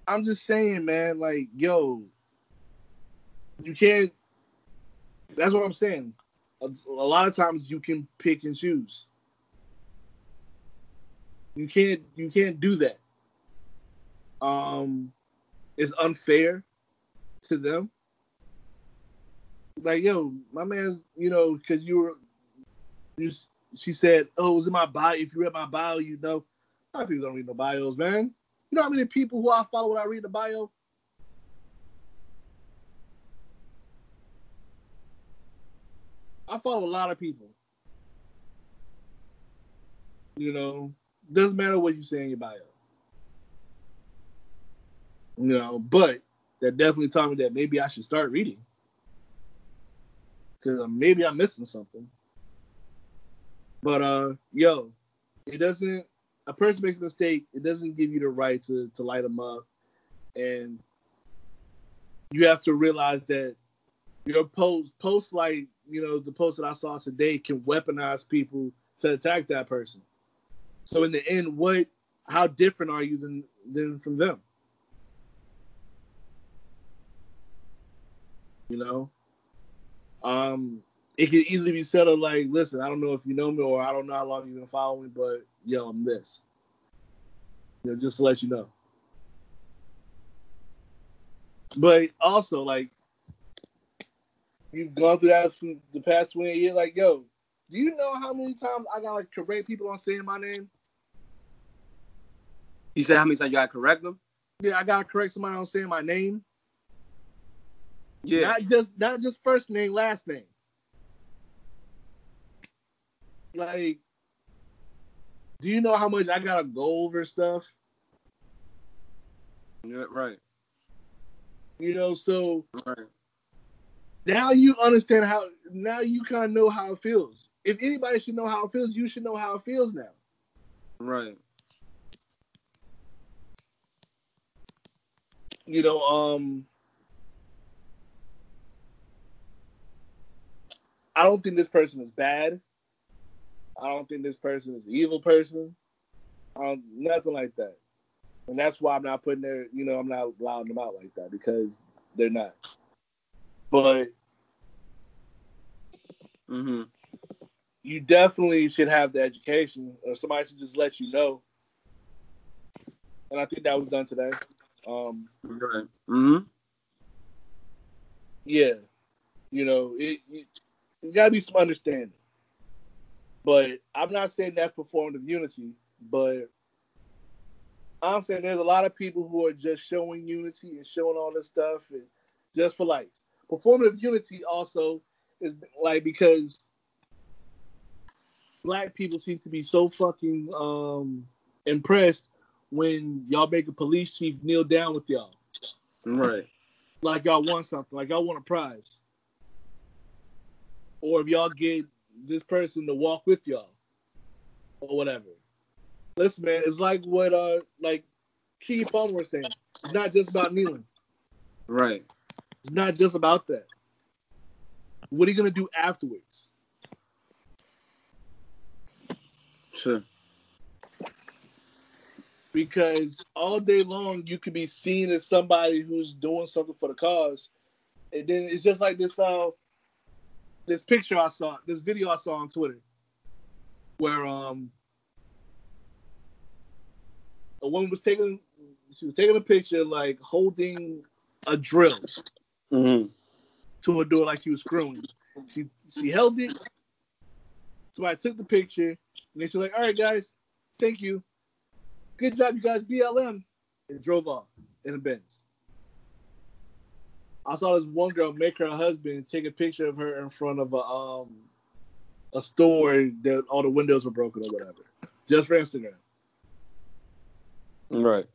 I'm just saying, man. Like, yo, you can't. That's what I'm saying. A, a lot of times you can pick and choose. You can't. You can't do that. Um, it's unfair to them. Like, yo, my man's, you know, because you were, you, she said, oh, it was in my bio. If you read my bio, you know. A lot of people don't read no bios, man. You know how many people who I follow when I read the bio? I follow a lot of people. You know, doesn't matter what you say in your bio. You know, but that definitely taught me that maybe I should start reading. Because maybe I'm missing something. But uh, yo, it doesn't. A person makes a mistake. It doesn't give you the right to to light them up, and you have to realize that your post post like you know the post that I saw today can weaponize people to attack that person. So in the end, what? How different are you than than from them? You know, um, it could easily be said of like, listen, I don't know if you know me or I don't know how long you've been following me, but yo, I'm this. You know, just to let you know. But also, like, you've gone through that for the past 20 years. Like, yo, do you know how many times I gotta correct people on saying my name? You said how many times you gotta correct them? Yeah, I gotta correct somebody on saying my name. Yeah. Not just not just first name, last name. Like, do you know how much I gotta go over stuff? yeah right. You know, so Right. now you understand how now you kind of know how it feels. if anybody should know how it feels, you should know how it feels now. Right. You know, um, I don't think this person is bad. I don't think this person is an evil person. Um, nothing like that. And that's why I'm not putting their, you know, I'm not allowing them out like that because they're not. But Mm-hmm. you definitely should have the education, or somebody should just let you know. And I think that was done today. Um, Right. Mm-hmm. yeah, you know, it, it, it got to be some understanding. But I'm not saying that's performative unity, but I'm saying there's a lot of people who are just showing unity and showing all this stuff and just for likes. Performative unity also is like because black people seem to be so fucking um impressed when y'all make a police chief kneel down with y'all Right. like y'all won something, like y'all won a prize. Or if y'all get this person to walk with y'all or whatever. Listen, man, it's like what uh like Keke Palmer was saying. It's not just about kneeling. Right. It's not just about that. What are you gonna do afterwards? Sure. Because all day long you could be seen as somebody who's doing something for the cause. And then it's just like this uh this picture I saw, this video I saw on Twitter, where um a woman was taking she was taking a picture like holding a drill Mm-hmm. to a door like she was screwing. She she held it. So I took the picture and they were like, all right guys, thank you. Good job, you guys, BLM. And drove off in a Benz. I saw this one girl make her husband take a picture of her in front of a um a store that all the windows were broken or whatever. Just for Instagram. Right.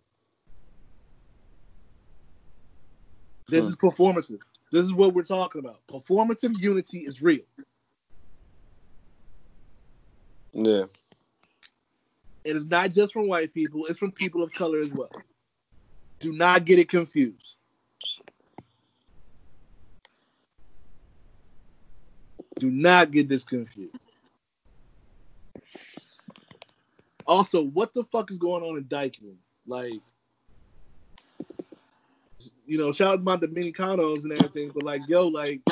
This Hmm. is performative. This is what we're talking about. Performative unity is real. Yeah. It is not just from white people, it's from people of color as well. Do not get it confused. Do not get this confused. Also, what the fuck is going on in Dyckman? Like, you know, shout out to my Dominicanos and everything, but like, yo, like,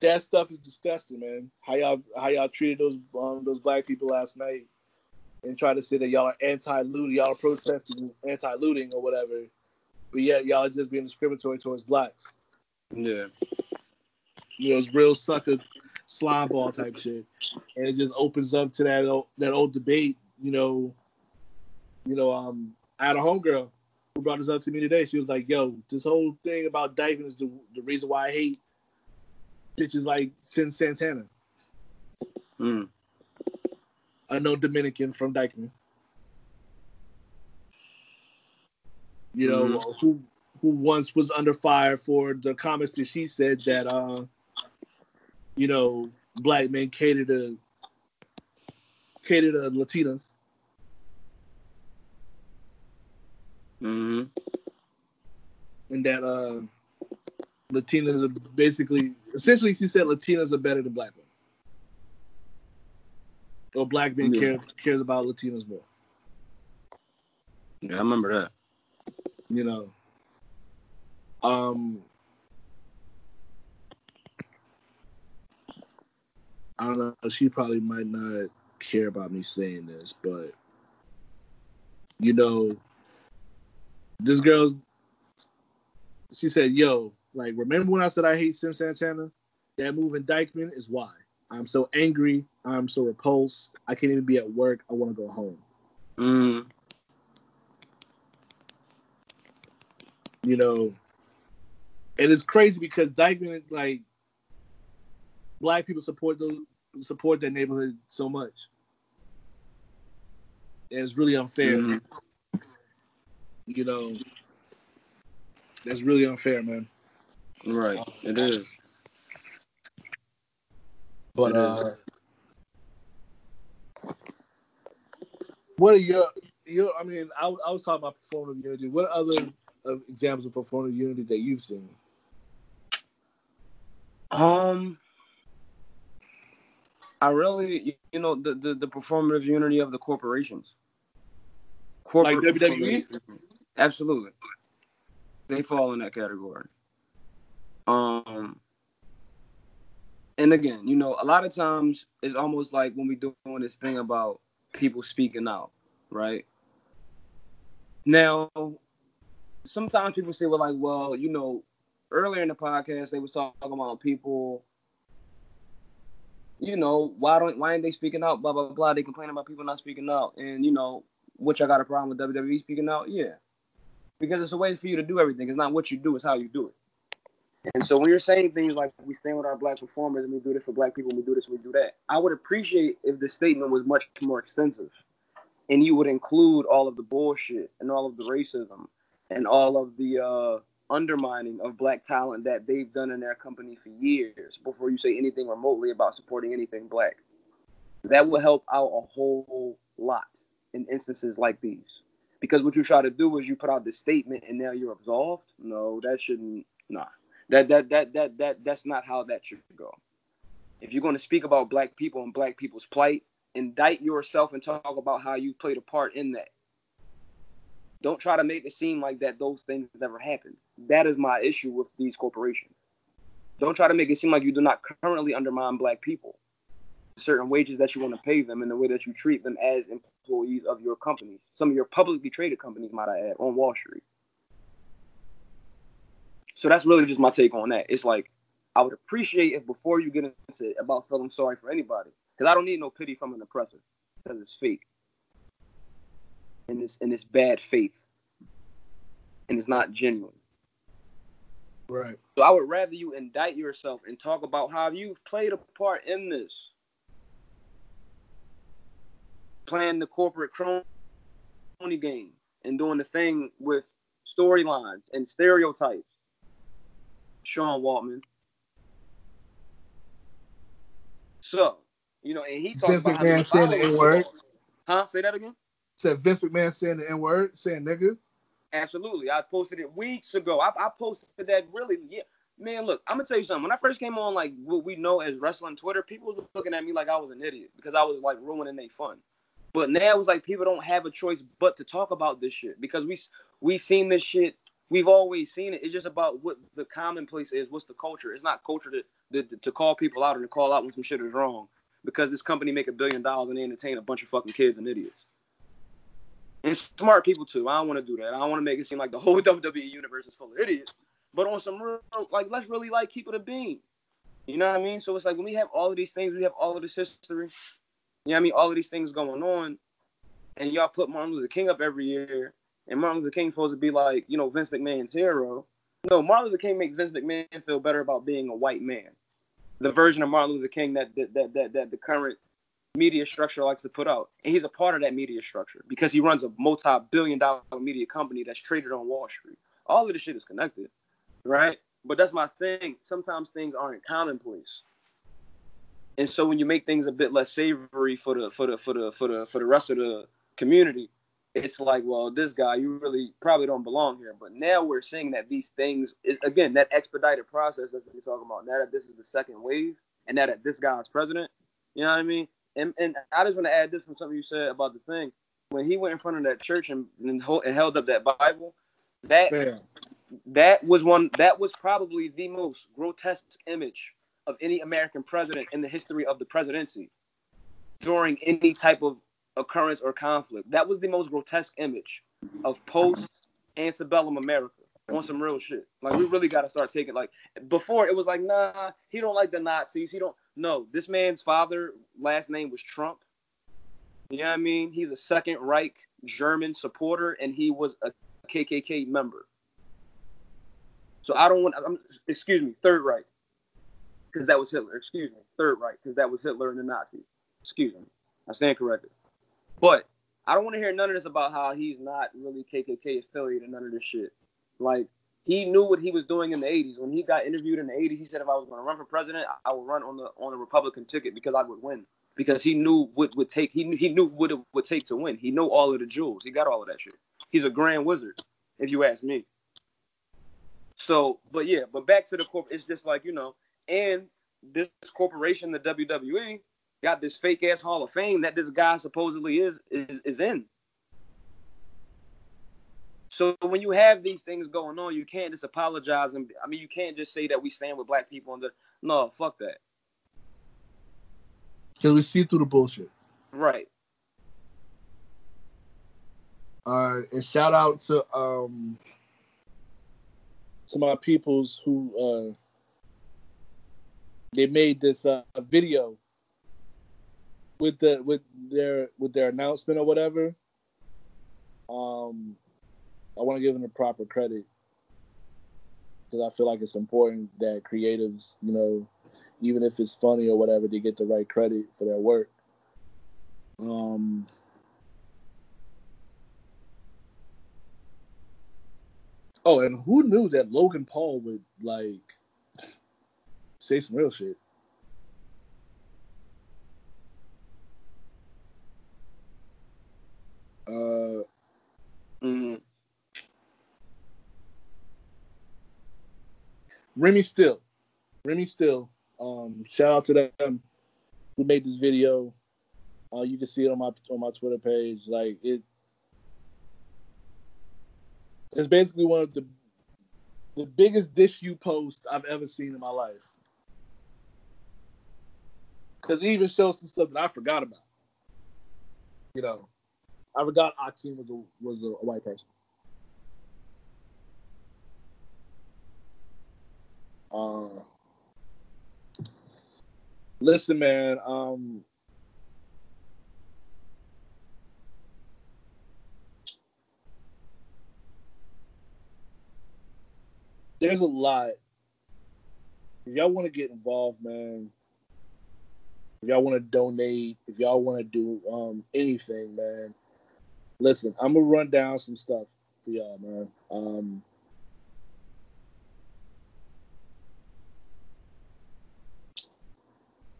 that stuff is disgusting, man. How y'all how y'all treated those um, those black people last night and try to say that y'all are anti-looting, y'all are protesting anti-looting or whatever, but yet y'all just being discriminatory towards blacks. Yeah. You know, it's real sucker slime ball type shit, and it just opens up to that old, that old debate. You know, you know, um, I had a homegirl who brought this up to me today. She was like, "Yo, this whole thing about Dyckman is the, the reason why I hate bitches like Cin Santana, Mm. a known Dominican from Dyckman. You know, who who once was under fire for the comments that she said that uh you know, black men cater to cater to Latinas. Mm-hmm. and that uh Latinas are basically essentially she said Latinas are better than black men. Or black men Yeah. care cares about Latinas more. Yeah, I remember that. you know. Um, I don't know. She probably might not care about me saying this, but you know, this girl's. She said, "Yo, like, remember when I said I hate Cin Santana? That move in Dyckman is why. I'm so angry. I'm so repulsed. I can't even be at work. I want to go home. Mm. you know, and it's crazy because Dyckman, like, black people support those support that neighborhood so much, and it's really unfair. Mhm. You know, that's really unfair, man. Right. It is. But It uh, is. what are your your? I mean, I, I was talking about performative unity. What other uh, examples of performative unity that you've seen? Um, I really, you- know, the, the, the performative unity of the corporations. Like WWE? Absolutely. They fall in that category. Um, and again, you know, a lot of times it's almost like when we doing this thing about people speaking out, right? Now, sometimes people say, well, like, well, you know, earlier in the podcast they was talking about people you know why don't why ain't they speaking out blah blah blah. They complain about people not speaking out. And you know which i got a problem with wwe speaking out? Yeah. Because it's a way for you to do everything. It's not what you do it's how you do it. And so when you're saying things like we stand with our black performers and we do this for black people and we do this and we do that i would appreciate if the statement was much more extensive. And you would include all of the bullshit and all of the racism and all of the uh undermining of black talent that they've done in their company for years before you say anything remotely about supporting anything black. That will help out a whole lot in instances like these. Because what you try to do is you put out this statement and now you're absolved. No, that shouldn't nah. That that that that that that's not how that should go. If you're going to speak about black people and black people's plight, indict yourself and talk about how you played a part in that. Don't try to make it seem like that those things never happened. That is my issue with these corporations. Don't try to make it seem like you do not currently undermine black people. Certain wages that you want to pay them and the way that you treat them as employees of your company. Some of your publicly traded companies, might I add, on Wall Street. So that's really just my take on that. It's like I would appreciate if before you get into it about feeling sorry for anybody, because I don't need no pity from an oppressor, because it's fake and it's and it's bad faith, and it's not genuine. Right. So I would rather you indict yourself and talk about how you've played a part in this, playing the corporate crony game and doing the thing with storylines and stereotypes. Sean Waltman. So, you know, and he talks Vince about how McMahon saying the N-word. Huh? Say that again. Said Vince McMahon saying the N word, saying nigga. Absolutely. I posted it weeks ago. I, I posted that really, yeah. Man, look, I'm gonna tell you something. When I first came on, like what we know as wrestling Twitter, people was looking at me like I was an idiot because I was like ruining their fun. But now it's like people don't have a choice but to talk about this shit because we we seen this shit. We've always seen it. It's just about what the commonplace is. What's the culture? It's not culture to to, to call people out and to call out when some shit is wrong because this company make a billion dollars and they entertain a bunch of fucking kids and idiots and smart people too. I don't want to do that. I don't want to make it seem like the whole [laughs] WWE universe is full of idiots. But on some real, like, let's really like keep it a beam. You know what I mean? So it's like when we have all of these things, we have all of this history. You know what I mean? All of these things going on, and y'all put Martin Luther King up every year, and Martin Luther King's supposed to be like, you know, Vince McMahon's hero. No, Martin Luther King makes Vince McMahon feel better about being a white man. The version of Martin Luther King that that that that, that the current media structure likes to put out. And he's a part of that media structure because he runs a multi-billion dollar media company that's traded on Wall Street. All of this shit is connected, right? But that's my thing. Sometimes things aren't commonplace. And so when you make things a bit less savory for the for the for the for the for the rest of the community, it's like, well, this guy, you really probably don't belong here. But now we're seeing that these things, is, again, that expedited process that we're talking about. Now that this is the second wave, and now that this guy is president, you know what I mean? And, and I just want to add this from something you said about the thing. When he went in front of that church and, and, hold, and held up that Bible, that Bam. that was one that was probably the most grotesque image of any American president in the history of the presidency during any type of occurrence or conflict. That was the most grotesque image of post antebellum America on some real shit. Like we really got to start taking like before it was like nah, he don't like the Nazis. He don't no, this man's father last name was Trump. You know what I mean? He's a second Reich German supporter and he was a KKK member. So I don't want I'm, excuse me, third Reich. Because that was Hitler. Excuse me. Third Reich because that was Hitler and the Nazis. Excuse me. I stand corrected. But I don't want to hear none of this about how he's not really KKK affiliated and none of this shit. Like he knew what he was doing in the 80s. When he got interviewed in the 80s, he said if I was going to run for president, I would run on the on a Republican ticket because I would win. Because he knew what would take he he knew what it would take to win. He knew all of the jewels. He got all of that shit. He's a grand wizard, if you ask me. So, but yeah, but back to the corp, it's just like you know, and this corporation, the WWE, got this fake ass Hall of Fame that this guy supposedly is is is in. So when you have these things going on, you can't just apologize and I mean you can't just say that we stand with black people and the no, fuck that. Cause we see through the bullshit. Right. All right, and shout out to um to my peoples who uh they made this uh video with the with their with their announcement or whatever. Um I want to give them the proper credit because I feel like it's important that creatives, you know, even if it's funny or whatever, they get the right credit for their work. Um, oh, and who knew that Logan Paul would like say some real shit? Uh, Mm. Remy Still, Remy Still. Um, shout out to them who made this video. Uh, you can see it on my on my Twitter page. Like it, it's basically one of the the biggest dish you post I've ever seen in my life. Because it even shows some stuff that I forgot about. You know, I forgot Akeem was a was a, a white person. Uh, listen, man. Um, there's a lot. If y'all want to get involved, man. If y'all want to donate, if y'all want to do um, anything, man. Listen, I'm gonna run down some stuff for y'all, man. Um,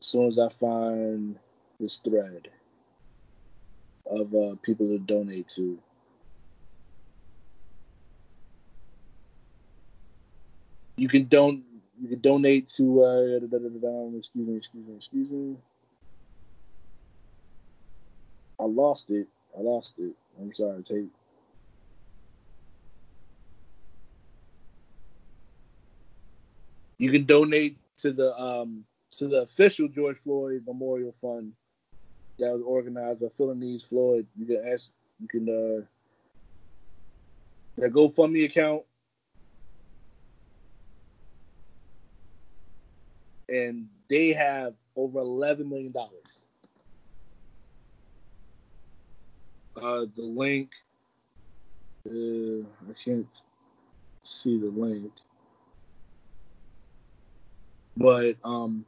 as soon as I find this thread of uh, people to donate to. You can don't you can donate to uh, da, da, da, excuse me, excuse me, excuse me. I lost it. I lost it. I'm sorry, Tate. You can donate to the um to the official George Floyd Memorial Fund that was organized by Philonise Floyd. You can ask you can uh their GoFundMe account. And they have over eleven million dollars. Uh, the link. Uh, I can't see the link, but um,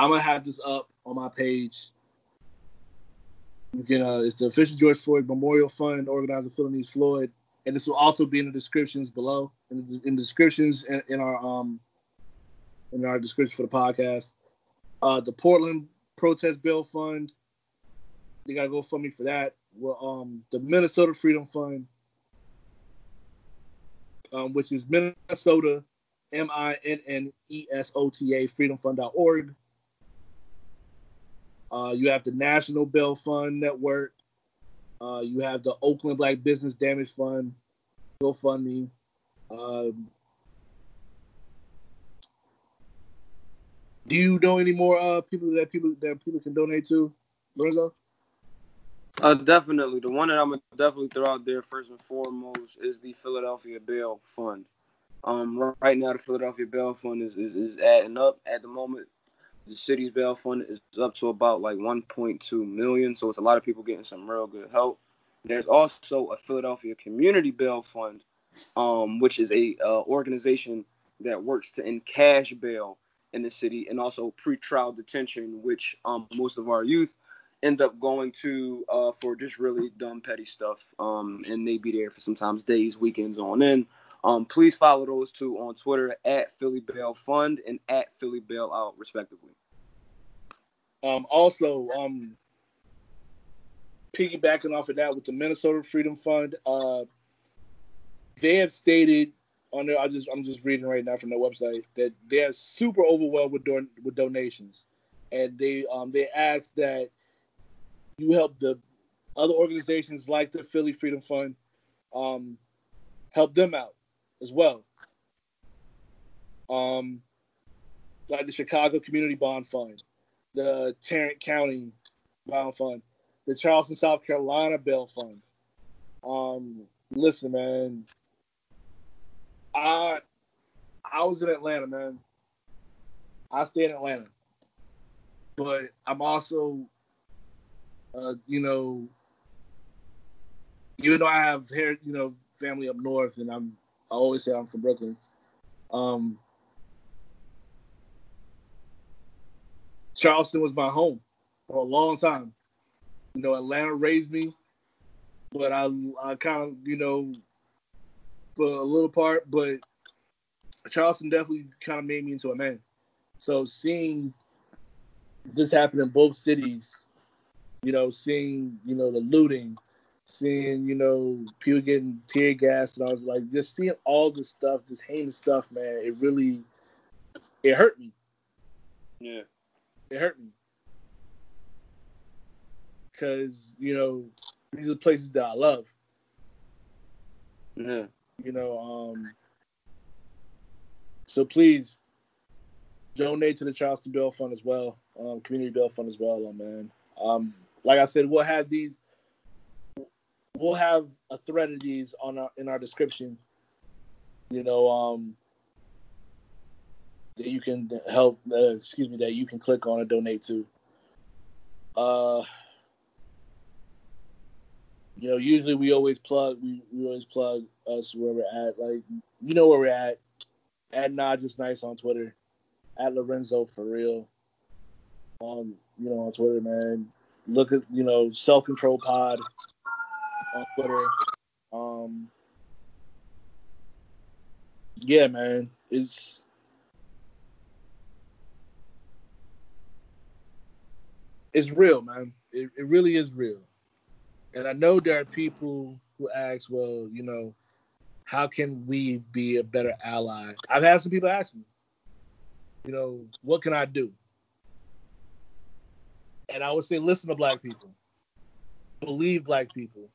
I'm gonna have this up on my page. You can. Uh, it's the official George Floyd Memorial Fund, organized by Philonise Floyd, and this will also be in the descriptions below, in the, in the descriptions in, in our um, in our description for the podcast. Uh, the Portland Protest Bill Fund. You gotta go fund me for that well, um, the Minnesota Freedom Fund, um, which is Minnesota, M I N N E S O T A, freedomfund.org. Uh, you have the National Bail Fund Network. Uh, you have the Oakland Black Business Damage Fund, GoFundMe. Um, do you know any more uh, people that people that people can donate to, Lorenzo? Uh, definitely. The one that I'm gonna definitely throw out there first and foremost is the Philadelphia Bail Fund. Um, right now the Philadelphia Bail Fund is, is, is adding up at the moment. The city's bail fund is up to about like 1.2 million, so it's a lot of people getting some real good help. There's also a Philadelphia Community Bail Fund, um, which is a uh, organization that works to end cash bail in the city and also pre-trial detention, which um, most of our youth end up going to uh, for just really dumb petty stuff um, and they be there for sometimes days weekends on end Um, please follow those two on Twitter at Philly Bail Fund and at Philly Bail Out, respectively. Um, also, um, piggybacking off of that with the Minnesota Freedom Fund, uh, they have stated on their I just I'm just reading right now from their website that they're super overwhelmed with don- with donations, and they um they ask that you help the other organizations like the Philly Freedom Fund, um, help them out as well. Um, like the Chicago Community Bond Fund, the Tarrant County Bond Fund, the Charleston, South Carolina Bail Fund. Um, listen, man, I I was in Atlanta, man. I stay in Atlanta, but I'm also, uh, you know, even though I have hair, you know, family up north, and I'm I always say I'm from Brooklyn. Um, Charleston was my home for a long time. You know, Atlanta raised me, but I I kind of you know for a little part, but Charleston definitely kind of made me into a man. So seeing this happen in both cities, you know, seeing you know the looting, seeing you know people getting tear gas, and I was like, just seeing all this stuff, this heinous stuff, man, it really, it hurt me. Yeah, it hurt me because you know these are places that I love. yeah. You know, um, so please donate to the Charleston Bail Fund as well, um, Community Bail Fund as well, oh, man. Um, like I said, we'll have these. We'll have a thread of these on our, in our description. You know, um, that you can help. Uh, excuse me, that you can click on and donate to. Uh, you know, usually we always plug we, we always plug us where we're at. Like you know where we're at. At Nod just nice on Twitter. At Lorenzo for real. Um, you know, on Twitter, man. Look at you know, self control pod on Twitter. Um Yeah, man. It's it's real, man. It, it really is real. And I know there are people who ask, well, you know, how can we be a better ally? I've had some people ask me, you know, what can I do? And I would say, listen to black people, believe black people.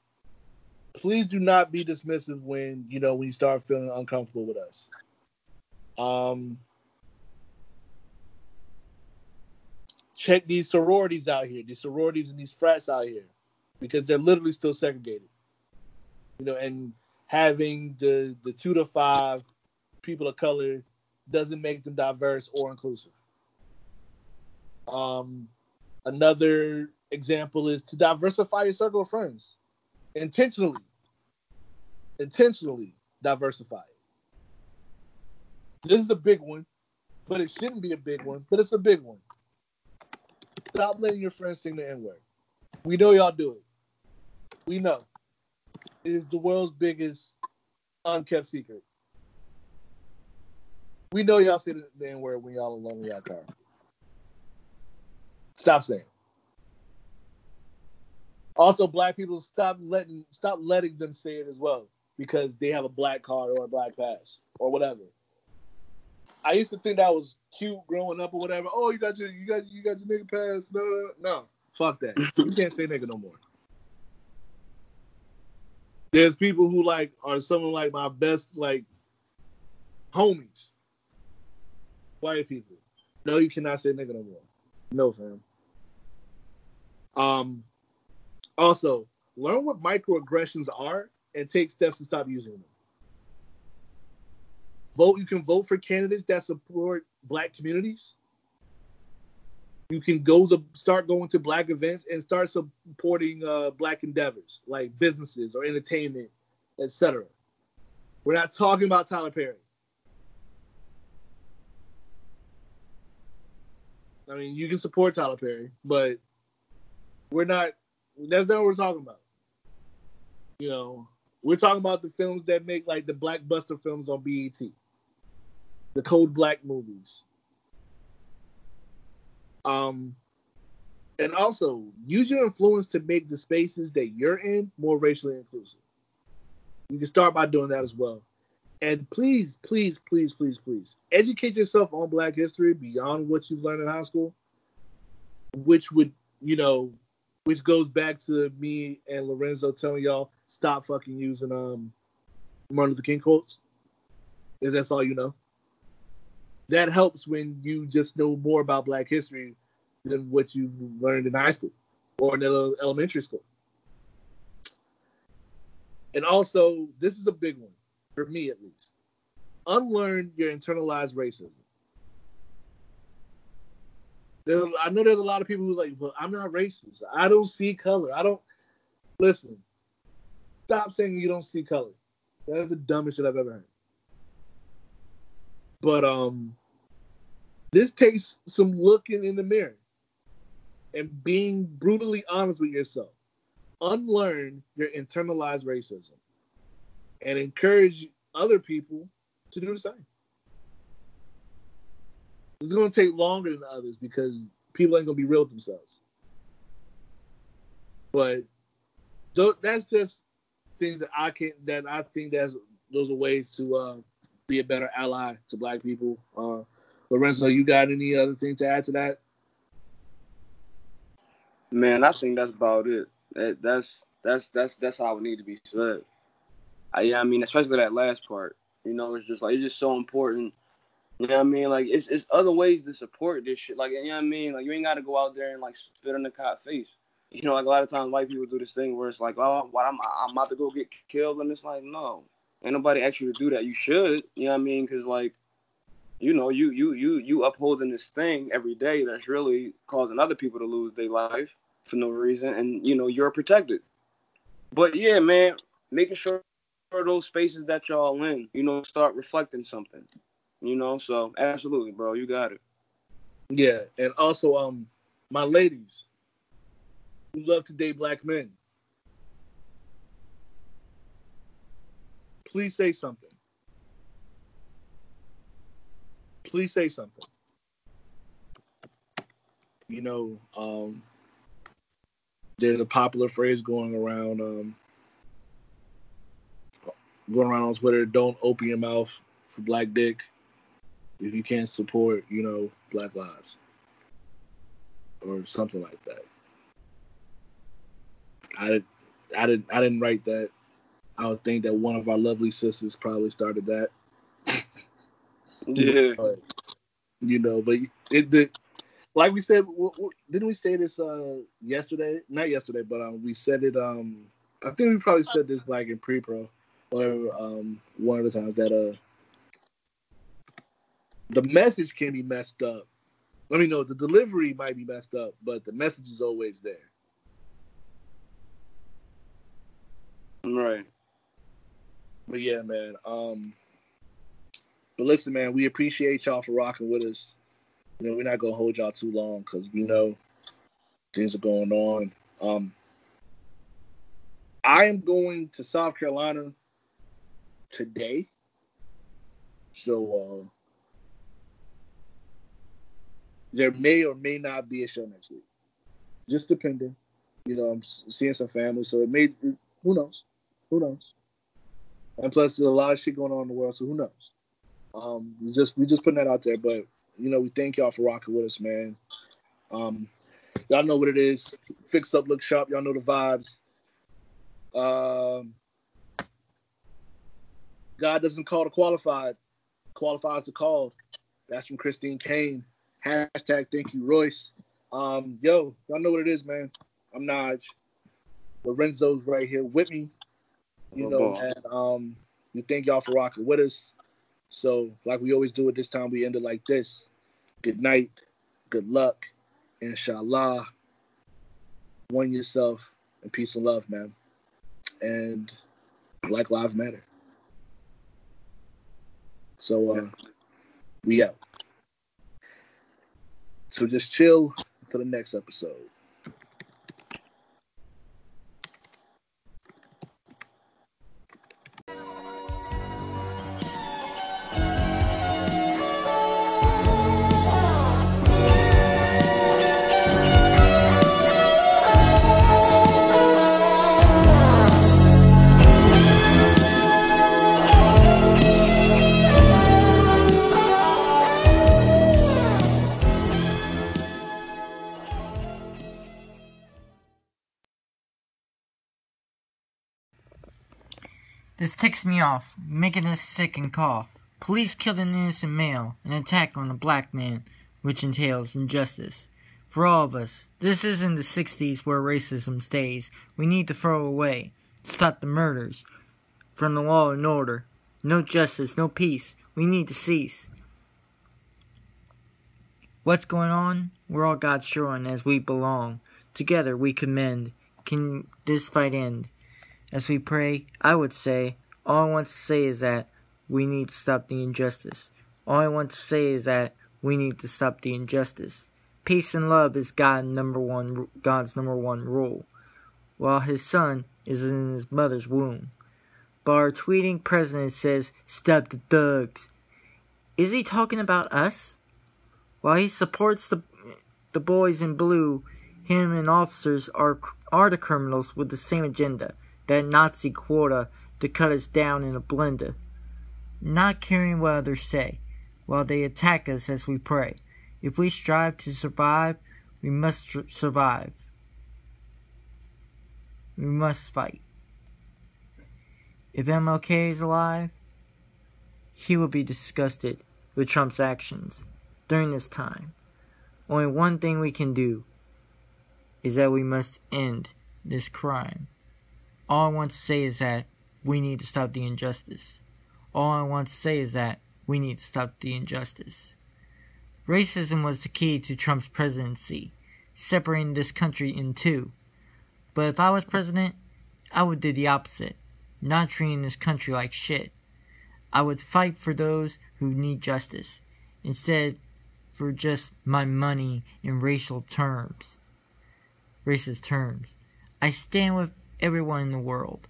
Please do not be dismissive when you know when you start feeling uncomfortable with us. Um, check these sororities out here, these sororities and these frats out here because they're literally still segregated. You know, and having the the two to five people of color doesn't make them diverse or inclusive. Um, another example is to diversify your circle of friends intentionally. Intentionally diversify it. This is a big one, but it shouldn't be a big one, but it's a big one. Stop letting your friends sing the N word. We know y'all do it. We know. It is the world's biggest unkept secret. We know y'all say the N word when y'all alone in y'all car. Stop saying. Also, black people stop letting stop letting them say it as well because they have a black card or a black pass or whatever. I used to think that was cute growing up or whatever. Oh, you got your you got you got your nigga pass. No, no, no. Fuck that. you can't say nigga no more. There's people who like are some of like my best like homies. White people. No, you cannot say nigga no more. No, fam. Um also learn what microaggressions are and take steps to stop using them. Vote. You can vote for candidates that support black communities. You can go to start going to black events and start supporting uh, black endeavors like businesses or entertainment, etc. We're not talking about Tyler Perry. I mean, you can support Tyler Perry, but we're not. That's not what we're talking about. You know, We're talking about the films that make like the blackbuster films on BET, the Cold Black movies. Um, and also use your influence to make the spaces that you're in more racially inclusive. You can start by doing that as well. And please, please, please, please, please educate yourself on Black history beyond what you've learned in high school, which would, you know, which goes back to me and Lorenzo telling y'all stop fucking using um Martin Luther King quotes. If that's all you know. That helps when you just know more about Black history than what you've learned in high school or in elementary school. And also, this is a big one for me at least. Unlearn your internalized racism. I know there's a lot of people who like, well, I'm not racist. I don't see color. I don't listen. Stop saying you don't see color. That is the dumbest shit I've ever heard. But um, this takes some looking in the mirror and being brutally honest with yourself. Unlearn your internalized racism and encourage other people to do the same. It's going to take longer than others because people ain't going to be real with themselves. But that's just things that I can that I think that's those are ways to uh, be a better ally to Black people. Uh, Lorenzo, you got any other thing to add to that? Man, I think that's about it. That, that's that's that's that's how it need to be said. I, yeah, I mean, especially that last part. You know, it's just like it's just so important. You know what I mean? Like it's it's other ways to support this shit. Like you know what I mean? Like you ain't gotta go out there and like spit on the cop face. You know, like a lot of times white people do this thing where it's like, oh, what I'm I'm about to go get killed, and it's like, no, ain't nobody asked you to do that. You should. You know what I mean? Because like you know, you you you you upholding this thing every day that's really causing other people to lose their life for no reason, and you know you're protected. But yeah, man, making sure those spaces that y'all in, you know, start reflecting something. You know, so absolutely, bro, you got it. Yeah, and also, um, my ladies who love to date black men, please say something. please say something. You know, um, there's a popular phrase going around, um, going around on Twitter. Don't open your mouth for black dick if you can't support, you know, Black Lives or something like that. I, I didn't, I didn't write that. I would think that one of our lovely sisters probably started that. [laughs] Yeah. [laughs] But, you know, but it the like we said, w- w- didn't we say this uh yesterday? Not yesterday, but um, we said it. Um, I think we probably said this like in pre-pro or um one of the times that uh the message can be messed up. Let me know the delivery might be messed up, but the message is always there. Right. But yeah, man. Um, but listen, man, we appreciate y'all for rocking with us. You know, we're not gonna hold y'all too long because we know things are going on. Um, I am going to South Carolina today, so uh, there may or may not be a show next week, just depending. You know, I'm seeing some family, so it may. Who knows? Who knows? And plus, there's a lot of shit going on in the world, so who knows? Um, we just we just putting that out there, but you know we thank y'all for rocking with us, man. Um, y'all know what it is. Fix up, look sharp. Y'all know the vibes. Um, God doesn't call the qualified, qualifies the called. That's from Christine Kane. Hashtag thank you, Royce. Um, yo, y'all know what it is, man. I'm Naj. Lorenzo's right here with me. You know, and um, we thank y'all for rocking with us. So, like we always do at this time, we end it like this. Good night, good luck, inshallah. One yourself, and peace and love, man. And Black Lives Matter. So, uh, we out. So just chill until the next episode. Ticks me off, making us sick and cough. Police killed an innocent male, an attack on a black man, which entails injustice. For all of us, this isn't the 60s where racism stays. We need to throw away, stop the murders. From the law and order. No justice, no peace. We need to cease. What's going on? We're all God's children as we belong. Together we commend. Can this fight end? As we pray, I would say, all I want to say is that we need to stop the injustice. All I want to say is that we need to stop the injustice. Peace and love is God number one, God's number one rule, while His Son is in His mother's womb. But our tweeting president says, "Stop the thugs." Is he talking about us? While he supports the the boys in blue, him and officers are are the criminals with the same agenda, that Nazi quota to cut us down in a blender not caring what others say, while they attack us as we pray. If we strive to survive, we must tr- survive. We must fight. If MLK is alive, he will be disgusted with Trump's actions during this time. Only one thing we can do is that we must end this crime. All I want to say is that we need to stop the injustice. All I want to say is that we need to stop the injustice. Racism was the key to Trump's presidency, separating this country in two. But if I was president, I would do the opposite, not treating this country like shit. I would fight for those who need justice, instead for just my money in racial terms. Racist terms. I stand with everyone in the world.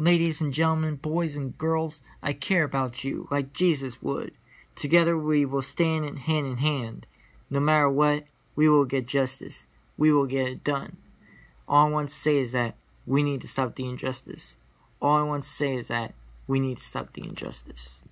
Ladies and gentlemen, boys and girls, I care about you like Jesus would. Together we will stand hand in hand. No matter what, we will get justice. We will get it done. All I want to say is that we need to stop the injustice. All I want to say is that we need to stop the injustice.